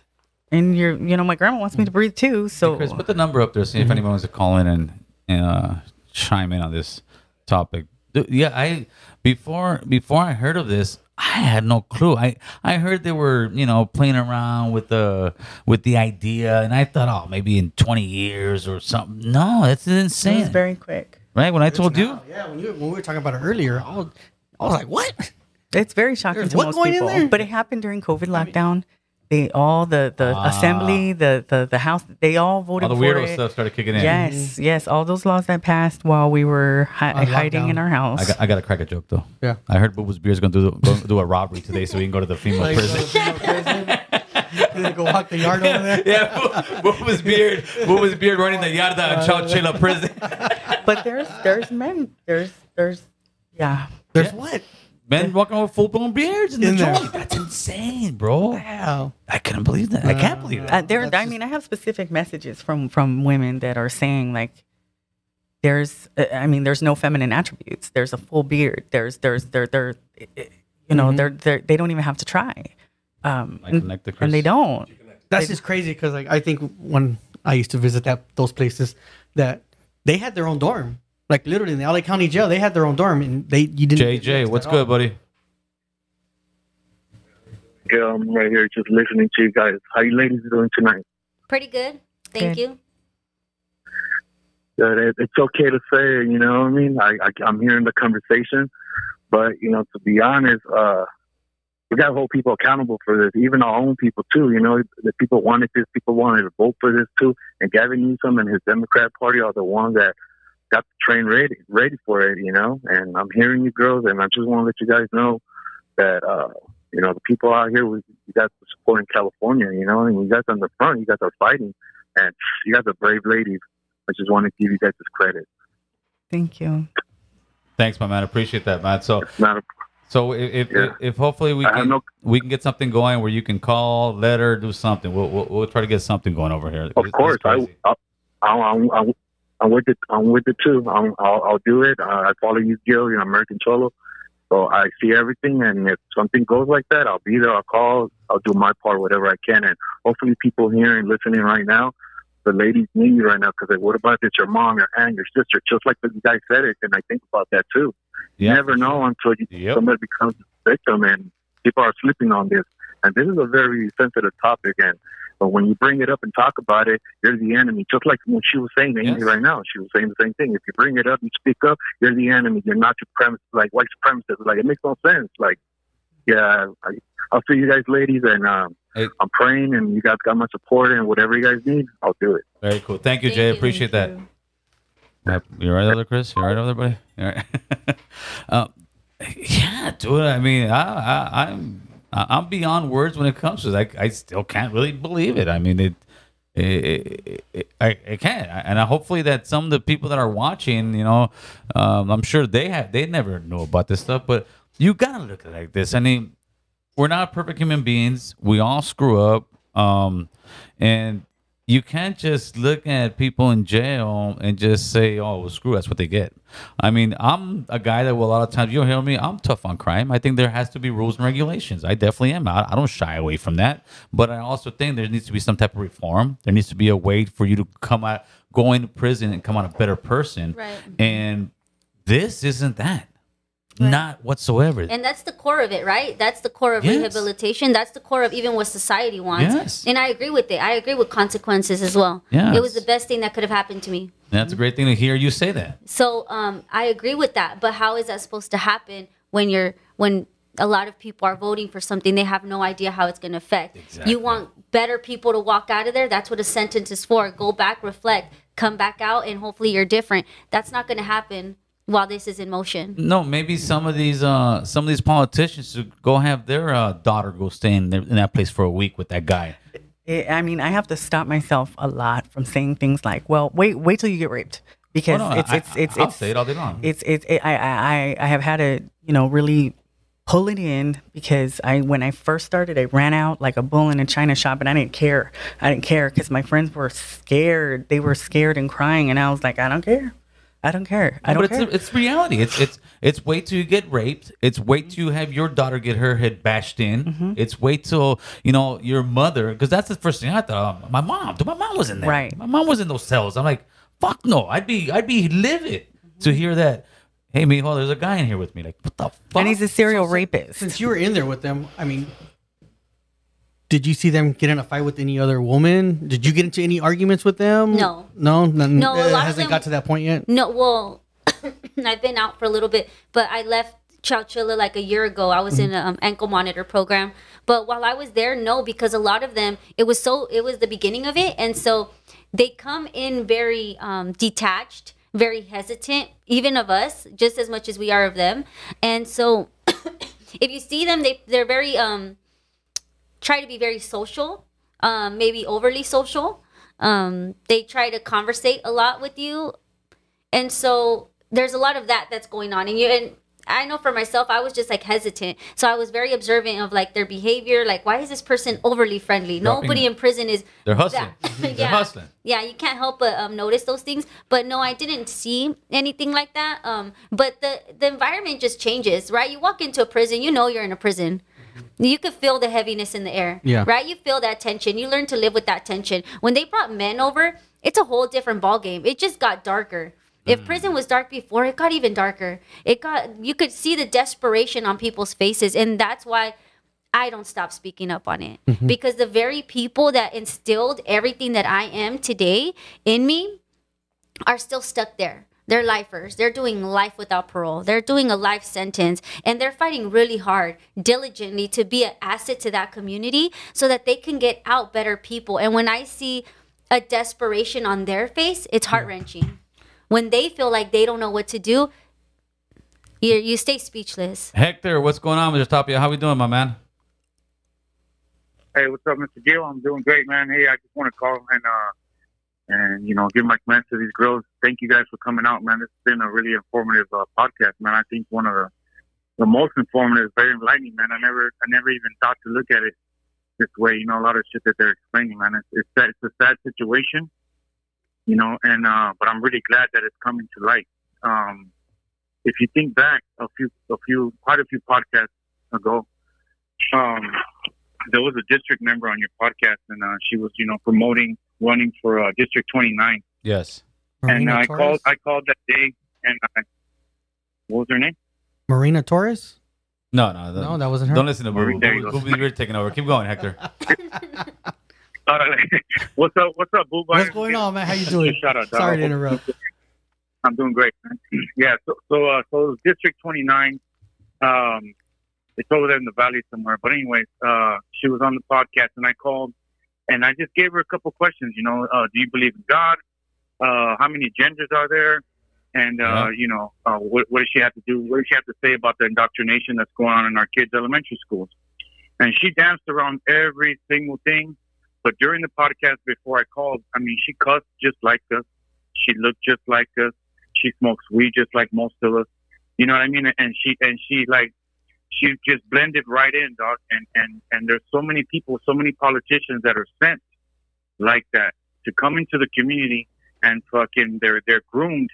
S3: and you're you know my grandma wants me to breathe too so
S1: Chris, put the number up there. See if anyone wants to call in and, and uh, chime in on this topic. Yeah, I before before I heard of this, I had no clue. I I heard they were you know playing around with the with the idea, and I thought, oh, maybe in twenty years or something. No, that's
S3: it was
S1: insane,
S3: very quick
S1: right? When I told you,
S2: yeah, when, you, when we were talking about it earlier, I was, I was like, what?
S3: It's very shocking
S2: There's
S3: to
S2: what
S3: most
S2: going in
S3: people.
S2: there?
S3: But it happened during COVID lockdown. They all the the
S1: Ah.
S3: assembly, the, the the house, they all voted
S1: all the
S3: for
S1: weirdo
S3: it.
S1: stuff started kicking in.
S3: Yes, yes, all those laws that passed while we were hi- hiding in our house.
S1: I got, I got to crack a joke though.
S2: Yeah.
S1: I heard Booba's Beer is going to do, go, do a robbery today, so we can go to the female prison.
S2: prison. Go walk the yard over there.
S1: yeah, Boo- Booba's beard, Booba's beard running the Yarda and Chowchilla prison.
S3: but there's there's men, there's there's yeah.
S2: There's what?
S1: Men walking with full blown beards in,
S2: In
S1: the
S2: there.
S1: joint. That's insane, bro.
S2: Wow.
S1: I couldn't believe that. I can't believe
S3: Uh,
S1: that.
S3: there, I mean, I have specific messages from from women that are saying like, there's, uh, I mean, there's no feminine attributes. There's a full beard. There's, there's, there, there, you know, they're, they're, they don't even have to try, um,
S1: I
S3: and,
S1: connect the
S3: and they don't.
S2: That's just crazy because like I think when I used to visit that those places that they had their own dorm. Like literally in the LA County Jail, they had their own dorm and they you didn't.
S1: JJ, what's good,
S2: all.
S1: buddy?
S4: Yeah, I'm right here just listening to you guys. How you ladies doing tonight?
S5: Pretty good. Thank
S3: Good.
S5: you.
S4: That it, it's okay to say, you know what I mean? I, I I'm hearing the conversation, but you know, to be honest, uh, we got to hold people accountable for this, even our own people too. You know, the people wanted this, people wanted to vote for this too, and Gavin Newsom and his Democrat Party are the ones that got the train ready, ready for it. You know, and I'm hearing you girls, and I just want to let you guys know that uh, you know the people out here, we, you guys are supporting California. You know, and you guys on the front, you guys are fighting, and you guys are brave ladies. I just want to give you guys this credit.
S3: Thank you.
S1: Thanks, my man. Appreciate that, man. So,
S4: not a
S1: so if if,
S4: Yeah.
S1: if hopefully we can
S4: no-
S1: we can get something going where you can call, letter, do something. We'll we'll, we'll try to get something going over here.
S4: Of
S1: This- this
S4: course,
S1: is
S4: I,
S1: crazy.
S4: I, I, I'm, with it. I'm with it too. I'm, I'll, I'll do it. I follow you, Gil. You're an American Cholo, So I see everything, and if something goes like that, I'll be there. I'll call. I'll do my part, whatever I can, and hopefully, people here and listening right now, the ladies need you right now because what about if it's your mom, your aunt, your sister? Just like the guy said it, and I think about that too. You never know until you,
S1: Yep.
S4: somebody becomes a victim, and people are sleeping on this. And this is a very sensitive topic, and but when you bring it up and talk about it, you're the enemy. Just like what she was saying, Amie,
S1: Yes.
S4: right now, she was saying the same thing. If you bring it up, and speak up, you're the enemy. You're not supremacist, like white supremacist. Like it makes no sense. Like, yeah, I, I'll see you guys, ladies, and um,
S1: Hey.
S4: I'm praying, and you guys got my support, and whatever you guys need, I'll do it.
S1: Very cool. Thank you,
S5: Thank
S1: Jay.
S5: you.
S1: Appreciate that. Yep. You right over there, Chris? You right over there, buddy? All right? uh, yeah, dude. I mean, I, I, I'm I- I'm beyond words when it comes to like I still can't really believe it. I mean, it. It, it, it, I, I can't, and I, hopefully that some of the people that are watching, you know, um, I'm sure they have they never knew about this stuff, but you gotta look at like this. I mean, we're not perfect human beings. We all screw up. Um, and you can't just look at people in jail and just say, "Oh, well, screw, that's what they get." I mean, I'm a guy that will a lot of times you'll hear me. I'm tough on crime. I think there has to be rules and regulations. I definitely am. I, I don't shy away from that. But I also think there needs to be some type of reform. There needs to be a way for you to come out, go into prison, and come out a better person.
S5: Right.
S1: And this isn't that. Not whatsoever.
S5: And that's the core of it, right? That's the core of
S1: Yes.
S5: rehabilitation. That's the core of even what society wants.
S1: Yes.
S5: And I agree with it. I agree with consequences as well.
S1: Yes.
S5: It was the best thing that could have happened to me.
S1: That's a great thing to hear you say that.
S5: So um, I agree with that. But how is that supposed to happen when you're when a lot of people are voting for something they have no idea how it's going to affect?
S1: Exactly.
S5: You want better people to walk out of there. That's what a sentence is for. Go back, reflect, come back out, and hopefully you're different. That's not going to happen while this is in motion.
S1: No, maybe some of these uh some of these politicians should go have their uh, daughter go stay in, their, in that place for a week with that guy.
S3: It, I mean, I have to stop myself a lot from saying things like, "Well, wait, wait till you get raped," because
S1: Oh, no,
S3: it's,
S1: I-
S3: it's it's
S1: I'll
S3: it's
S1: say it all day long.
S3: It's it's it, I I I- I have had to you know really pull it in because I when I first started, I ran out like a bull in a china shop, and I didn't care. I didn't care because my friends were scared. They were scared and crying, and I was like, I don't care. I don't care. I don't
S1: but
S3: care.
S1: it's it's reality. It's it's it's wait till you get raped. It's wait till you have your daughter get her head bashed in.
S3: Mm-hmm.
S1: It's wait till you know your mother because that's the first thing I thought. oh, my mom, dude, my mom was in there.
S3: Right.
S1: My mom was in those cells. I'm like, fuck no. I'd be I'd be livid to hear that. Hey, mijo, there's a guy in here with me. Like, what the fuck?
S3: and he's a serial rapist.
S2: Since you were in there with them, I mean, did you see them get in a fight with any other woman? Did you get into any arguments with them?
S5: No.
S2: no, None-
S5: No,
S2: It hasn't
S5: them-
S2: got to that point yet.
S5: No, well, I've been out for a little bit, but I left Chowchilla like a year ago. I was in an um, ankle monitor program, but while I was there, no, because a lot of them, it was so, it was the beginning of it, and so they come in very um, detached, very hesitant, even of us, just as much as we are of them, and so if you see them, they they're very um try to be very social, um, maybe overly social. Um, they try to conversate a lot with you, and so there's a lot of that that's going on. And you and I know for myself, I was just like hesitant, so I was very observant of like their behavior. Like, why is this person overly friendly? Nobody in prison is
S1: They're hustling.
S5: that-
S1: They're hustling.
S5: yeah, you can't help but um, notice those things. But no, I didn't see anything like that. Um, but the the environment just changes, right? You walk into a prison, you know you're in a prison. You could feel the heaviness in the air.
S2: Yeah.
S5: Right? You feel that tension. You learn to live with that tension. When they brought men over, it's a whole different ball game. It just got darker. If mm. prison was dark before, it got even darker. It got you could see the desperation on people's faces, and that's why I don't stop speaking up on it mm-hmm. because the very people that instilled everything that I am today in me are still stuck there. They're lifers. They're doing life without parole. They're doing a life sentence and they're fighting really hard, diligently to be an asset to that community so that they can get out better people. And when I see a desperation on their face, it's heart wrenching. When they feel like they don't know what to do, you, you stay speechless.
S1: Hector, what's going on with your Tapia? How we doing, my man?
S4: Hey, what's up, Mr. Gil? I'm doing great, man. Hey, I just want to call and uh and you know give my comments to these girls. Thank you guys for coming out, man. It's been a really informative uh, podcast, man. I think one of the the most informative, very enlightening, man. I never I never even thought to look at it this way. You know, a lot of shit that they're explaining, man. It's it's, it's a sad situation, you know, and uh but I'm really glad that it's coming to light. Um, if you think back a few, a few, quite a few podcasts ago, um, there was a district member on your podcast, and uh, she was, you know, promoting running for uh, District 29.
S1: Yes.
S4: and
S2: Marina
S4: I
S2: Torres?
S4: called, I called that day, and I, what was her name?
S2: Marina Torres?
S1: No, no, the-
S2: No, that wasn't her.
S1: Don't listen to Boo.
S4: There you
S1: Boo.
S4: go.
S1: Boo, you're taking over. Keep going, Hector.
S4: What's up? What's up, Boo?
S2: What's going on, man? How you doing?
S4: Shout out.
S2: Sorry to interrupt.
S4: I'm doing great. Man. Yeah. So, so, uh, so it was District 29. Um, it's over there in the valley somewhere. But anyways, uh, she was on the podcast, and I called, and I just gave her a couple questions. You know, uh, do you believe in God? Uh, how many genders are there? And uh,
S1: Yeah.
S4: you know, uh, what, what does she have to do? What does she have to say about the indoctrination that's going on in our kids' elementary schools? And she danced around every single thing. But during the podcast before I called, I mean, she cussed just like us. She looked just like us. She smokes weed just like most of us. You know what I mean? And she and she like she just blended right in, dog. And and and there's so many people, so many politicians that are sent like that to come into the community and fucking they're they're groomed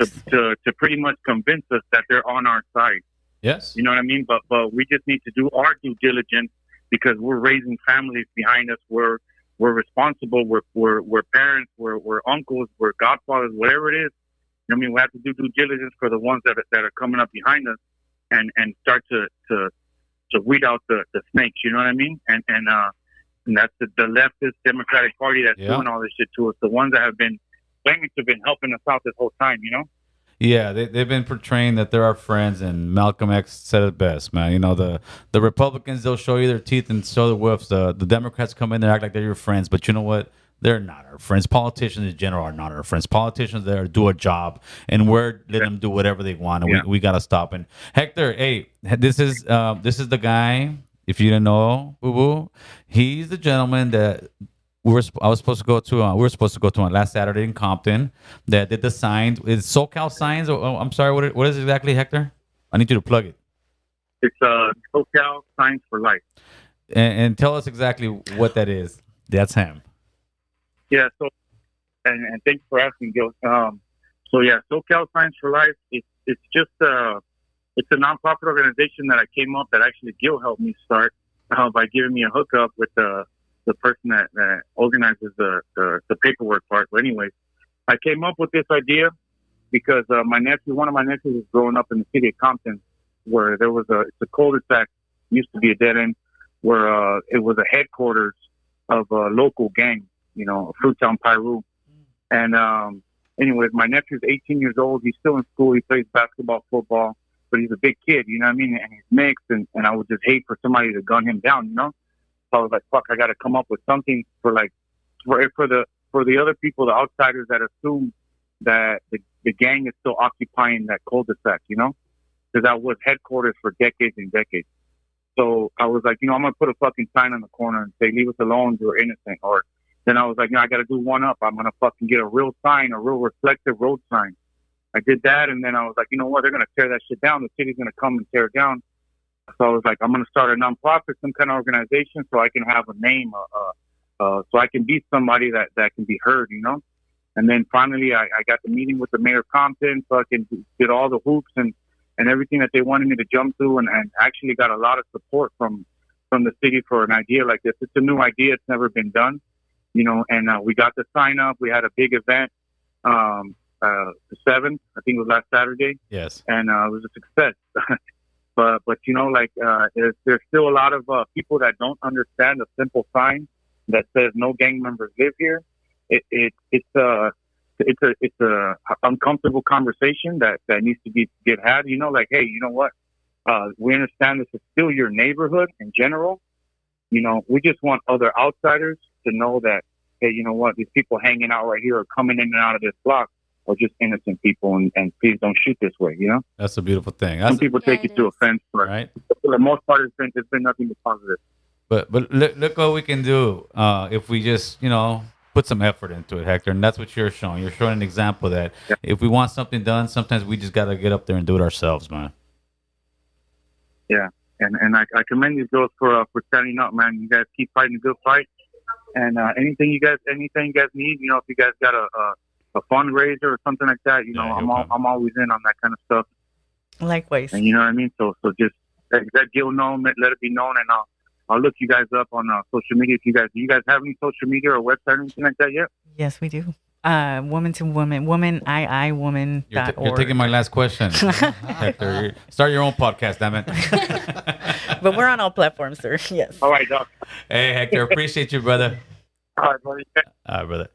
S4: to to, to pretty much convince us that they're on our side.
S1: Yes.
S4: You know what I mean? But but we just need to do our due diligence because we're raising families behind us. We're we're responsible. We're we're, we're parents. We're, we're uncles. We're godfathers. Whatever it is. You know what I mean, we have to do due diligence for the ones that are, that are coming up behind us, and and start to to to weed out the, the snakes. You know what I mean? And and uh, and that's the, the leftist Democratic Party that's
S1: Yeah.
S4: doing all this shit to us. The ones that have been claiming to have been helping us out this whole time. You know?
S1: Yeah, they, they've been portraying that they're our friends, and Malcolm X said it best, man. You know, the the Republicans, they'll show you their teeth and show the whips. The, the Democrats come in there, act like they're your friends, but you know what? They're not our friends. Politicians in general are not our friends. Politicians there do a job, and we're letting them do whatever they want, and
S4: Yeah.
S1: we, we got to stop. And Hector, hey, this is uh, this is the guy. If you didn't know, Boo Boo, he's the gentleman that we were I was supposed to go to uh, we were supposed to go to on last Saturday in Compton that did the signs is SoCal signs oh, oh, I'm sorry what what is it exactly Hector I need you to plug it
S4: It's uh, SoCal Signs for Life.
S1: and, and tell us exactly what that is that's him
S4: Yeah. So, and, and thanks for asking, Gil. Um, so yeah, SoCal Signs for Life. It's it's just uh, it's a nonprofit organization that I came up that actually Gil helped me start uh, by giving me a hookup with the the person that, that organizes the, the the paperwork part. But anyways, I came up with this idea because uh, my nephew, one of my nephews, was growing up in the city of Compton, where there was a it's a cul-de-sac used to be a dead end, where uh, it was a headquarters of a local gang you know, Fruit Town Piru. And um, anyways, my nephew's 18 years old. He's still in school. He plays basketball, football, but he's a big kid, you know what I mean? And he's mixed, and, and I would just hate for somebody to gun him down, you know? So I was like, fuck, I got to come up with something for like, for, for the for the other people, the outsiders that assume that the, the gang is still occupying that cul-de-sac, you know? Because that was headquarters for decades and decades. So I was like, you know, I'm gonna put a fucking sign on the corner and say, "Leave us alone. You're innocent." Or then I was like, no, I got to do one up. I'm gonna fucking get a real sign, a real reflective road sign. I did that, and then I was like, you know what? They're gonna tear that shit down. The city's gonna come and tear it down. So I was like, I'm gonna start a nonprofit, some kind of organization, so I can have a name, uh, uh, uh, so I can be somebody that that can be heard, you know. And then finally, I, I got the meeting with the mayor of Compton, fucking did all the hoops and and everything that they wanted me to jump through, and, and actually got a lot of support from from the city for an idea like this. It's a new idea; it's never been done, you know. And uh, we got the sign up. We had a big event, um, uh, the seventh, I think it was last Saturday,
S1: yes
S4: and uh, it was a success. but but you know, like uh, there's there's still a lot of uh, people that don't understand a simple sign that says no gang members live here. It, it it's a it's a it's a uncomfortable conversation that that needs to be get had. You know, like hey, you know what? Uh, we understand this is still your neighborhood in general. You know, we just want other outsiders to know that hey, you know what? These people hanging out right here are coming in and out of this block are just innocent people, and, and please don't shoot this way. You know,
S1: that's a beautiful thing
S4: some
S1: that's
S4: people
S5: Yeah,
S4: take it
S5: it
S4: to offense, but
S1: right
S4: for the most part, it's been it's been nothing but positive.
S1: But but look, look what we can do uh, if we just you know put some effort into it, Hector. And that's what you're showing. You're showing an example that
S4: Yeah.
S1: if we want something done, sometimes we just gotta get up there and do it ourselves, man. Yeah.
S4: And and I, I commend you girls for uh, for standing up, man. You guys keep fighting a good fight, and uh, anything you guys anything you guys need, you know, if you guys got a a, a fundraiser or something like that, you know,
S1: Yeah,
S4: I'm all. I'm always in on that kind of stuff.
S3: Likewise.
S4: And you know what I mean? So so just let, let Gil know, let, let it be known, and I'll I'll look you guys up on uh, social media. If you guys do you guys have any social media or website or anything like that yet?
S3: Yes, we do. Uh, woman to woman, woman, I, I, woman.
S1: You're,
S3: dot
S1: ta- you're taking my last question. Hector, start your own podcast, damn it.
S3: but we're on all platforms, sir. Yes.
S4: All right, Doc.
S1: hey, Hector, appreciate you, brother.
S4: All right, buddy. You
S1: All right, brother.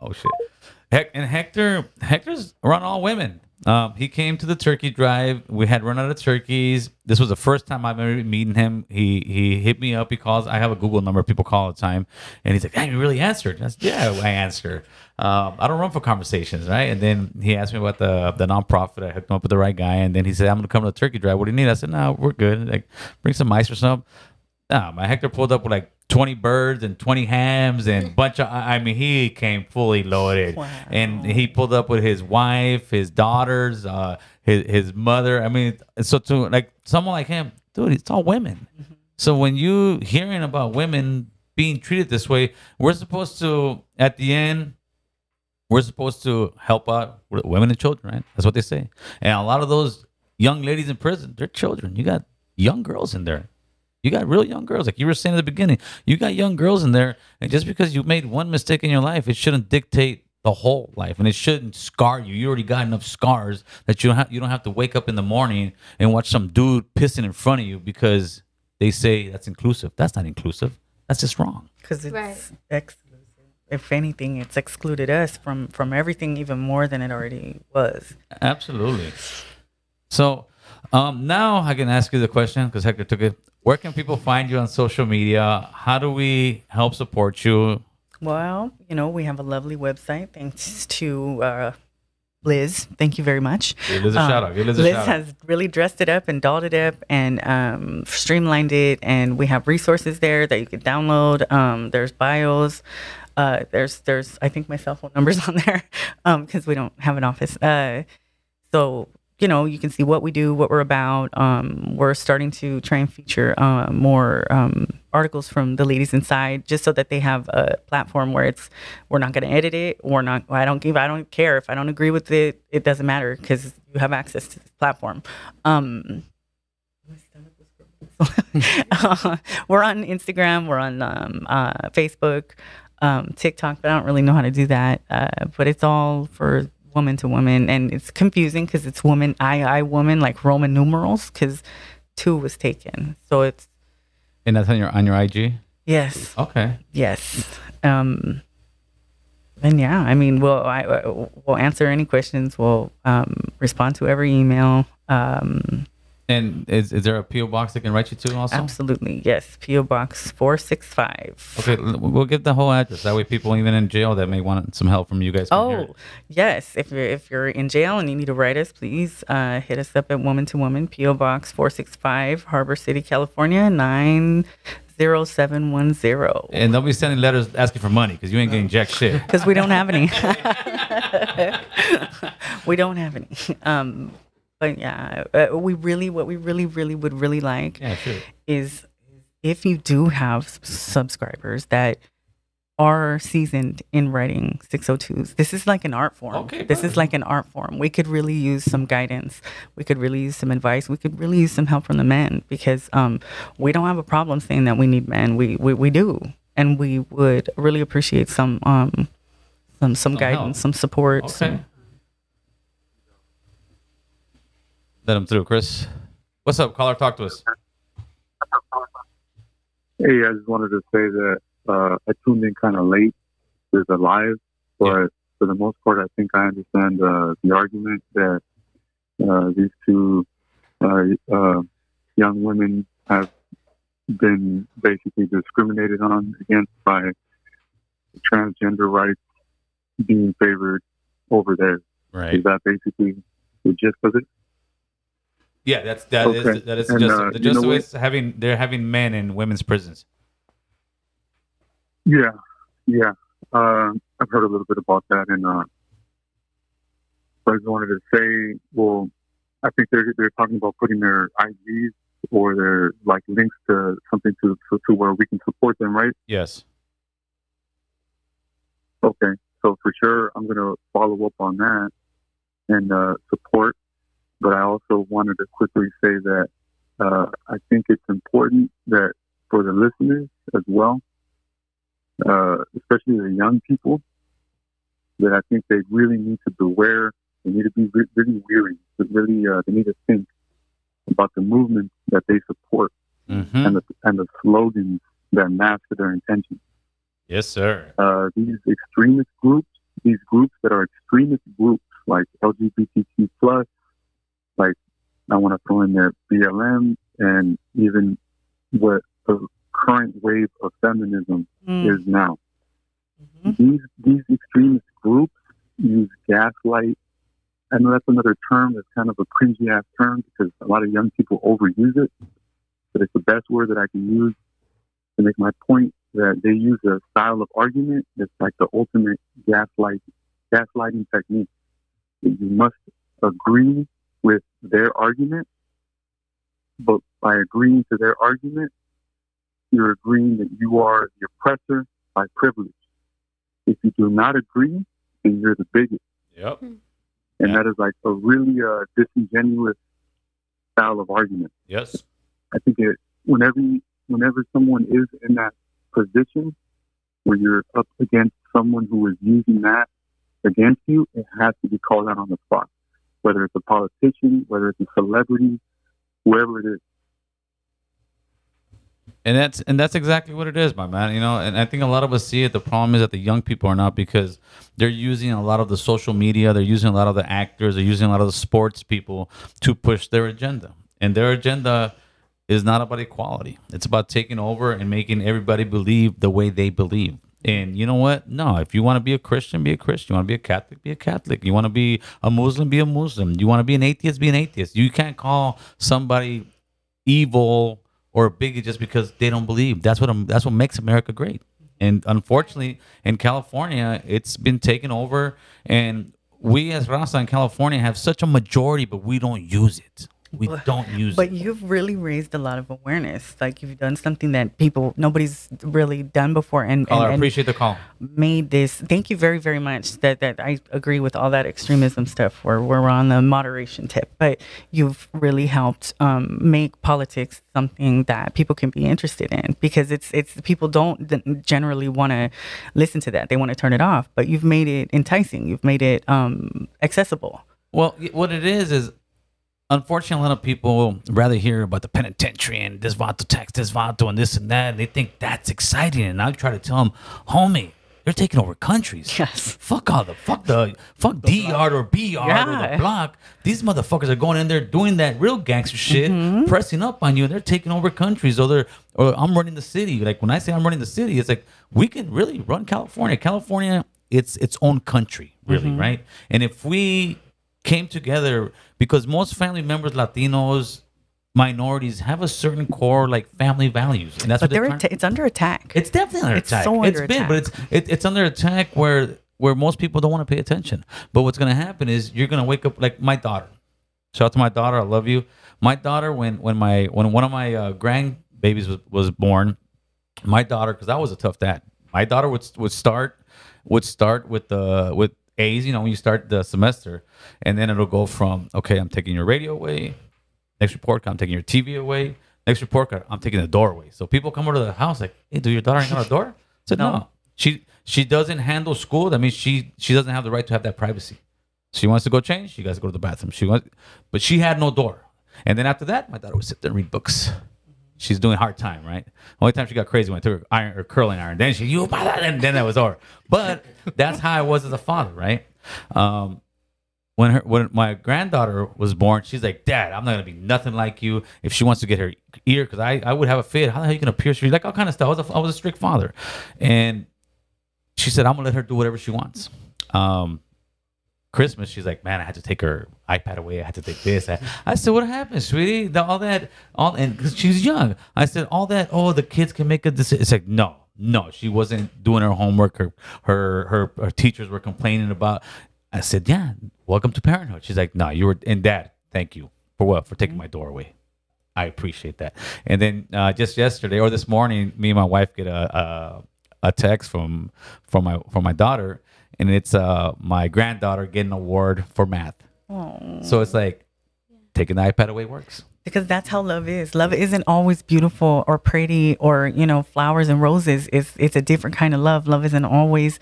S1: Oh shit. Heck, and Hector, Hector's around all women. Um, he came to the turkey drive. We had run out of turkeys. This was the first time I've ever meeting him. He he hit me up. He calls. I have a Google number. People call all the time, and he's like, "Hey, you really answered?" Said, "Yeah, I answered." Um, I don't run for conversations, right? And then he asked me about the the nonprofit. I hooked him up with the right guy, and then he said, "I'm gonna come to the turkey drive. What do you need?" I said, "No, we're good. Like, bring some ice or something." Nah, my Hector pulled up with like 20 birds and 20 hams and bunch of. I mean, he came fully loaded,
S3: Wow.
S1: and he pulled up with his wife, his daughters, uh, his his mother. I mean, so to like someone like him, dude, it's all women. So when you hearing about women being treated this way, we're supposed to at the end. We're supposed to help out women and children, right? That's what they say. And a lot of those young ladies in prison, they're children. You got young girls in there. You got real young girls, like you were saying at the beginning. You got young girls in there, and just because you made one mistake in your life, it shouldn't dictate the whole life, and it shouldn't scar you. You already got enough scars that you don't have, you don't have to wake up in the morning and watch some dude pissing in front of you because they say that's inclusive. That's not inclusive. That's just wrong.
S3: Because it's
S5: Right.
S3: exclusive. If anything, it's excluded us from from everything even more than it already was.
S1: Absolutely. So um, now I can ask you the question because Hector took it. Where can people find you on social media? How do we help support you?
S3: Well, you know, we have a lovely website thanks to uh, Liz. Thank you very much.
S1: Give Liz a
S3: Um,
S1: shout out. Give Liz a
S3: Liz
S1: shout out.
S3: has really dressed it up and dolled it up and um, streamlined it, and we have resources there that you can download. Um, there's bios. Uh, there's there's I think my cell phone number's on there because we don't have an office. Uh, so you know you can see what we do, what we're about. Um, we're starting to try and feature uh, more um, articles from the ladies inside, just so that they have a platform where it's we're not going to edit it. We're not. I don't give. I don't care if I don't agree with it. It doesn't matter because you have access to this platform. Um, we're on Instagram. We're on um, uh, Facebook, um, TikTok, but I don't really know how to do that. Uh, but it's all for woman to woman, and it's confusing because it's woman, I, I, woman, like Roman numerals, because two was taken. So it's
S1: And that's on your on your IG.
S3: yes,
S1: Okay.
S3: yes. Um, and yeah, I mean, we'll I, we'll answer any questions. We'll um, respond to every email. Um,
S1: And is, is there a PO box they can write you to also?
S3: absolutely, yes. PO Box four six five.
S1: Okay, we'll give the whole address. That way, people even in jail that may want some help from you guys. can.
S3: Oh, yes. If you're if you're in jail and you need to write us, please uh, hit us up at Woman to Woman, PO Box four six five, Harbor City, California nine zero seven one zero.
S1: And they'll be sending letters asking for money because you ain't getting jack shit.
S3: Because we don't have any. we don't have any. Um, but yeah, uh, we really what we really really would really like
S1: Yeah,
S3: is if you do have subscribers that are seasoned in writing 602s this is like an art form.
S1: Okay,
S3: this is like an art form. We could really use some guidance. We could really use some advice. We could really use some help from the men because um, we don't have a problem saying that we need men. We we, we do. And we would really appreciate some um some some,
S1: help.
S3: guidance some support
S1: Okay.
S3: some-
S1: Let him through, Chris. What's up, caller? Talk to us.
S4: Hey, I just wanted to say that uh, I tuned in kind of late to the live, but for the most part, I think I understand uh, the argument that uh, these two uh, uh, young women have been basically discriminated on against by transgender rights being favored over there.
S1: Right.
S4: Is that basically the gist of it?
S1: Yeah, that's that is
S4: Okay.
S1: that is
S4: And,
S1: just
S4: uh,
S1: the just having they're having men in women's prisons.
S4: Yeah, yeah. Uh, I've heard a little bit about that, and uh, I just wanted to say, well, I think they're they're talking about putting their IDs or their like links to something to to, to where we can support them, right?
S1: Yes.
S4: Okay, so for sure, I'm gonna follow up on that and uh, support
S6: but I also wanted to quickly say that uh, I think it's important that for the listeners as well, uh, especially the young people, that I think they really need to beware. They need to be re- really weary. But really, uh, they need to think about the movements that they support
S1: Mm-hmm.
S6: and the and the slogans that mask their intentions.
S1: Yes, sir.
S6: Uh, these extremist groups, these groups that are extremist groups like LGBTQ plus, like I want to throw in there BLM, and even what the current wave of feminism
S3: Mm.
S6: is now.
S3: Mhm.
S6: These these extremist groups use gaslight. I know that's another term that's kind of a cringy ass term because a lot of young people overuse it, but it's the best word that I can use to make my point that they use a style of argument that's like the ultimate gaslight gaslighting technique. That you must agree with their argument, but by agreeing to their argument, you're agreeing that you are the oppressor by privilege. If you do not agree, then you're the bigot.
S1: Yep.
S6: And
S1: Yeah.
S6: that is like a really uh, disingenuous style of argument.
S1: Yes.
S6: I think it, whenever whenever someone is in that position where you're up against someone who is using that against you, it has to be called out on the spot. Whether it's a politician, whether it's a celebrity, whoever it is.
S1: And that's and that's exactly what it is, my man. You know, and I think a lot of us see it. The problem is that the young people are not because they're using a lot of the social media, they're using a lot of the actors, they're using a lot of the sports people to push their agenda. And their agenda is not about equality. It's about taking over and making everybody believe the way they believe. And you know what? No, if you want to be a Christian, be a Christian. You want to be a Catholic, be a Catholic. You want to be a Muslim, be a Muslim. You want to be an atheist, be an atheist. You can't call somebody evil or a bigot just because they don't believe. That's what that's what makes America great. And unfortunately, in California, it's been taken over, and we as Raza in California have such a majority, but we don't use it. We don't use
S3: But
S1: it.
S3: you've really raised a lot of awareness. Like you've done something that people nobody's really done before, and,
S1: Caller,
S3: and,
S1: I
S3: and
S1: appreciate the call.
S3: made this. Thank you very very much. That that I agree with all that extremism stuff. Where we're on the moderation tip, but you've really helped um, make politics something that people can be interested in because it's it's people don't generally want to listen to that. They want to turn it off. But you've made it enticing. You've made it um, accessible.
S1: Well, what it is is, unfortunately, a lot of people rather hear about the penitentiary and this vato tax, this vato, and this and that. And they think that's exciting. And I try to tell them, homie, they're taking over countries.
S3: Yes.
S1: Fuck all the fuck the fuck D yard or B yard or
S3: Yeah.
S1: the block. These motherfuckers are going in there doing that real gangster shit,
S3: Mm-hmm.
S1: pressing up on you, and they're taking over countries. Or they're or I'm running the city. Like when I say I'm running the city, it's like we can really run California. California, it's its own country, really,
S3: Mm-hmm.
S1: right? And if we came together, because most family members, Latinos, minorities, have a certain core like family values, and that's
S3: But
S1: what they're
S3: they're
S1: trying-
S3: atta- it's under attack.
S1: it's definitely under
S3: It's
S1: attack.
S3: so
S1: it's
S3: under
S1: been, but it's
S3: attack.
S1: it, it's under attack where where most people don't want to pay attention. But what's gonna happen is you're gonna wake up like my daughter. Shout out to my daughter. I love you. My daughter, when when my when one of my uh, grandbabies was, was born, my daughter, because I was a tough dad. My daughter would would start would start with the with A's. You know, when you start the semester, and then it'll go from okay, I'm taking your radio away. Next report card, I'm taking your TV away. Next report card, I'm taking the door away. So people come over to the house like, hey, do your daughter ain't got a door? I said, no.
S3: No.
S1: She she doesn't handle school. That means she she doesn't have the right to have that privacy. She wants to go change. She got to go to the bathroom. She wants, but she had no door. And then after that, my daughter would sit there and read books. She's doing hard time, right? Only time she got crazy when I took her iron or curling iron. Then she you and then that was over. But that's how I was as a father, right? Um, when her when my granddaughter was born, she's like, Dad, I'm not gonna be nothing like you. If she wants to get her ear, because I, I would have a fit. How the hell you gonna pierce her? Like all kind of stuff. I was a, I was a strict father, and she said, I'm gonna let her do whatever she wants. Um, Christmas, she's like, man, I had to take her iPad away. I had to take this. I, said, what happened, sweetie? The, all that, all, and because she's young. I said, all that. Oh, the kids can make a decision. It's like, no, no, she wasn't doing her homework. Her, her, her, her teachers were complaining about. I said, yeah, welcome to parenthood. She's like, no, you were, and dad, thank you for what? For taking my door away. I appreciate that. And then uh, just yesterday or this morning, me and my wife get a, a a text from from my from my daughter, and it's uh my granddaughter getting an award for math. So it's like taking the iPad away works.
S3: because that's how love is. Love isn't always beautiful or pretty or you know flowers and roses. It's it's a different kind of love. Love isn't always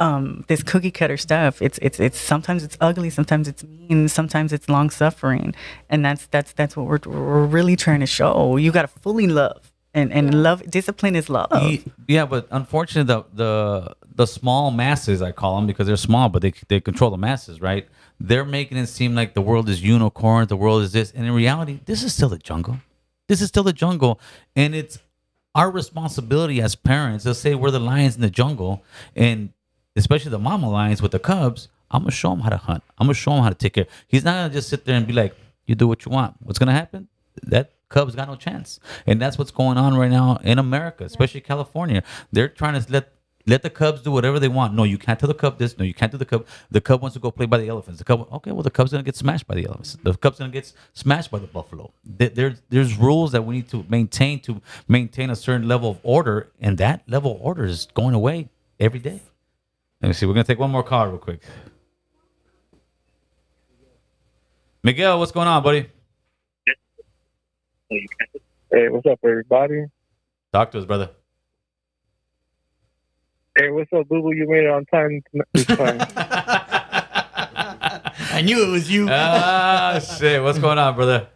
S3: um, this cookie cutter stuff. It's it's it's sometimes it's ugly, sometimes it's mean, sometimes it's long suffering, and that's that's that's what we're we're really trying to show. You got to fully love, and and love discipline is love.
S1: Ye- Yeah, but unfortunately, the the the small masses, I call them because they're small, but they they control the masses, right? They're making it seem like the world is unicorn, the world is this, and in reality, this is still the jungle. This is still the jungle, and it's our responsibility as parents. Let's say we're the lions in the jungle, and especially the mama lions with the cubs. I'm gonna show them how to hunt. I'm gonna show them how to take care. He's not gonna just sit there and be like, "You do what you want." What's gonna happen? That Cubs got no chance, and that's what's going on right now in America, especially California. They're trying to let let the Cubs do whatever they want. No, you can't tell the Cub this. No, you can't do the Cub. The Cub wants to go play by the elephants. The Cub, okay, well the Cub's gonna get smashed by the elephants. The Cub's gonna get smashed by the Buffalo. There, there- there's rules that we need to maintain to maintain a certain level of order, and that level of order is going away every day. Let me see. We're gonna take one more call real quick. Miguel, what's going on, buddy?
S7: Hey, what's up, everybody?
S1: Talk to us, brother.
S7: Hey, what's up, Boo Boo? You made it on time this time.
S2: I knew it was you.
S1: ah, shit. What's going on, brother?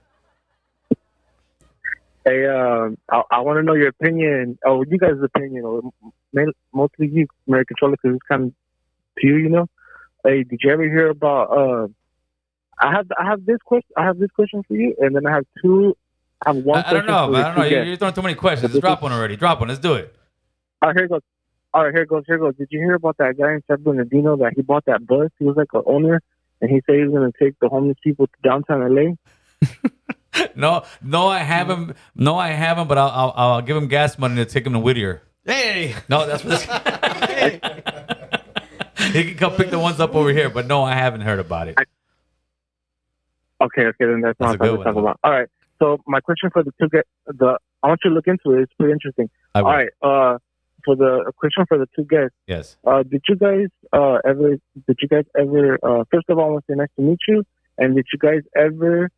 S7: hey, um, I, I want to know your opinion. Oh, you guys' opinion, or main- mostly you, Mary Controller, because it's kind of to you, you know. Hey, did you ever hear about? Uh, I have I have this question. I have this question for you, and then I have two. I have one.
S1: I, I don't know, man. I don't know. You're, you're throwing too many questions. Let's drop one already. Drop one. Let's do it.
S7: All right, here it goes. All right, here it goes. Here it goes. Did you hear about that guy in San Bernardino that he bought that bus? He was like an owner, and he said he was going to take the homeless people to downtown LA.
S1: No, no, I haven't. No, I haven't. But I'll, I'll, I'll give him gas money to take him to Whittier.
S2: Hey,
S1: No, that's what. This, he can come pick the ones up over here. But no, I haven't heard about it.
S7: Okay, okay, then that's,
S1: That's
S7: not what
S1: one,
S7: we're talking about. All right. So my question for the two get the I want you to look into it. It's pretty interesting. All right. Uh, for the question for the two guests,
S1: Yes.
S7: uh, did you guys uh ever did you guys ever uh first of all I want to say nice to meet you, and did you guys ever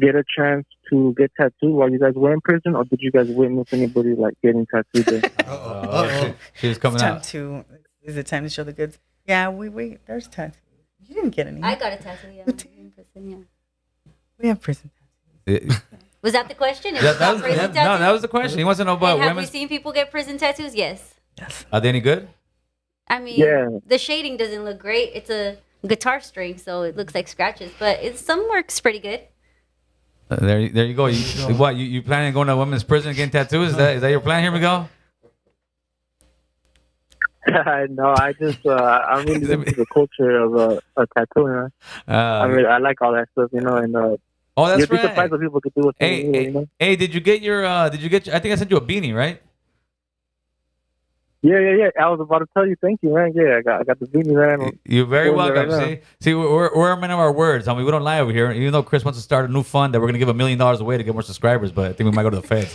S7: get a chance to get tattooed while you guys were in prison, or did you guys witness anybody like getting tattooed there?
S1: Oh, she, she was
S3: It's
S1: coming
S3: time
S1: out.
S3: to. Is it time to show the goods? Yeah, we we there's tattoos. You didn't get any.
S5: I got a tattoo. Yeah, in prison, yeah.
S3: we have prison.
S1: That,
S5: Was that the question? It
S1: that
S5: about
S1: was,
S5: prison
S1: that- no, that was the question. He wants to know about
S5: And have we
S1: women's.
S5: seen people get prison tattoos? Yes.
S3: Yes.
S1: Are they any good?
S5: I mean,
S7: Yeah.
S5: the shading doesn't look great. It's a guitar string, so it looks like scratches, but it some works pretty good.
S1: Uh, there, there you go. You, what you, you planning on going to a women's prison and getting tattoos? Is that is that your plan? Here we go.
S7: no, I just uh, I'm really into the culture of uh, a tattooing.
S1: Uh,
S7: I mean, I like all that stuff, you know, and uh,
S1: oh, that's
S7: you'd be surprised what people could do with
S1: Hey, hey,
S7: you know.
S1: hey, did you get your? uh Did you get? Your, I think I sent you a beanie, right?
S7: Yeah, yeah, yeah. I was about to tell you, thank you, man. Yeah, I got, I got the beanie, man.
S1: You're very welcome.
S7: right
S1: See, see, we're, we're a man of our words. I mean, we don't lie over here. Even though Chris wants to start a new fund that we're gonna give a million dollars away to get more subscribers, but I think we might go to the feds.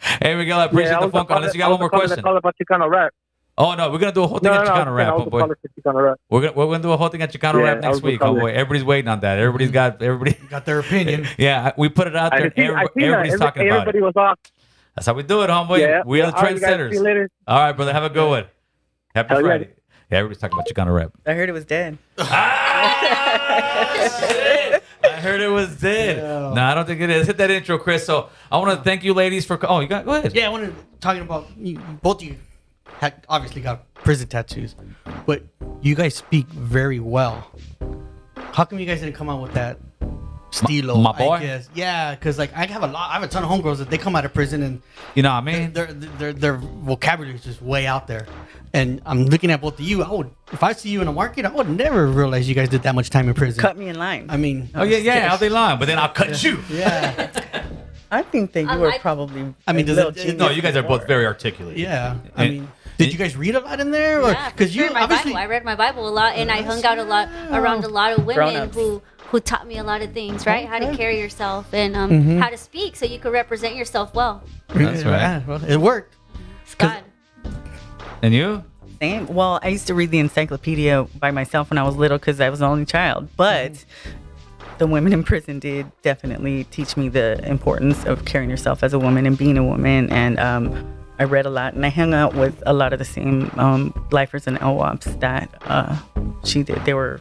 S1: hey, Miguel, I appreciate
S7: yeah, I
S1: the phone call. Unless you got one more question.
S7: Call about Chicano rap.
S1: Oh no, we're gonna do a whole thing
S7: No,
S1: at
S7: no, no,
S1: Chicano rap,
S7: I was
S1: homeboy.
S7: calling for Chicano rap.
S1: We're gonna we're gonna do a whole thing at Chicano
S7: Yeah,
S1: rap next week,
S7: call
S1: homeboy. Everybody's waiting on that. Everybody's got everybody.
S2: got their opinion.
S1: Yeah, we put it out there.
S7: see,
S1: and
S7: I
S1: everybody-
S7: see that.
S1: everybody's
S7: Every-
S1: talking about
S7: everybody
S1: it.
S7: was off.
S1: That's how we do it, homeboy.
S7: Yeah.
S1: We are the
S7: All right,
S1: trendsetters.
S7: See you later.
S1: All right, brother. Have a good one. Happy
S7: Hell yeah.
S1: Friday. Yeah, everybody's talking about Chicano rap.
S3: I heard it was dead.
S1: Ah. I heard it was dead. No, I don't think it is. Hit that intro, Chris. So I want to thank you, ladies, for. Oh, you got. Go ahead.
S2: Yeah, I wanted to talking about you, both of you. Had obviously got prison tattoos, but you guys speak very well. How come you guys didn't come out with that stilo?
S1: my boy?
S2: I guess. Yeah, because like I have a lot. I have a ton of homegirls that they come out of prison and
S1: You know what I mean?
S2: their their their vocabulary is just way out there. And I'm looking at both of you. I would, if I see you in a market, I would never realize you guys did that much time in prison.
S3: Cut me in line.
S2: I mean,
S1: Oh yeah, yeah. All day long, but then I'll cut you.
S2: yeah,
S3: I think that you were probably.
S2: I mean, does
S3: little
S2: it-
S1: No, you guys are both very articulate.
S2: yeah. I
S1: And-
S2: mean, did you guys read a lot in there, or
S5: Yeah,
S2: because
S5: for
S2: you
S5: sure. my
S2: obviously
S5: Bible. I read my Bible a lot, and I hung out a lot around a lot of women who who taught me a lot of things, right? How to carry yourself and um,
S2: Mm-hmm.
S5: how to speak so you could represent yourself well.
S1: That's right.
S2: Yeah, well, it worked.
S5: It's God.
S1: And you?
S3: Same. Well, I used to read the encyclopedia by myself when I was little because I was the only child. But the women in prison did definitely teach me the importance of carrying yourself as a woman and being a woman. And um, I read a lot and I hung out with a lot of the same um, lifers and LWOPs that uh, she did. They were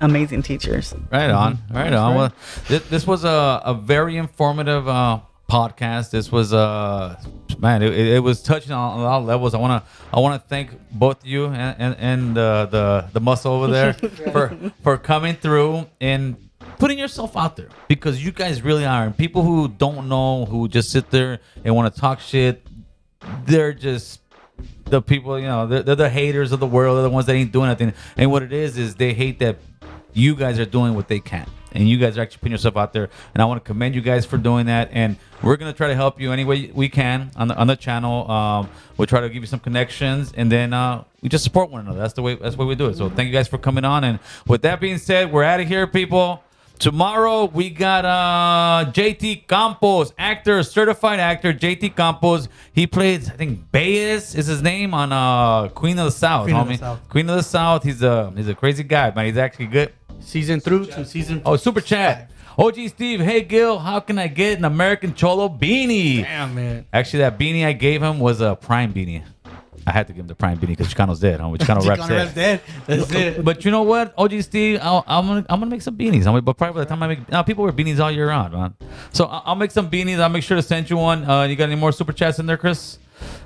S3: amazing teachers.
S1: Right on, right on. Well, this, this was a, a very informative uh, podcast. This was uh man, it, it was touching on a lot of levels. I wanna I wanna thank both you and and, and uh, the the muscle over there for for coming through and putting yourself out there because you guys really are. And people who don't know, who just sit there and want to talk shit, they're just the people, you know, they're, they're the haters of the world. They're the ones that ain't doing nothing. And what it is is they hate that you guys are doing what they can. And you guys are actually putting yourself out there. And I want to commend you guys for doing that. And we're gonna try to help you any way we can on the on the channel. Um, we'll try to give you some connections, and then uh, we just support one another. That's the way. That's the way we do it. So thank you guys for coming on. And with that being said, we're out of here, people. Tomorrow we got uh JT Campos, actor, certified actor. JT Campos. He plays, I think Baez is his name on uh Queen of the South,
S2: Queen of the South.
S1: Queen of the South. He's a he's a crazy guy, man. He's actually good.
S2: Season through to season.
S1: Oh, super chat. OG Steve, hey Gil, how can I get an American Cholo beanie?
S2: Damn man.
S1: Actually, that beanie I gave him was a Prime beanie. I had to give him the Prime beanie because Chicano's dead. Huh? Chicano reps dead.
S2: Dead. That's it.
S1: But you know what, OG Steve, I'll, I'm gonna I'm gonna make some beanies. I'm gonna, but probably by the time I make, now people wear beanies all year round, man. So I- I'll make some beanies. I'll make sure to send you one. Uh, you got any more super chats in there, Chris?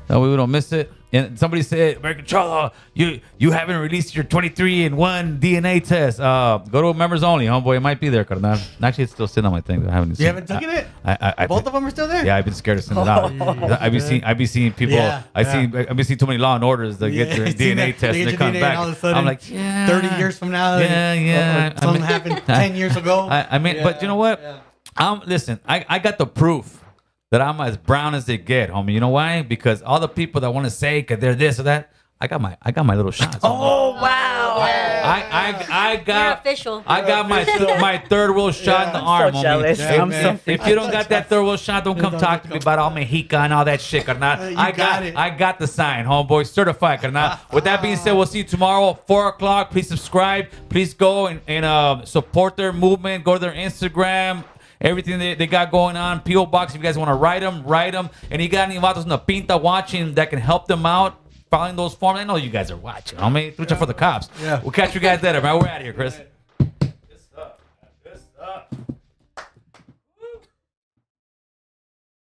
S1: That way we don't miss it. And somebody said, American Cholo, you you haven't released your 23 and one DNA test. Uh, go to members only, homeboy. It might be there, carnal. Actually, it's still sitting on my thing. I haven't.
S2: You haven't taken it?
S1: I, I, I,
S2: Both of them are still there.
S1: yeah, I've been scared to send it out. I've been seeing, I've been seeing people.
S2: Yeah,
S1: I
S2: yeah.
S1: seen I've been seeing too many Law and Orders that get
S2: Yeah,
S1: their DNA test and they come
S2: DNA
S1: back.
S2: all of a sudden,
S1: I'm like, yeah,
S2: 30 years from now.
S1: Yeah, yeah.
S2: uh, something happened 10 years ago.
S1: I, I mean, but you know what?
S2: Yeah.
S1: I'm listen. I, I got the proof that I'm as brown as they get, homie. You know why? Because all the people that want to say, cause they're this or that, I got my, I got my little shots. Oh
S3: wow!
S1: I, I, I got
S5: You're official.
S1: I got my my third whole shot in the arm.
S3: so
S1: homie.
S3: jealous.
S1: If,
S3: I'm so
S1: if, if you don't got that third world shot, don't come talk to me about all Mexica and all that shit, carnal.
S2: Uh, you
S1: I got,
S2: got it.
S1: I got the sign, homeboy, certified, carnal. With that being said, we'll see you tomorrow, four o'clock. Please subscribe. Please go and, and uh, support their movement. Go to their Instagram. Everything they, they got going on. P.O. Box, if you guys want to write them, write them. And you got any vatos in the pinta watching that can help them out, filing those forms. I know you guys are watching. I mean, lucha for the cops.
S2: Yeah.
S1: We'll catch you guys later, man. We're out of here, Chris.